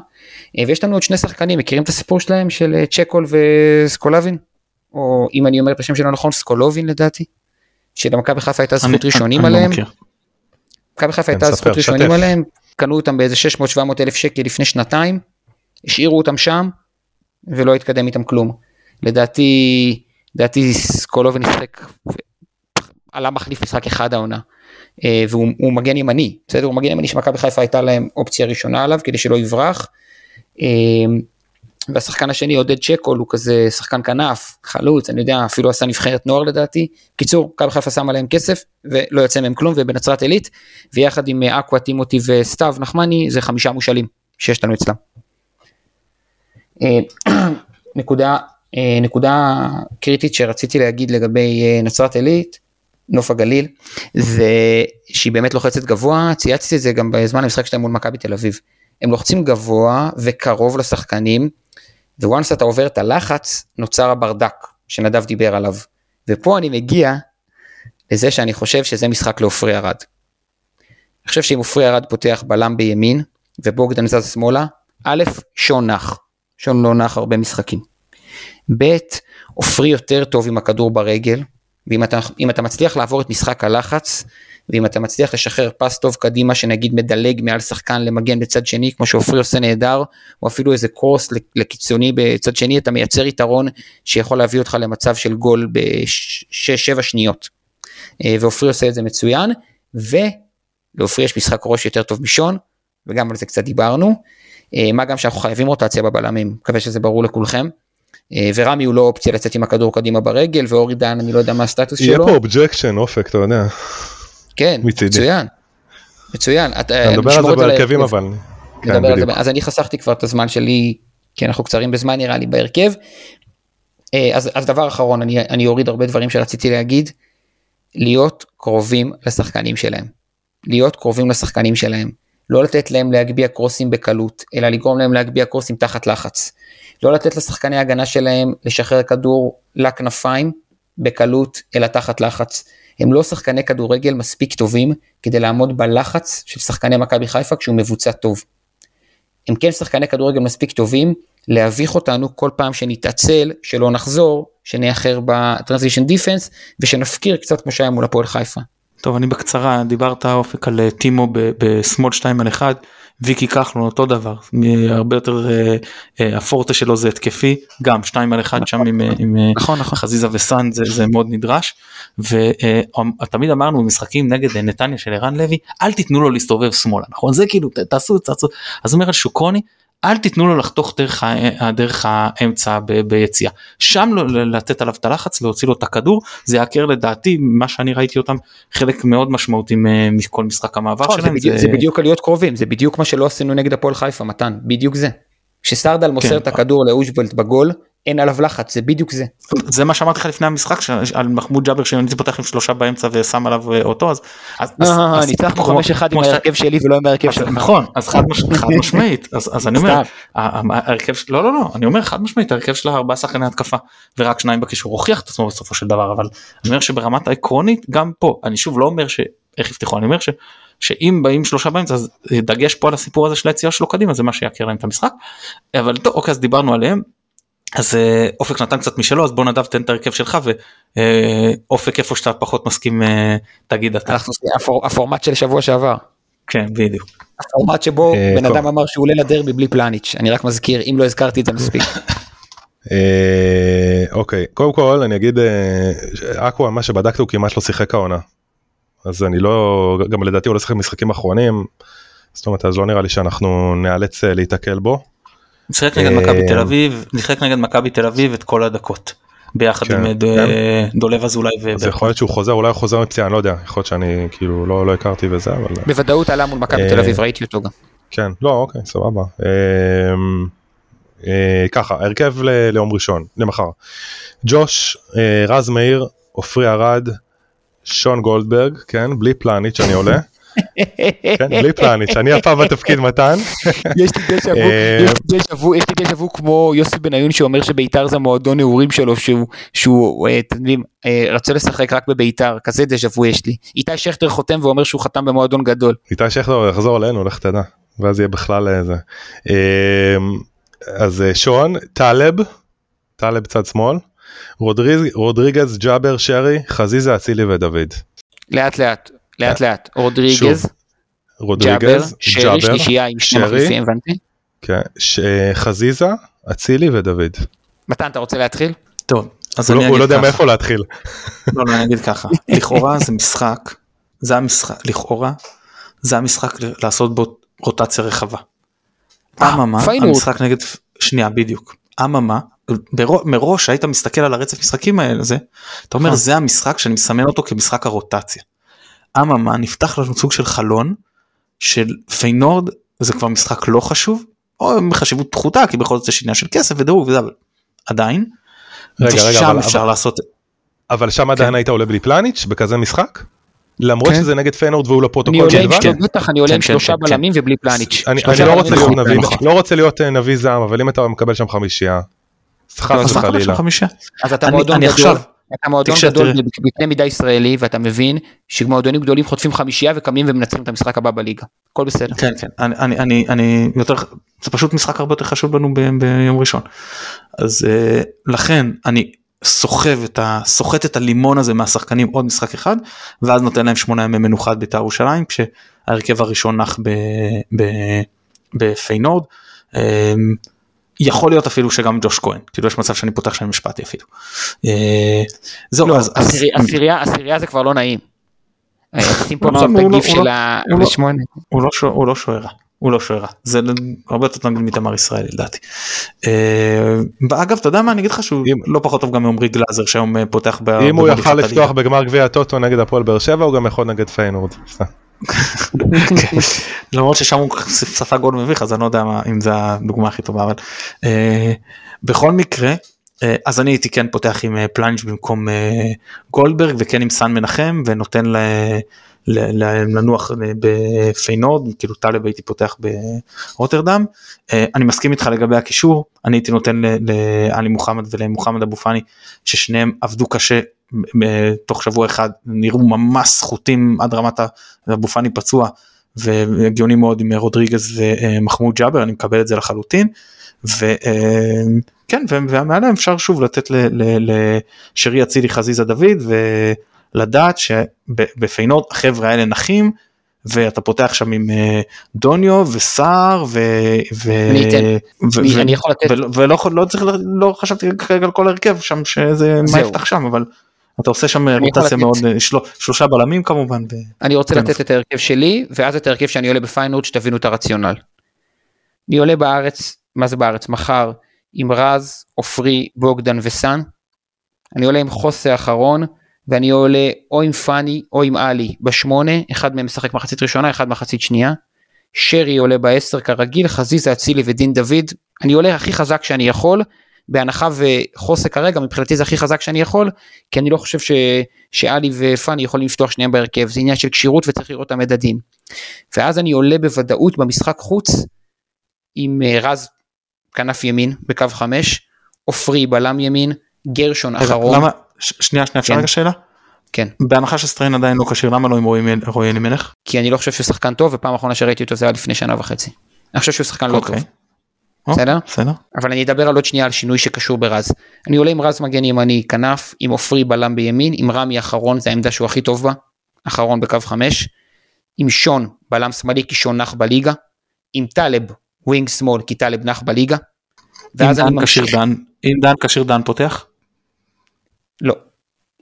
אה, ויש לנו עוד שני שחקנים, מכירים את הסיפור שלהם של צ'קול וסקולבין? או אם אני אומר את השם שלו נכון, סקולובין לדעתי? שלמכבי חיפה הייתה זכות ראשונים לא עליהם. מכבי חיפה הייתה זכות ראשונים עליהם, קנו אותם באיזה 600-700 אלף שקל לפני שנתיים, השאירו אותם שם, ולא התקדם איתם כלום. לדעתי, לדעתי סקולובין נשחק, עלה מחליף משחק אחד העונה. אה, והוא מגן ימני, בסדר? הוא מגן ימני שמכבי חיפה הייתה להם אופציה ראשונה עליו כדי שלא יברח. אה, והשחקן השני עודד צ'קול הוא כזה שחקן כנף, חלוץ, אני יודע, אפילו עשה נבחרת נוער לדעתי. קיצור, מכבי חיפה שם עליהם כסף ולא יוצא מהם כלום ובנצרת עילית, ויחד עם אה, אקווה, טימותי וסתיו נחמני זה חמישה מושאלים שיש לנו אצלם. אה, נקודה, אה, נקודה קריטית שרציתי להגיד לגבי נצרת עילית, נוף הגליל, זה שהיא באמת לוחצת גבוה, צייצתי את זה גם בזמן המשחק שלהם מול מכבי תל אביב. הם לוחצים גבוה וקרוב לשחקנים, וואנס אתה עובר את הלחץ, נוצר הברדק שנדב דיבר עליו. ופה אני מגיע לזה שאני חושב שזה משחק לעופרי ארד. אני חושב שאם עופרי ארד פותח בלם בימין, ובוגדן זז שמאלה, א', שון נח. שון לא נח הרבה משחקים. ב', עופרי יותר טוב עם הכדור ברגל, ואם אתה, אתה מצליח לעבור את משחק הלחץ, ואם אתה מצליח לשחרר פס טוב קדימה שנגיד מדלג מעל שחקן למגן בצד שני כמו שעופרי עושה נהדר או אפילו איזה קורס לקיצוני בצד שני אתה מייצר יתרון שיכול להביא אותך למצב של גול ב-6-7 שניות. אה, ועופרי עושה את זה מצוין ולעופרי יש משחק ראש יותר טוב משון וגם על זה קצת דיברנו אה, מה גם שאנחנו חייבים רוטציה בבלמים מקווה שזה ברור לכולכם. אה, ורמי הוא לא אופציה לצאת עם הכדור קדימה ברגל ואורי דן אני לא יודע מה הסטטוס שלו. יהיה פה objection אופק אתה יודע. כן, מצוין. מצוין. אתה מדבר על זה בהרכבים אבל. כן, אז אני חסכתי כבר את הזמן שלי, כי אנחנו קצרים בזמן נראה לי בהרכב. אה, אז, אז דבר אחרון, אני, אני אוריד הרבה דברים שרציתי להגיד. להיות קרובים לשחקנים שלהם. להיות קרובים לשחקנים שלהם. לא לתת להם להגביה קרוסים בקלות, אלא לגרום להם להגביה קרוסים תחת לחץ. לא לתת לשחקני ההגנה שלהם לשחרר כדור לכנפיים בקלות, אלא תחת לחץ. הם לא שחקני כדורגל מספיק טובים כדי לעמוד בלחץ של שחקני מכבי חיפה כשהוא מבוצע טוב. הם כן שחקני כדורגל מספיק טובים להביך אותנו כל פעם שנתעצל, שלא נחזור, שנאחר בטרנזישן דיפנס ושנפקיר קצת כמו שהיה מול הפועל חיפה. טוב אני בקצרה דיברת אופק על אה, טימו בשמאל 2 על 1 ויקי כחלון אותו דבר. הרבה יותר אה, אה, הפורטה שלו זה התקפי. גם 2 על 1 שם עם, עם נכון, נכון. חזיזה וסאן זה, זה מאוד נדרש. ותמיד אמרנו במשחקים נגד נתניה של ערן לוי אל תיתנו לו להסתובב שמאלה נכון? זה כאילו תעשו זה אז הוא אומר על שוקרוני אל תיתנו לו לחתוך דרך, דרך האמצע ב, ביציאה שם לא, לתת עליו את הלחץ להוציא לו את הכדור זה יעקר לדעתי מה שאני ראיתי אותם חלק מאוד משמעותי מכל משחק המעבר נכון, שלהם. זה, בדיוק, זה... זה בדיוק עליות קרובים זה בדיוק מה שלא עשינו נגד הפועל חיפה מתן בדיוק זה. כשסרדל מוסר כן. את הכדור לאושבולט בגול אין עליו לחץ זה בדיוק זה. זה מה שאמרתי לך לפני המשחק על מחמוד ג'אבר שאני פותח עם שלושה באמצע ושם עליו אה, אותו אז. אה, ניצחנו חמש אחד עם ההרכב שלי ולא עם ההרכב שלך. נכון אז חד משמעית אז אני אומר ההרכב לא לא לא אני אומר חד משמעית ההרכב שלה ארבעה שחקני התקפה ורק שניים בקישור הוכיח את עצמו בסופו של דבר אבל אני אומר שברמת העקרונית גם פה אני שוב לא אומר שאיך יפתחו אני אומר ש... שאם באים שלושה באמצע אז דגש פה על הסיפור הזה של היציאה שלו קדימה זה מה שיעקר להם את המשחק אבל טוב אוקיי אז דיברנו עליהם אז אה, אופק נתן קצת משלו אז בוא נדב תן את ההרכב שלך ואופק איפה שאתה פחות מסכים אה, תגיד אתה. הפורמט של שבוע שעבר. כן בדיוק. הפורמט שבו אה, בן אדם אמר שהוא עולה לדרבי בלי פלניץ' אני רק מזכיר אם לא הזכרתי את זה מספיק. אוקיי קודם כל אני אגיד אקווה מה שבדקתי הוא כמעט לא שיחק העונה. אז אני לא גם לדעתי הוא לא שיחק משחקים אחרונים. זאת אומרת אז לא נראה לי שאנחנו נאלץ להיתקל בו. שיחק נגד מכבי תל אביב, שיחק נגד מכבי תל אביב את כל הדקות. ביחד כן, עם כן. דולב אזולאי ו... אז יכול להיות שהוא חוזר אולי הוא חוזר מפציעה אני לא יודע יכול להיות שאני כאילו לא לא הכרתי וזה אבל בוודאות עלה מול מכבי תל אביב ראיתי אותו גם. כן לא אוקיי סבבה. ככה הרכב ליום ראשון למחר ג'וש רז מאיר עופרי ארד, שון גולדברג, כן, בלי פלניץ' אני עולה. כן, בלי פלניץ', אני הפעם בתפקיד מתן. יש לי דז'ה וו, אה, יש לי דז'ה וו, יש לי דז'ה וו כמו יוסי בניון שאומר שביתר זה מועדון נעורים שלו שהוא, אה, אתם יודעים, אה, רצה לשחק רק בביתר, כזה דז'ה וו יש לי. איתי שכטר חותם ואומר שהוא חתם במועדון גדול. איתי שכטר יחזור אלינו, לך תדע. ואז יהיה בכלל איזה. אז שון, טלב, טלב צד שמאל, רודריג- רודריגז, ג'אבר, שרי, חזיזה, אצילי ודוד. לאט לאט, לאט לאט, רודריגז, אה, ג'אבר, שרי, שלישייה עם שני שרי. מחליפים, הבנתי. כן, אה, חזיזה, אצילי ודוד. מתן אתה רוצה להתחיל? טוב אז הוא לא- אני הוא לא אגיד יודע ככה. מאיפה להתחיל. לא, לא, אני אגיד ככה, לכאורה זה משחק, זה המשחק, לכאורה, זה המשחק לעשות בו רוטציה רחבה. אה, אממה. המשחק נגד, שנייה בדיוק, אממה, מראש היית מסתכל על הרצף משחקים האלה, זה, אתה אומר נכון. זה המשחק שאני מסמן אותו כמשחק הרוטציה. אממה, נפתח לנו סוג של חלון של פיינורד, זה כבר משחק לא חשוב, או חשיבות פחותה, כי בכל זאת זה עניין של כסף ודירוג וזה, אבל עדיין, רגע, רגע, אבל- אפשר אבל- לעשות, אבל שם עדיין כן. היית עולה בלי פלניץ' בכזה משחק? למרות כן. שזה נגד פיינורד והוא לפרוטוקול עם בלבד? שתי, בטח אני עולה כן, עם כן, שלושה כן, כן. בלמים ובלי פלניץ'. אני אני לא בלמים רוצה להיות נביא, פלניץ'. לא רוצה להיות נביא זעם, אבל אם אתה מקבל שם חמישייה, אז חס לא, וחלילה. אז אתה מועדון גדול, אתה מועדון גדול. בקנה מידה ישראלי ואתה מבין שמועדונים גדולים חוטפים חמישייה וקמים ומנצחים את המשחק הבא בליגה. הכל בסדר. כן כן אני אני אני אני יותר זה פשוט משחק הרבה יותר חשוב לנו ב, ביום ראשון אז uh, לכן אני סוחב את ה... סוחט את הלימון הזה מהשחקנים עוד משחק אחד ואז נותן להם שמונה ימי מנוחה את בית"ר ירושלים כשההרכב הראשון נח ב, ב, בפיינורד. יכול להיות אפילו שגם ג'וש כהן כאילו יש מצב שאני פותח שם משפטי אפילו. Uh, זהו לא, אז, אז עשירי- עשירייה זה כבר לא נעים. אה, שים פה לא, עכשיו את הוא לא- הגיף של. הוא שוער, הוא לא שוער רע, הוא לא שוער רע, זה הרבה יותר טוב מתמר ישראלי לדעתי. אה, אגב אתה יודע מה אני אגיד לך שהוא לא פחות טוב גם מעומרי גלאזר שהיום אה, פותח אם הוא יכל. לפתוח בגמר גביע הטוטו נגד הפועל באר שבע, הוא גם יכול נגד פיינורד. כן. למרות ששם הוא ספג גול מביך אז אני לא יודע אם זה הדוגמה הכי טובה אבל אה, בכל מקרה אה, אז אני הייתי כן פותח עם אה, פלנג' במקום גולדברג וכן עם סן מנחם ונותן ל- לנוח בפיינורד כאילו טלב הייתי פותח ברוטרדם אני מסכים איתך לגבי הקישור אני הייתי נותן לעלי מוחמד ולמוחמד אבו פאני ששניהם עבדו קשה תוך שבוע אחד נראו ממש סחוטים עד רמת אבו פאני פצוע והגיוני מאוד עם רודריגז ומחמוד ג'אבר אני מקבל את זה לחלוטין. וכן ומעליהם אפשר שוב לתת לשרי אצילי חזיזה דוד ולדעת שבפיינורד החבר'ה האלה נחים ואתה פותח שם עם אה, דוניו וסער ו... ו... אני אתן. ו- מי- ו- אני יכול לתת- ולא, לא צריך לא חשבתי כרגע על כל ההרכב שם שזה מה. יפתח שם אבל אתה עושה שם רוטציה. מאוד אה, של, שלושה בלמים כמובן. ו... אני רוצה כן. לתת את ההרכב שלי ואז את ההרכב שאני עולה בפיינורד שתבינו את הרציונל. אני עולה בארץ, מה זה בארץ? מחר עם רז, עופרי, בוגדן וסאן. אני עולה עם חוסה אחרון ואני עולה או עם פאני או עם עלי בשמונה, אחד מהם משחק מחצית ראשונה, אחד מחצית שנייה. שרי עולה בעשר כרגיל, חזיזה, אצילי ודין דוד. אני עולה הכי חזק שאני יכול, בהנחה וחוסה כרגע מבחינתי זה הכי חזק שאני יכול, כי אני לא חושב ש... שאלי ופאני יכולים לפתוח שניהם בהרכב, זה עניין של כשירות וצריך לראות את המדדים. ואז אני עולה בוודאות במשחק חוץ עם אה, רז כנף ימין בקו חמש, עופרי בלם ימין, גרשון אחרון, למה, ש- שנייה שנייה אפשר כן. רגע שאלה? כן, בהנחה שסטריין עדיין לא כשיר למה לא עם רועי מל- רועי אלימלך? כי אני לא חושב שהוא שחקן טוב ופעם אחרונה שראיתי אותו זה היה לפני שנה וחצי. אני חושב שהוא שחקן לא אוקיי. טוב, בסדר? בסדר. אבל אני אדבר על עוד שנייה על שינוי שקשור ברז. אני עולה עם רז מגן ימני כנף, עם עופרי בלם בימין, עם רמי אחרון, זה העמדה שהוא הכי טוב בה, אחרון בקו חמש, עם שון בלם שמאלי כי שון נח בליגה, עם טלב wing שמאל כי טלב נח בליגה. ואז אני דן ממשיך, דן, אם דן כשיר דן פותח? לא.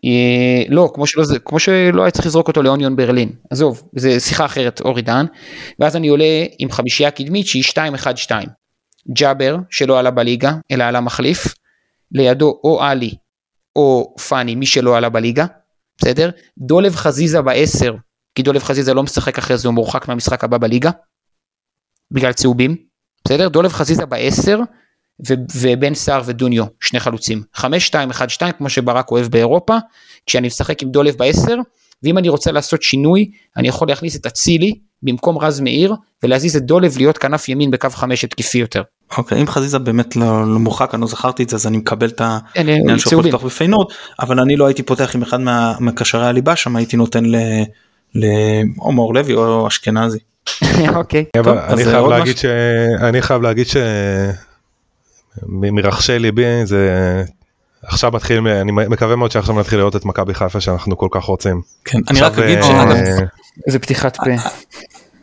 אה, לא, כמו שלא, כמו שלא היה צריך לזרוק אותו לאוניון ברלין, עזוב, זה שיחה אחרת, אורי דהן, ואז אני עולה עם חמישייה קדמית שהיא 2-1-2. ג'אבר, שלא עלה בליגה, אלא עלה מחליף, לידו או עלי או פאני, מי שלא עלה בליגה, בסדר? דולב חזיזה בעשר, כי דולב חזיזה לא משחק אחרי זה, הוא מורחק מהמשחק הבא בליגה, בגלל צהובים, בסדר? דולב חזיזה בעשר, ובן סער ודוניו, שני חלוצים. 5-2-1-2 כמו שברק אוהב באירופה, כשאני משחק עם דולב בעשר, ואם אני רוצה לעשות שינוי, אני יכול להכניס את אצילי במקום רז מאיר, ולהזיז את דולב להיות כנף ימין בקו 5 התקפי יותר. אוקיי, אם חזיזה באמת לא, לא מורחק, אני לא זכרתי את זה, אז אני מקבל את העניין שהוא יכול. לפתוח בפיינורד, אבל אני לא הייתי פותח עם אחד מקשרי הליבה שם, הייתי נותן ל... ל- או מאור לוי או אשכנזי. אוקיי. אבל אז אני זה חייב להגיד ש... אני חייב להגיד ש... מ- מרחשי ליבי זה עכשיו מתחיל אני מקווה מאוד שעכשיו נתחיל לראות את מכבי חיפה שאנחנו כל כך רוצים. כן, אני רק אגיד אה, שאגב, איזה פתיחת פה.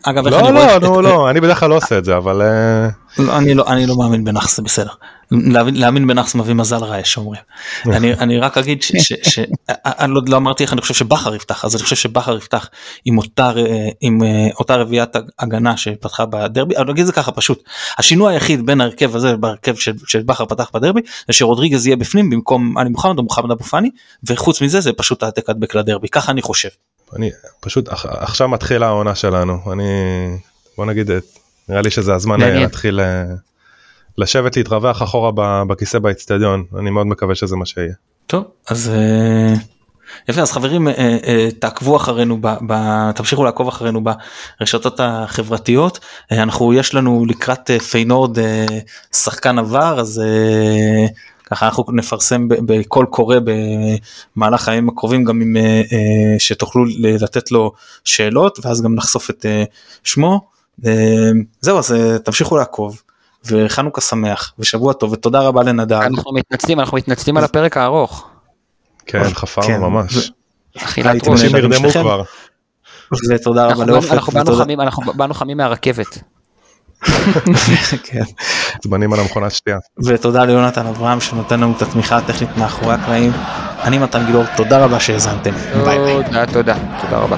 אגב, איך לא אני רואה לא נו לא אני בדרך כלל לא עושה את זה אבל אה, לא, אני לא אני לא מאמין בנאחס זה בסדר. להאמין, בנאחס מביא מזל רע יש אומרים. אני רק אגיד ש- ש- ש- אני לא, לא אמרתי איך אני חושב שבכר יפתח אז אני חושב שבכר יפתח עם אותה אה, אה, רביעיית הגנה שפתחה בדרבי אני אגיד את זה ככה פשוט השינוי היחיד בין ההרכב הזה בהרכב של, של בכר פתח בדרבי זה שרודריגז יהיה בפנים במקום עלי מוחמד או מוחמד אבו פאני וחוץ מזה זה פשוט העתק הדבק לדרבי ככה אני חושב. אני פשוט עכשיו מתחילה העונה שלנו אני בוא נגיד את- נראה לי שזה הזמן. להתחיל אה, לשבת להתרווח אחורה בכיסא באצטדיון אני מאוד מקווה שזה מה שיהיה. טוב אז אה, יפה אז חברים אה, תעקבו אחרינו ב, ב, תמשיכו לעקוב אחרינו ברשתות החברתיות אנחנו יש לנו לקראת פיינורד שחקן עבר אז ככה אנחנו נפרסם בקול קורא במהלך הימים הקרובים גם אם אה, אה, שתוכלו ל- לתת לו שאלות ואז גם נחשוף את אה, שמו זהו אז תמשיכו לעקוב וחנוכה שמח ושבוע טוב ותודה רבה לנדב. אנחנו מתנצלים, אנחנו מתנצלים על הפרק הארוך. כן כן. חפרנו ממש. אכילת ראש. כבר. ותודה רבה לאופק. אנחנו באנו חמים מהרכבת. כן. עצבנים על המכונת שתייה. ותודה ליונתן אברהם שנותן לנו את התמיכה הטכנית מאחורי הקלעים. אני מתן גילאור, תודה רבה שהאזנתם. ביי ביי. תודה, תודה, תודה רבה.